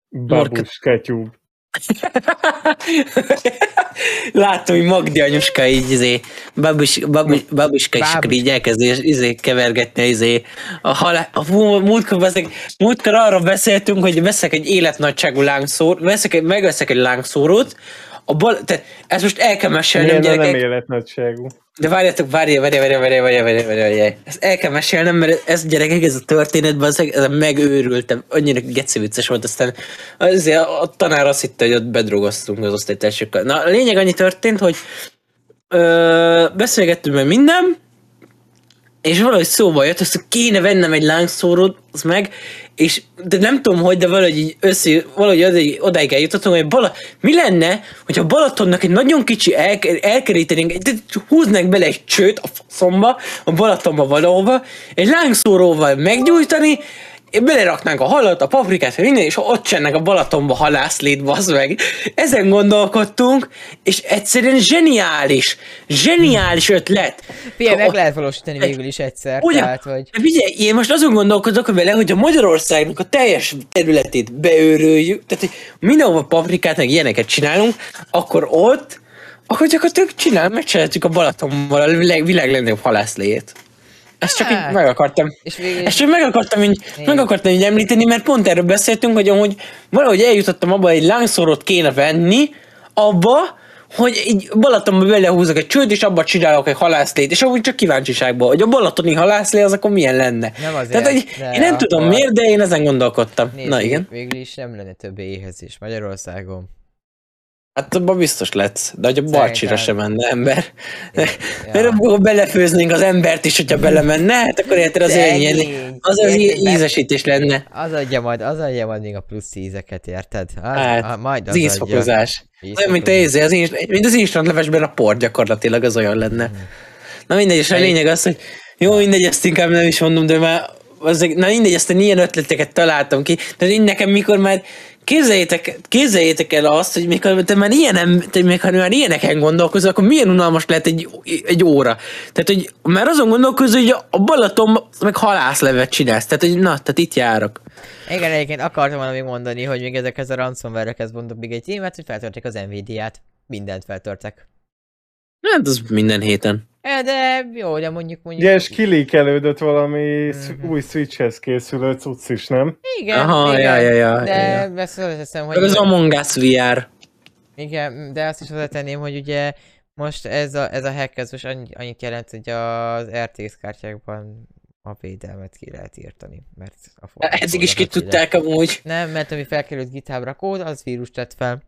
babus ketyúb. Láttam, hogy Magdi anyuska így izé, babus, babus, babuska is akkor így elkezd izé, kevergetni izé. A halál, a, múltkor, veszek, múltkor arra beszéltünk, hogy veszek egy életnagyságú lángszórót, veszek, megveszek egy lángszórót, a bal, te, ezt most el kell mesélnem, Milyen a nem gyerekek. életnagyságú. De várjatok, várjál, várjál, várjál, várjál, várjál, várjál, várjál, várjál. Ezt el kell mesélnem, mert ez gyerekek, ez a történetben, ez, ez megőrültem, annyira geci vicces volt, aztán azért a, a tanár azt hitte, hogy ott bedrogoztunk az osztálytársakkal. Na, a lényeg annyi történt, hogy ö, beszélgettünk meg minden, és valahogy szóba jött, azt kéne vennem egy lángszórót, az meg, és de nem tudom, hogy, de valahogy így össze, valahogy odáig, odáig hogy Bala, mi lenne, hogyha Balatonnak egy nagyon kicsi el, elkerítenénk, de húznánk bele egy csőt a faszomba, a Balatonba valahova, egy lángszóróval meggyújtani, beleraknánk a halat, a paprikát, minden, és ott csennek a Balatonba halászlét, bazd meg. Ezen gondolkodtunk, és egyszerűen zseniális, zseniális ötlet. Figyelj, meg lehet valósítani végül is egyszer, Ugye? tehát, hogy... De Figyelj, én most azon gondolkodok vele, hogy a Magyarországnak a teljes területét beőröljük, tehát hogy mindenhova paprikát, meg ilyeneket csinálunk, akkor ott, akkor gyakorlatilag csinálunk, megcsináljuk a Balatonban a leg- világ legnagyobb halászléjét. Ezt csak Hát. így meg akartam. És végül Ezt csak meg akartam, így, meg akartam így említeni, mert pont erről beszéltünk, hogy amúgy valahogy eljutottam abba, hogy egy lángszórót kéne venni, abba, hogy így Balatonba belehúzok egy csőt, és abba csinálok egy halászlét, és amúgy csak kíváncsiságból, hogy a balatoni halászlé az akkor milyen lenne. Nem azért, Tehát, hogy de én nem tudom akkor- miért, de én ezen gondolkodtam. Nézd, Na igen. Végül is nem lenne több éhezés Magyarországon. Hát abban biztos lesz, de hogy a balcsira sem menne ember. Ja. Mert abból belefőznénk az embert is, hogyha belemenne, hát akkor érted az ennyi. Szegény. Az az Érted, ízesítés lenne. Az adja majd, az adja majd még a plusz ízeket, érted? Az, Hát, a, majd az Az ízfokozás. Olyan, mint, az inst- mint az instant levesben a por gyakorlatilag az olyan lenne. Mhm. Na mindegy, és a lényeg az, hogy jó, mindegy, ezt inkább nem is mondom, de már az, na mindegy, ezt ilyen ötleteket találtam ki. Tehát én nekem mikor már képzeljétek, képzeljétek el azt, hogy mikor te már, ilyen, te mikor már ilyeneken gondolkozol, akkor milyen unalmas lehet egy, egy óra. Tehát, hogy már azon gondolkozol, hogy a Balaton meg halászlevet csinálsz. Tehát, hogy na, tehát itt járok. Igen, egyébként akartam volna még mondani, hogy még ezekhez a ransomware-ekhez mondok még egy témát, hogy feltörték az Nvidia-t. Mindent feltörtek. Hát az minden héten. E, de jó, de mondjuk mondjuk... Ugye, és kilíkelődött valami Mhm. új Switchhez készülő cucc is, nem? Igen, Aha, igen, ja, ja, ja, de ja, ja. ezt hozzáteszem, hogy... Az Among Us VR. Igen, de azt is hozzátenném, hogy ugye most ez a, ez a hack, ez most annyi, annyit jelent, hogy az RTX kártyákban a védelmet ki lehet írtani, mert a Eddig is ki tudták amúgy. Nem, mert ami felkerült GitHubra kód, az vírus tett fel.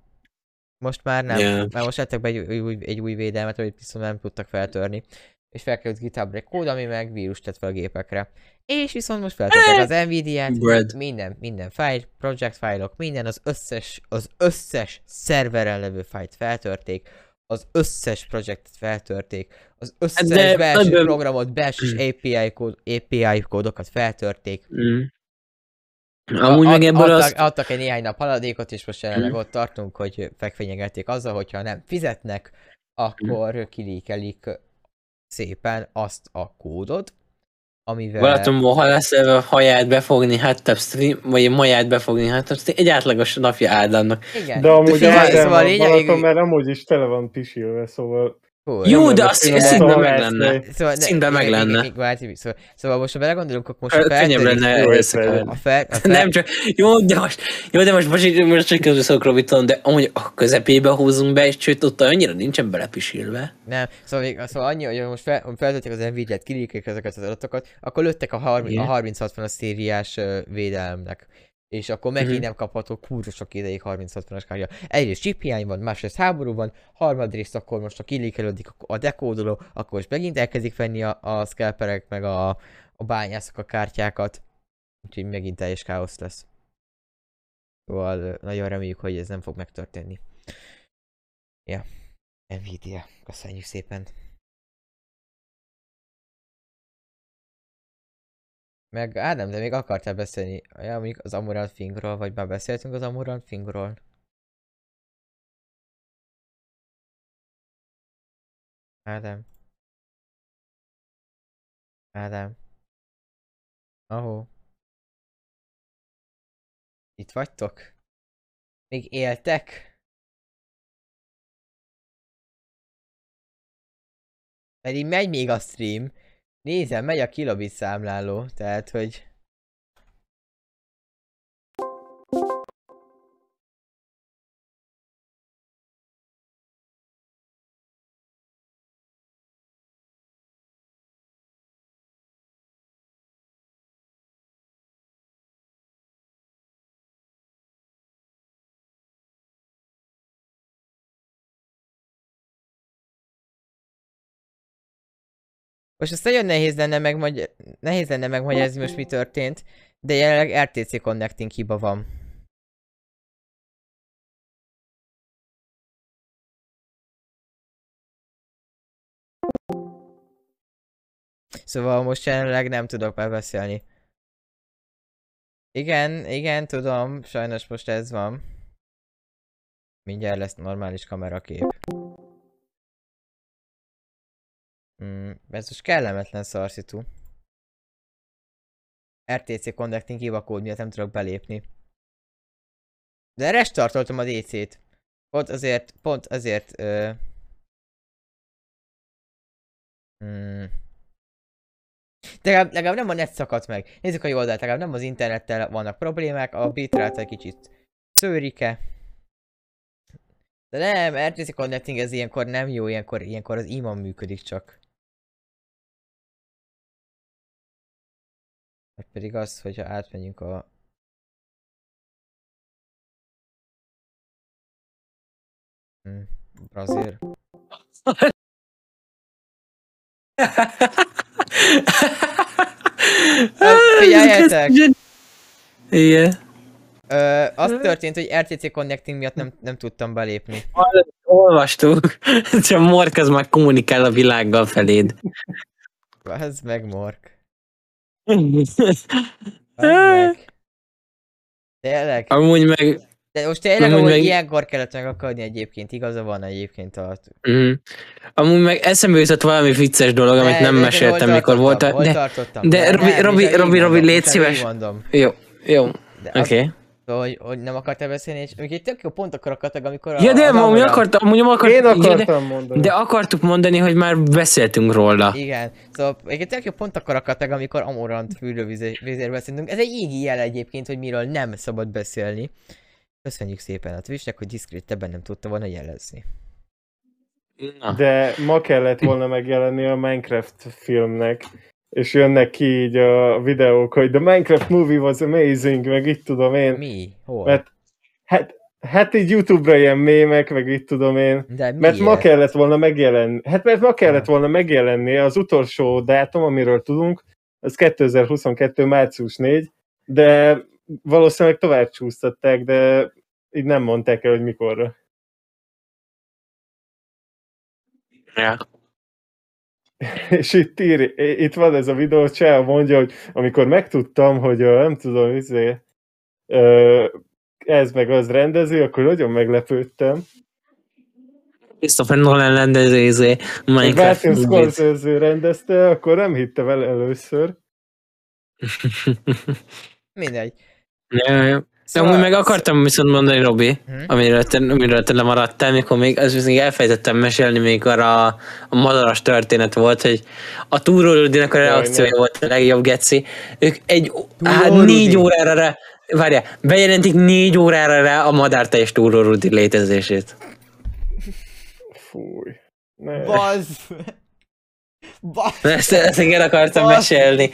Most már nem, Ja. mert most lettek be egy, egy, új, egy új védelmet, amit viszont nem tudtak feltörni. És felkerült GitHubra egy kód, ami meg vírus tett fel a gépekre. És viszont most feltettek az Nvidia-t, Bread. minden, minden fájl, project fájlok, minden, az összes, az összes szerveren levő fájlt feltörték, az összes projektet feltörték, az összes de belső ebből- programot, belső API, kód, API kódokat feltörték, Mm. Amúgy meg Ad- ebből adtak, az... adtak egy néhány nap haladékot, és most jelenleg Mhm. ott tartunk, hogy megfenyegelték azzal, hogyha nem fizetnek, akkor kilíkelik szépen azt a kódot, amivel... Balatonból halászleve a haját befogni, hát több stream, vagy a maját befogni, hát több stream, egy átlagos napja Ádámnak. Igen. De amúgy Szóval- a a lényeg- Balaton, mert amúgy is tele van pisilve, szóval... Cool. Jó, nem de lenne az finom szintben a meg lenne. Szóval, ne- Szinte meg lenne. Szóval, szóval most, ha belegondolunk, akkor most a Könnyebb lenne a fel, a fel, Nem csak, jó, de most, jó, de most, most, most csak közül szokok Robiton, de amúgy a közepébe húzunk be, és sőt, ott annyira nincsen belepisilve. Nem, szóval, még, szóval annyi, hogy most fel, feltöltik az Nvidia-t, kiliklik ezeket az adatokat, akkor lőttek a, 30, a Igen. 3060-as szériás védelemnek. És akkor megint Mhm. nem kapható kurva sok ideig 3060-as kártya. Egyrészt chip hiány van, másrészt háború van, harmadrészt akkor most a kilékelődik a dekódoló, akkor most megint elkezdik venni a, a scalperek, meg a, a bányászok a kártyákat. Úgyhogy megint teljes káosz lesz. Szóval nagyon reméljük, hogy ez nem fog megtörténni. Ja. Nvidia. Köszönjük szépen. Meg Ádám, de még akartál beszélni ja, mondjuk az Amorant Fingról, vagy már beszéltünk az Amorant Fingról? Ádám. Ádám. Ahó. Itt vagytok? Még éltek? Pedig megy még a stream. Nézem, megy a kilobit számláló, tehát hogy... Most ezt nagyon nehéz lenne, megmagy- nehéz lenne megmagyarázni most mi történt, de jelenleg RTC Connecting hiba van. Szóval most jelenleg nem tudok már beszélni. Igen, igen, tudom, sajnos most ez van. Mindjárt lesz normális kamerakép. Mm, ez most kellemetlen szarszitu. RTC Connecting hiba kód miatt nem tudok belépni. De restartoltam a DC-t. Pont azért, pont azért... Ö... Mm. De legalább, legalább nem a net szakadt meg. Nézzük a jó oldalt, legalább nem az internettel vannak problémák, a bitrate egy kicsit szőrike. De nem, RTC Connecting ez ilyenkor nem jó, ilyenkor, ilyenkor az imam működik csak. Vagy pedig az, hogyha átmegyünk a... Hm, Brazil. figyeljetek! Igen. Ö, az történt, hogy RTC Connecting miatt nem, nem tudtam belépni. Olvastuk. Csak Mork az már kommunikál a világgal feléd. Ez meg Mork. Az meg. Tényleg? Amúgy meg... De most tényleg, amúgy ahogy meg- ilyenkor kellett megakadni egyébként, igaza van egyébként a... Mm. Amúgy meg eszembe jutott valami vicces dolog, amit De- nem de- de meséltem, hol mikor volt a... De... tartottam? de Robi- Robi- Robi- Robi, légy szíves. Jó, jó, De oké. Okay. Szóval, hogy, hogy nem akartál beszélni, és még egy tök jó pont akarok amikor a... Ja, de amúgy akartam, amúgy akart, Én ja, de, akartam mondani. de akartuk mondani, hogy már beszéltünk róla. Igen, szóval egy tök jó pont akar meg, amikor Amorant fürdővizéről beszélünk. Ez egy égi jel egyébként, hogy miről nem szabad beszélni. Köszönjük szépen a Twitchnek, hogy diszkrétebben nem tudta volna jelezni. Na. De ma kellett volna megjelenni a Minecraft filmnek, és jönnek ki így a videók, hogy the Minecraft movie was amazing, meg itt tudom én. Mi? Hol? Mert hát, hát így Youtube-ra ilyen mémek, meg itt tudom én. De Mert ma miért? kellett volna megjelenni. Hát mert ma kellett volna megjelenni az utolsó dátum, amiről tudunk, az 2022. március 4, de valószínűleg tovább csúsztatták, de így nem mondták el, hogy mikorra. Ja. És itt, ír, itt van ez a videó, Cseh mondja, hogy amikor megtudtam, hogy nem tudom, izé, ez meg az rendezi, akkor nagyon meglepődtem. Christopher Nolan rendező izé, Minecraft Martin. Scorsese rendezte, akkor nem hittem el először. Mindegy. Ja, ja. De Szóval- amúgy meg akartam viszont mondani, Robi, Hm? amiről te, amiről te lemaradtál, mikor még, az még elfejtettem mesélni, mikor a, a madaras történet volt, hogy a Túró Rudinak a reakciója volt a legjobb, Geci. Ők egy, hát négy órára rá, várjál, bejelentik négy órára rá a madárteljes Túró Rudi létezését. Fúj. Ne. Bazd! Bazd! Ezt, ezt még el akartam Basz. mesélni.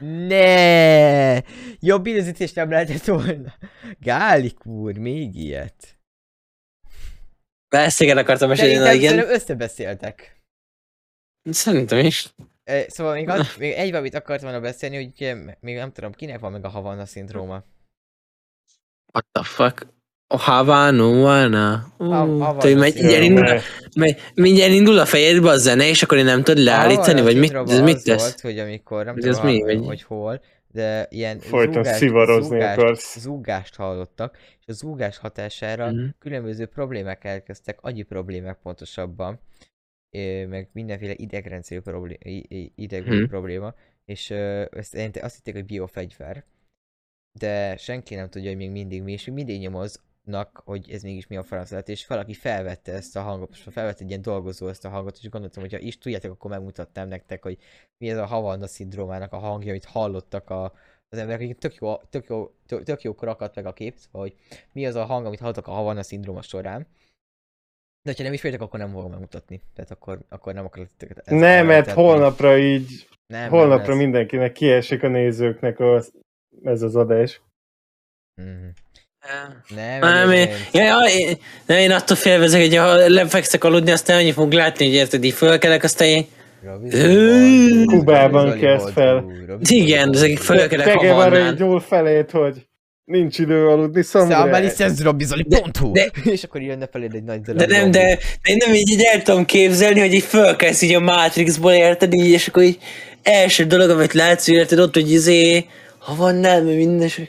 Ne! Jobb időzítés nem lehetett volna. Gálik úr, még ilyet. Még el akartam mesélni, na igen. szerintem összebeszéltek. Szerintem is. E, Szóval még, az, még egy valamit akart volna beszélni, hogy még nem tudom, kinek van meg a Havana szindróma. What the fuck? A Havana, Uh, Havana tudod, megy, mindjárt, indul, Ne. megy, mindjárt indul a fejedbe a zene, és akkor én nem tudod leállítani, vagy mit, ez mit az tesz? Volt, hogy amikor, nem tudom, ez mi, hogy, vagy- hogy hol, de ilyen Folyton szivarozni zúgást, akarsz. zúgást hallottak, és a zúgás hatására Mhm. különböző problémák elkezdtek, agyi problémák pontosabban, meg mindenféle idegrendszerű problé- i- i- idegű Mhm. probléma, és ezt azt hitték, hogy biofegyver, de senki nem tudja, hogy még mindig mi, és még mindig nyomoznak, hogy ez mégis mi a franc lett, és valaki felvette ezt a hangot, és felvette egy ilyen dolgozó ezt a hangot, és gondoltam, hogy ha is tudjátok, akkor megmutatnám nektek, hogy mi ez a Havanna szindrómának a hangja, amit hallottak a, az emberek, akik tök jó, tök jó, tök, tök jókor akadt meg a kép, szóval, hogy mi az a hang, amit hallottak a Havanna szindróma során. De ha nem ismeritek, akkor nem fogom megmutatni. Tehát akkor, akkor nem akarok titeket Nem, mert elmentetni. holnapra így, nem, nem holnapra lesz. mindenkinek kiesik a nézőknek az, ez az adás. Mhm. Nem, Nem, én, egyébként. ja, én, nem, én attól félvezek, hogy ha lefekszek aludni, aztán annyi fog látni, hogy érted, így fölkelek, aztán én, Kubában kezd fel. Igen, ezek fölkelek Tege van havannán. egy nyúl felét, hogy nincs idő aludni, Számbeli szamuráj. szenzrobizoli.hu de- És akkor jönne feléd egy nagy De nem, de, de én nem így, így el tudom képzelni, hogy így fölkelsz így a Matrixból, érted, így, és akkor így első dolog, amit látsz, érted, ott, hogy izé, ha van nem, minden, és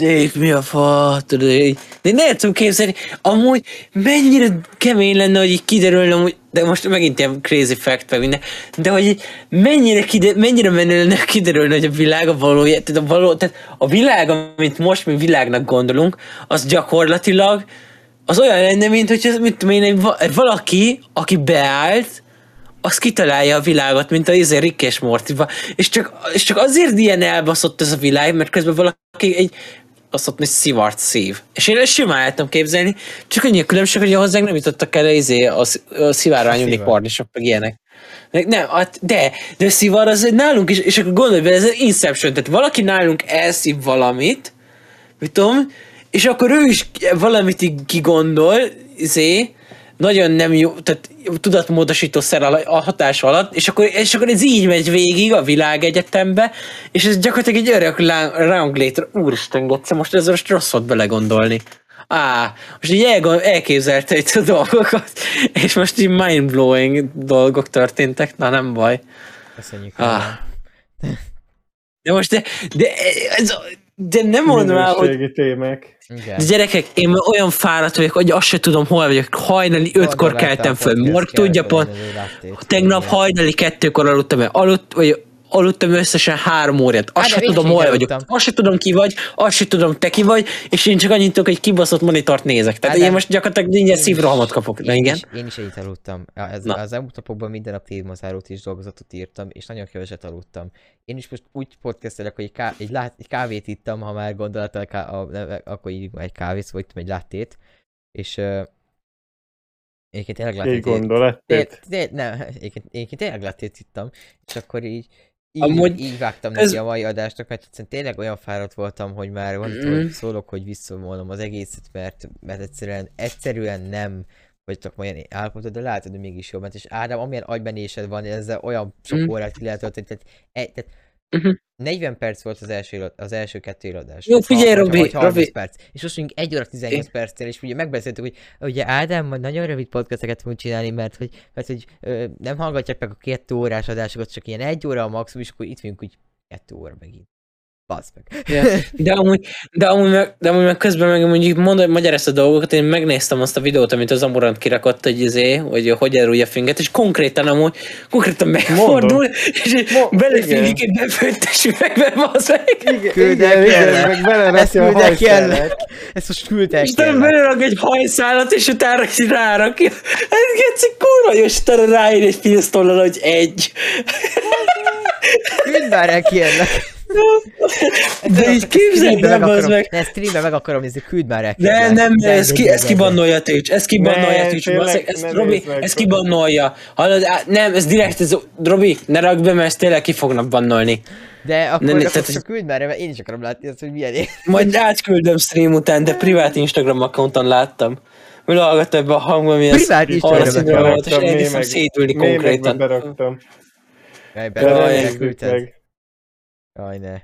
itt mi a fa, tudod, így. De én el tudom képzelni, amúgy mennyire kemény lenne, hogy így kiderülne, hogy, de most megint ilyen crazy fact, meg minden, de hogy mennyire, kide, mennyire menő lenne kiderülni, hogy a világ a valója, tehát a, való, tehát a világ, amit most mi világnak gondolunk, az gyakorlatilag az olyan lenne, mint hogy mit tudom én, egy va- egy valaki, aki beállt, az kitalálja a világot, mint a izé Rick és Mortyba, és csak, és csak azért ilyen elbaszott ez a világ, mert közben valaki egy azt mondta, hogy szivart szív. És én ezt simán el tudom képzelni, csak annyi a különbség, hogy hozzánk nem jutottak el izé a, a szivárvány Szivar. unikornisok, meg ilyenek. Nem, hát de, de a szivar az nálunk is, és akkor gondolj bele, ez egy Inception, tehát valaki nálunk elszív valamit, mit tudom, és akkor ő is valamit így kigondol, izé, nagyon nem jó, tehát tudatmódosító szer a hatás alatt, és akkor, és akkor ez így megy végig a világegyetembe, és ez gyakorlatilag egy örök ranglétre. Úristen, most ez most rossz volt belegondolni. Á, most így elgond, elképzelte itt a dolgokat, és most így mindblowing dolgok történtek, na nem baj. Köszönjük. Ah. De most, de, de, ez, de nem mondom el, hogy témák. Igen. de gyerekek, én már olyan fáradt vagyok, hogy azt se tudom, hol vagyok. Hajnali ötkor keltem föl. Morg tudja pont. Tegnap hajnali kettőkor aludtam el. Aludt, vagy aludtam összesen három órát. Azt Á, se de én tudom, hol vagyok. Azt se tudom, ki vagy, azt se tudom, te ki vagy, és én csak annyit tudok, hogy kibaszott monitort nézek. Tehát Á, de- én most gyakorlatilag Én szívrohamot kapok. Na én igen. Is, én is ennyit aludtam. Az, Na. az elmúlt napokban minden nap tévmazárót és dolgozatot írtam, és nagyon keveset aludtam. Én is most úgy podcastelek, hogy egy, ká- egy, lát- egy kávét ittam, ha már gondolattal, ká- a, ne, akkor így egy kávét, vagy egy lattét, és uh, egyébként tényleg Egy lattét gondolat. Té- té- nem, egyébként, egyébként tényleg lattét ittam, és akkor így, így, Amúgy így vágtam ez- neki a mai adásnak, mert egyszerűen tényleg olyan fáradt voltam, hogy már van, Mm. hogy szólok, hogy visszavonulom az egészet, mert, mert egyszerűen, egyszerűen nem vagytok olyan állapotod, de látod, hogy mégis jó ment, és Ádám, amilyen agybenésed van, ezzel olyan sok Mm. órát ki lehet tölteni, tehát, egy, tehát Mhm. 40 perc volt az első, az első kettő iladás. Jó, Vagy figyelj, Robi, vagy 30 Robi. perc. És most mondjuk 1 óra 18 perccel, és ugye megbeszéltük, hogy ugye Ádám majd nagyon rövid podcasteket fogunk csinálni, mert hogy, mert, hogy ö, nem hallgatják meg a kettő órás adásokat, csak ilyen egy óra a maximum, és akkor itt vagyunk úgy kettő óra megint. Basz meg. Ja. De amúgy, de amúgy, meg, de amúgy meg közben meg mondjuk mondod, magyarázta a dolgokat, én megnéztem azt a videót, amit az Amorant kirakott, hogy izé, hogy hogy elrúlja a finget, és konkrétan amúgy, konkrétan megfordul, és Mo- belefényik egy befőttes üvegbe, bazd meg. Igen, Küld el, igen, igen, kérlek. meg Ezt belerakja a hajszálat. Ezt most küldtek És utána kérlek. belerak egy hajszálat, és utána rárakja. Ez geci kurva jó, és utána ráír egy filztollal, hogy egy. Küld már el, kérlek. De így képzeld el, bazd meg. Ne, streamben meg akarom nézni, küld már el, kérlek. nem, De- ez, ki, ez kibannolja Twitch, ez kibannolja Ne, Twitch, ez, ne Robi, ez kibannolja. Hallod, á, nem, ez direkt, ez, Robi, ne rakd be, mert ezt tényleg ki fognak bannolni. De akkor, Ne, ne, akkor tehát csak ez- küld már mert én is akarom látni azt, hogy milyen én. Majd átküldöm stream után, de privát Instagram accounton láttam. Mi hallgatta ebbe a hangba, mi ez Privát Instagram arra színre account. volt, és elkezdtem szétülni konkrétan. beraktam. Jaj, De be, nézzük elküldted. meg. Jaj, ne.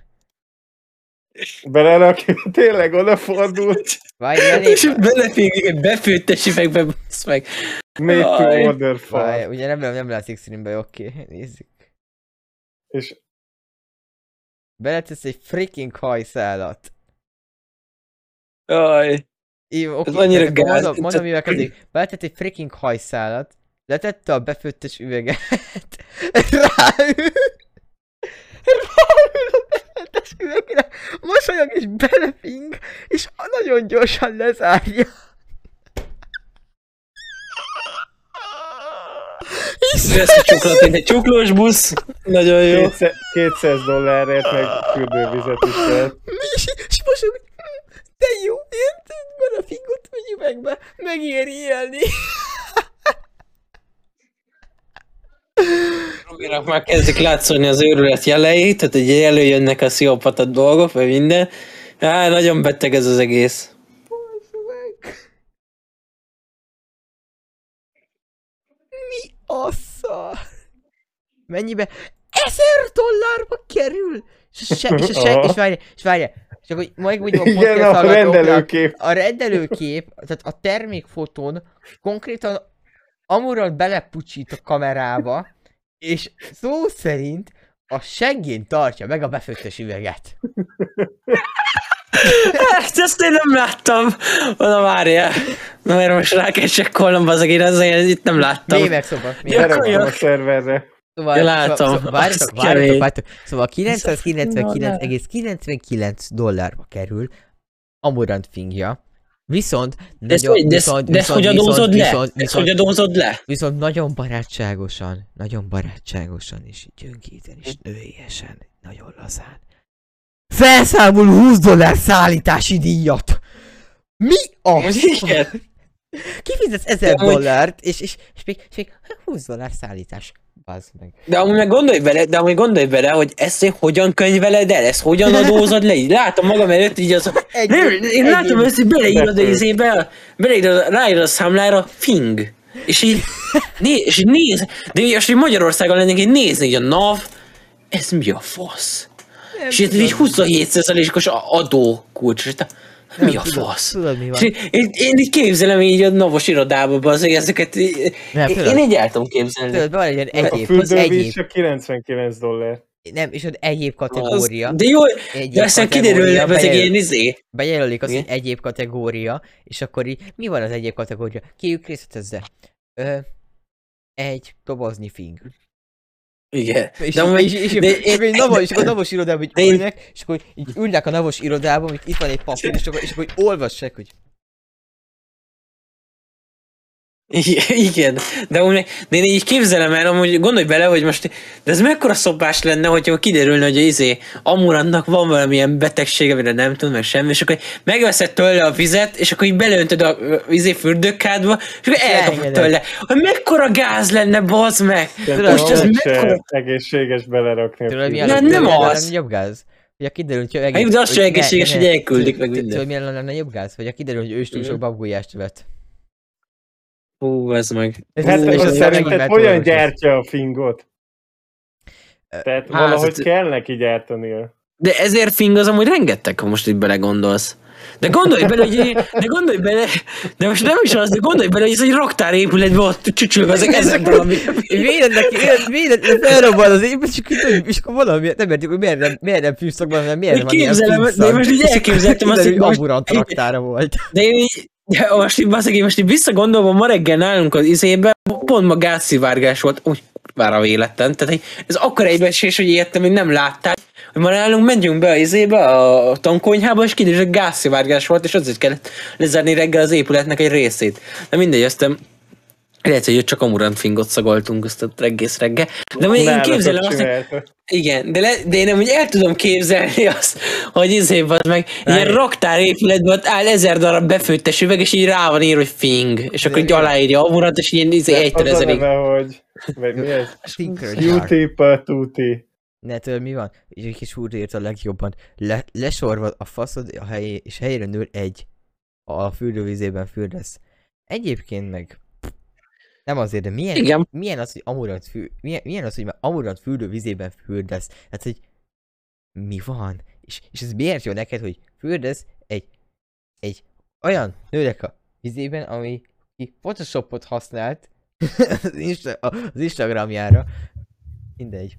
Belerakja, tényleg odafordult. Elég. És belefénylik egy befőttes üvegbe, basz meg. Made to Jaj. order Várj, fal. ugye nem, nem látszik streambe, oké, nézzük. És Beletesz egy freaking hajszálat. Jaj. Jó, oké, Ez annyira gáz. Mondom, mondom, mivel kezdik. Beletett egy freaking hajszálat, letette a befőttes üveget, ráül, ráül a befőttes üvegre, mosolyog és belefing, és nagyon gyorsan lezárja. Ez a csuklat, mint egy csuklós busz. Nagyon jó. 200 200 dollárért meg fürdővizet is lehet. És, és mosog, "Hm, de jó, érted? Belefingott egy üvegbe, megéri élni. Robinak már kezdik látszani az őrület jelei, tehát hogy előjönnek a sziopata dolgok, vagy minden. Á, nagyon beteg ez az egész. Mi a szar? Mennyibe? 1000 dollárba kerül! És, a se, és, a se, Aha. és várj, és várj, csak hogy majd úgy a Igen, a rendelőkép. a rendelőkép, tehát a termékfotón konkrétan Amurat belepucsít a kamerába, és szó szerint a seggén tartja meg a befőttes üveget. Hát ezt én nem láttam. Na várjál. Na mert most rá kell csekkolnom, bazeg, én azért itt nem láttam. Mémek szoba. Berakom a szerverre. Szóval, Ja, látom. Szóval, szóval, várjatok, várjatok, várjatok. Szóval 999,99 dollárba kerül Amurant fingja. Viszont, De de ezt, viszont, de viszont, adózod viszont, le? viszont, le? viszont nagyon barátságosan, nagyon barátságosan és gyöngéten és nőiesen, nagyon lazán. Felszámol 20 dollár szállítási díjat! Mi a... Kifizetsz 1000 De amúgy- dollárt, és, és, és, még, és még 20 dollár szállítás. Bazd meg. De amúgy meg gondolj bele, de amúgy gondolj bele, hogy ezt hogyan könyveled el, ezt hogyan adózod le, így látom magam előtt, így az... Egy- Nem, én egy- látom ezt, hogy beleírod a Megföld. izébe, beleírod, ráírod a számlára, fing. És így, né, és így néz, de így, és így Magyarországon lennék, így nézni, így a NAV, ez mi a fasz? Nem És itt tudom. így 27%-os adó kulcs, és te, mi Nem a tudom, fasz? Tudod mi van? Én, én így képzelem így a navos irodába, az ezeket, Nem, én, tudod. én így el tudom képzelni. Tudod, van egy A egyéb, az fürdővíz egyéb, csak 99 dollár. nem, és ott egyéb Az, kategória. de jó, egyéb de aztán kiderül, hogy ez egy ilyen izé. bejelölik azt, hogy egyéb kategória, és akkor így, mi van az egyéb kategória? Kiük részletezze. Ö, egy dobozni fing. Igen. És, De és, amúgy- és, és, de és, én- akkor így navos, és akkor a navos irodában így ülnek, és akkor így ülnek a navos irodában, hogy itt van egy papír, és akkor, és akkor olvassák, hogy Igen, de, amúgy, de én így képzelem el, amúgy gondolj bele, hogy most, de ez mekkora szopás lenne, hogyha kiderülne, hogy izé, Amurannak van valamilyen betegsége, amire nem tud meg semmi, és akkor megveszed tőle a vizet, és akkor így beleöntöd a izé fürdőkádba, és akkor elkapod tőle. Hogy mekkora gáz lenne, bazd meg! Szerintem Most ez mekkora- egészséges belerakni tudod mi Nem, nem tudod, az. legnagyobb gáz? A kiderül, hogy Hát, de az se hogy- egészséges, hogy elküldik, meg tudod- minden. Tudod, mi a legnagyobb gáz? Hogy a kiderül, hogy ő is túl sok babgulyást vett. Hú, ez meg. Hát Ú, és az az szerinted hogyan gyártja a fingot? Tehát Hát, valahogy hát- kell neki gyártania. De ezért fing az amúgy rengeteg, ha most így belegondolsz. De gondolj bele, hogy de gondolj bele, de most nem is az, de gondolj bele, hogy ez egy raktár épületben ott csücsülve ezek ezek valami. Neki, véded, felrobban az épület, és és akkor valami, nem értjük, hogy miért nem, miért nem fűszakban, hanem miért Én van ilyen képzelem, de fűszak. most így És elképzeltem azt, hogy most- amburant raktára volt. De én így, de most így, baszeg, én most így visszagondolva, ma reggel nálunk az izébe, pont ma gázszivárgás volt, úgy kurvára véletlen, tehát ez akkora egybeesés, hogy értem, még nem látták, hogy ma nálunk menjünk be az izébe, a tankonyhába, és kiderül, hogy gázszivárgás volt, és azért kellett lezárni reggel az épületnek egy részét. De mindegy, aztán lehet, hogy csak amurant fingot szagoltunk azt a egész reggel. De mondjuk én képzelem azt, hogy igen, de, le, de én nem úgy el tudom képzelni azt, hogy izé az meg ilyen Várj. raktár épületben ott áll ezer darab befőttes üveg, és így rá van írva, hogy fing, és akkor így aláírja a murat, és ilyen izé egytől az a ezerig. neve, hogy... Vagy mi ez? Cutie Patootie. Ne tudod mi van? És egy kis úr írt a legjobban. Le, lesorvad a faszod a helyé, és helyére nő egy. A fürdővízében fürdesz. Egyébként meg nem azért, de milyen, Igen. milyen az, hogy amurant fű, milyen, milyen az, hogy már amurant fürdővízében fürdesz? Hát, hogy mi van? És, és ez miért jó neked, hogy fürdesz egy, egy olyan nőnek a vizében, ami ki Photoshopot használt az, Insta, az Instagramjára. Mindegy.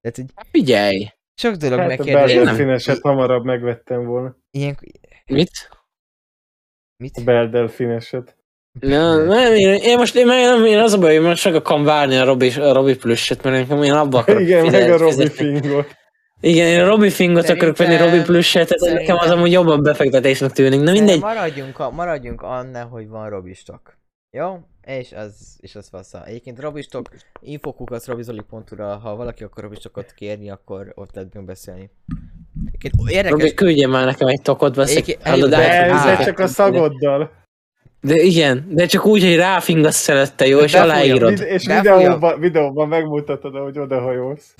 Tehát, hogy Figyelj! sok dolog Hát a megkérdezi. Belder nem- fineset hamarabb megvettem volna. Ilyen... Mit? Mit? A Belder Na, nem, én, én most én, én, én az a baj, hogy most meg akarom várni a Robi, a Robi plüsset, mert nekem én abba akarok Igen, meg a Robi fizetni. Fingot. Igen, én a Robi Fingot akarok venni, Szerintem- Robi plüsset, tehát nekem az szerintem- amúgy jobban befektetésnek tűnik. Na mindegy. Maradjunk, a, maradjunk annál, hogy van Robistok. Jó? És az, és az fasza. Egyébként Robistok, infokukat robizoli.hu-ra, ha valaki akar Robistokat kérni, akkor ott lehet beszélni. Egyébként Robi, Érdekes, küldje már nekem egy tokot, veszek. Egyébként- Hallod, De De át- csak a szagoddal. De igen, de csak úgy, hogy ráfingasz szelette, jó, és Befújja, aláírod. Vid- és videóban, videóban megmutatod, ahogy odahajolsz.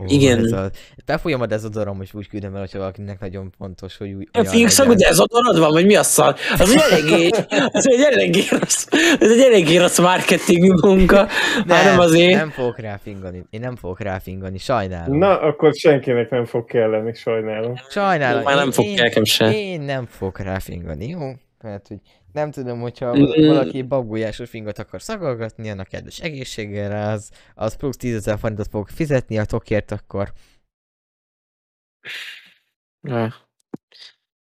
Ó, Igen. Ez a... Befújom a dezodorom, és úgy küldöm el, hogyha valakinek nagyon fontos, hogy úgy... A olyan fingszag, legyen. de ez odorod van, vagy mi a szar? Az egy eléggé, az egy eléggé rossz, ez egy eléggé rossz marketing munka, hanem azért. Nem fogok ráfingani. Én nem fogok ráfingani, sajnálom. Na, akkor senkinek nem fog kelleni, sajnálom. Sajnálom. Már nem én- fog én- nekem se. Én nem fogok ráfingani, jó? Mert, hogy nem tudom, hogyha valaki babujásos fingot akar szagolgatni, annak kedves egészségére, az, az plusz 10 ezer forintot fog fizetni a tokért, akkor Ja.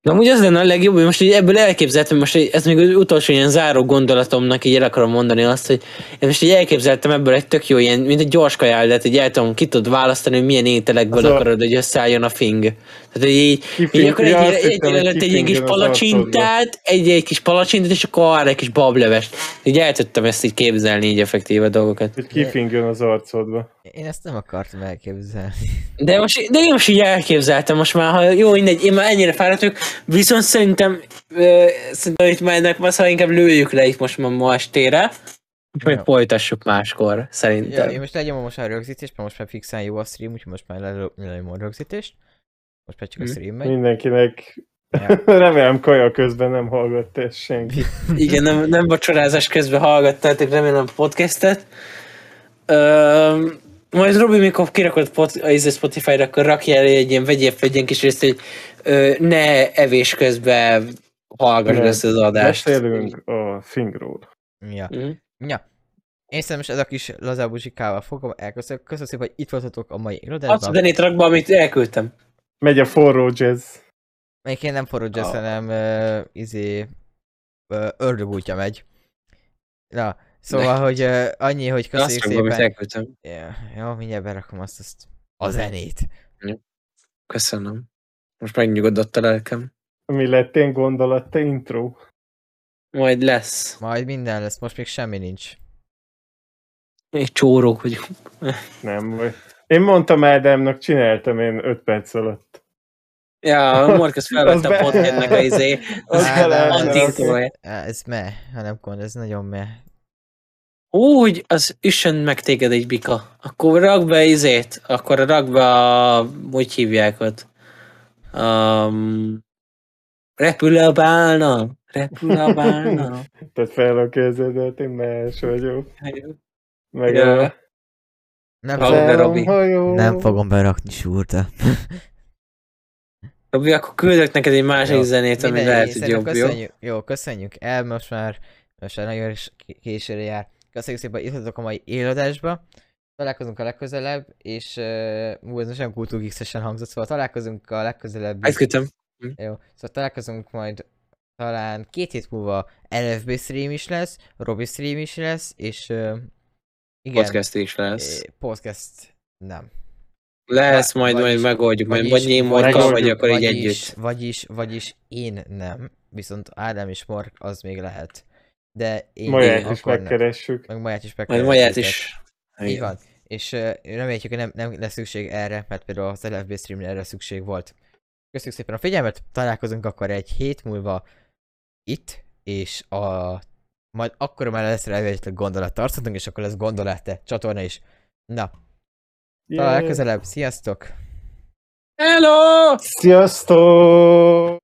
Na, amúgy az lenne a legjobb, hogy most így ebből elképzeltem, most így, ez még az utolsó ilyen záró gondolatomnak így el akarom mondani azt, hogy én most így elképzeltem ebből egy tök jó ilyen, mint egy gyors kajáldát, hogy el tudom, ki tudod választani, hogy milyen ételekből Az a- akarod, hogy összeálljon a fing. Tehát, hogy így, így akkor ja, egy, egy, egy, egy, egy kis palacsintát, egy, egy kis palacsintát, és akkor arra egy kis bablevest. Így el tudtam ezt így képzelni, így effektíve dolgokat. Hogy kifingjon az arcodba. én ezt nem akartam elképzelni. De most, de én most így elképzeltem, most már, ha jó, mindegy, én már ennyire fáradt vagyok, viszont szerintem, ö, szerintem itt már ennek ha inkább lőjük le itt most ma, ma estére, Ja. folytassuk máskor, Ja, szerintem. én most legyom most a rögzítést, mert most már fixen jó a stream, úgyhogy most már lelő- lelőm a rögzítést. Most már csak a stream megy. Mindenkinek Ja. remélem kaja közben nem hallgatta ezt senki. Igen, nem, nem vacsorázás közben hallgattátok, remélem a podcastet. Ö, majd Robi, mikor kirakod pot, a izé Spotify-ra, akkor rakj el egy ilyen, vegyél fel egy ilyen kis részt, hogy ö, ne evés közben hallgass ezt az adást. Beszélünk a fingról. Ja. Mhm. ja. Én szerintem most ez a kis lazábuzsikával fogom elköszönöm. Köszönöm szépen, hogy itt voltatok a mai Azt a zenét rak be, amit elküldtem. Megy a forró jazz. Melyik én nem forró jazz, Ah. hanem uh, izé uh, ördögútja megy. Na, szóval, hogy uh, annyi, hogy Azt köszönjük amit szépen. elküldtem. Ja, jó, mindjárt berakom azt, azt a zenét. Köszönöm. Most megnyugodott a lelkem. Mi lett én gondolat, te intro? Majd lesz. Majd minden lesz, most még semmi nincs. Még csórók vagyunk. Nem vagy. Én mondtam Ádámnak, csináltam én 5 perc alatt. Ja, a felvette Az a podcastnek a izé. Az. Á, Ez me, ha nem gond, ez nagyon me. Úgy, az üssön meg téged egy bika. Akkor rak be izét, akkor rak be a... Hogy hívják ott? Um, repül a bálna. Repül a bálna. Tehát fel a kezedet, én más vagyok. Meg Ja. a Nem, fogom, de Robi? hajó. nem fogom berakni súrta. Robi, akkor küldök neked egy másik Jó, zenét, ami Mindegy, lehet, hogy jobb, jó? köszönjük, jó? köszönjük el, most már, most már nagyon későre jár. Köszönjük szépen, hogy itt voltatok a mai éladásba. Találkozunk a legközelebb, és uh, ú, ez most nem kultúrgixesen hangzott, szóval találkozunk a legközelebb. Elküldtem. Jó, szóval találkozunk majd talán két hét múlva LFB stream is lesz, Robi stream is lesz, és uh, igen, Podcast is lesz. podcast nem. Lesz, majd, majd vagyis- megoldjuk, majd vagy én Morka, vagy akkor így vagyis, együtt. Vagyis, vagyis én nem, viszont Ádám és Mark az még lehet. De én Maját én is akkor nem. megkeressük. Meg Maját is Majd megkeressük Maját őket. is. Így Igen. van. És uh, reméljük, hogy nem, nem lesz szükség erre, mert például az LFB streamre erre szükség volt. Köszönjük szépen a figyelmet, találkozunk akkor egy hét múlva itt, és a majd akkor már lesz rá egy gondolat tarthatunk, és akkor lesz gondolat csatorna is. Na, talán legközelebb, sziasztok! Hello! Sziasztok!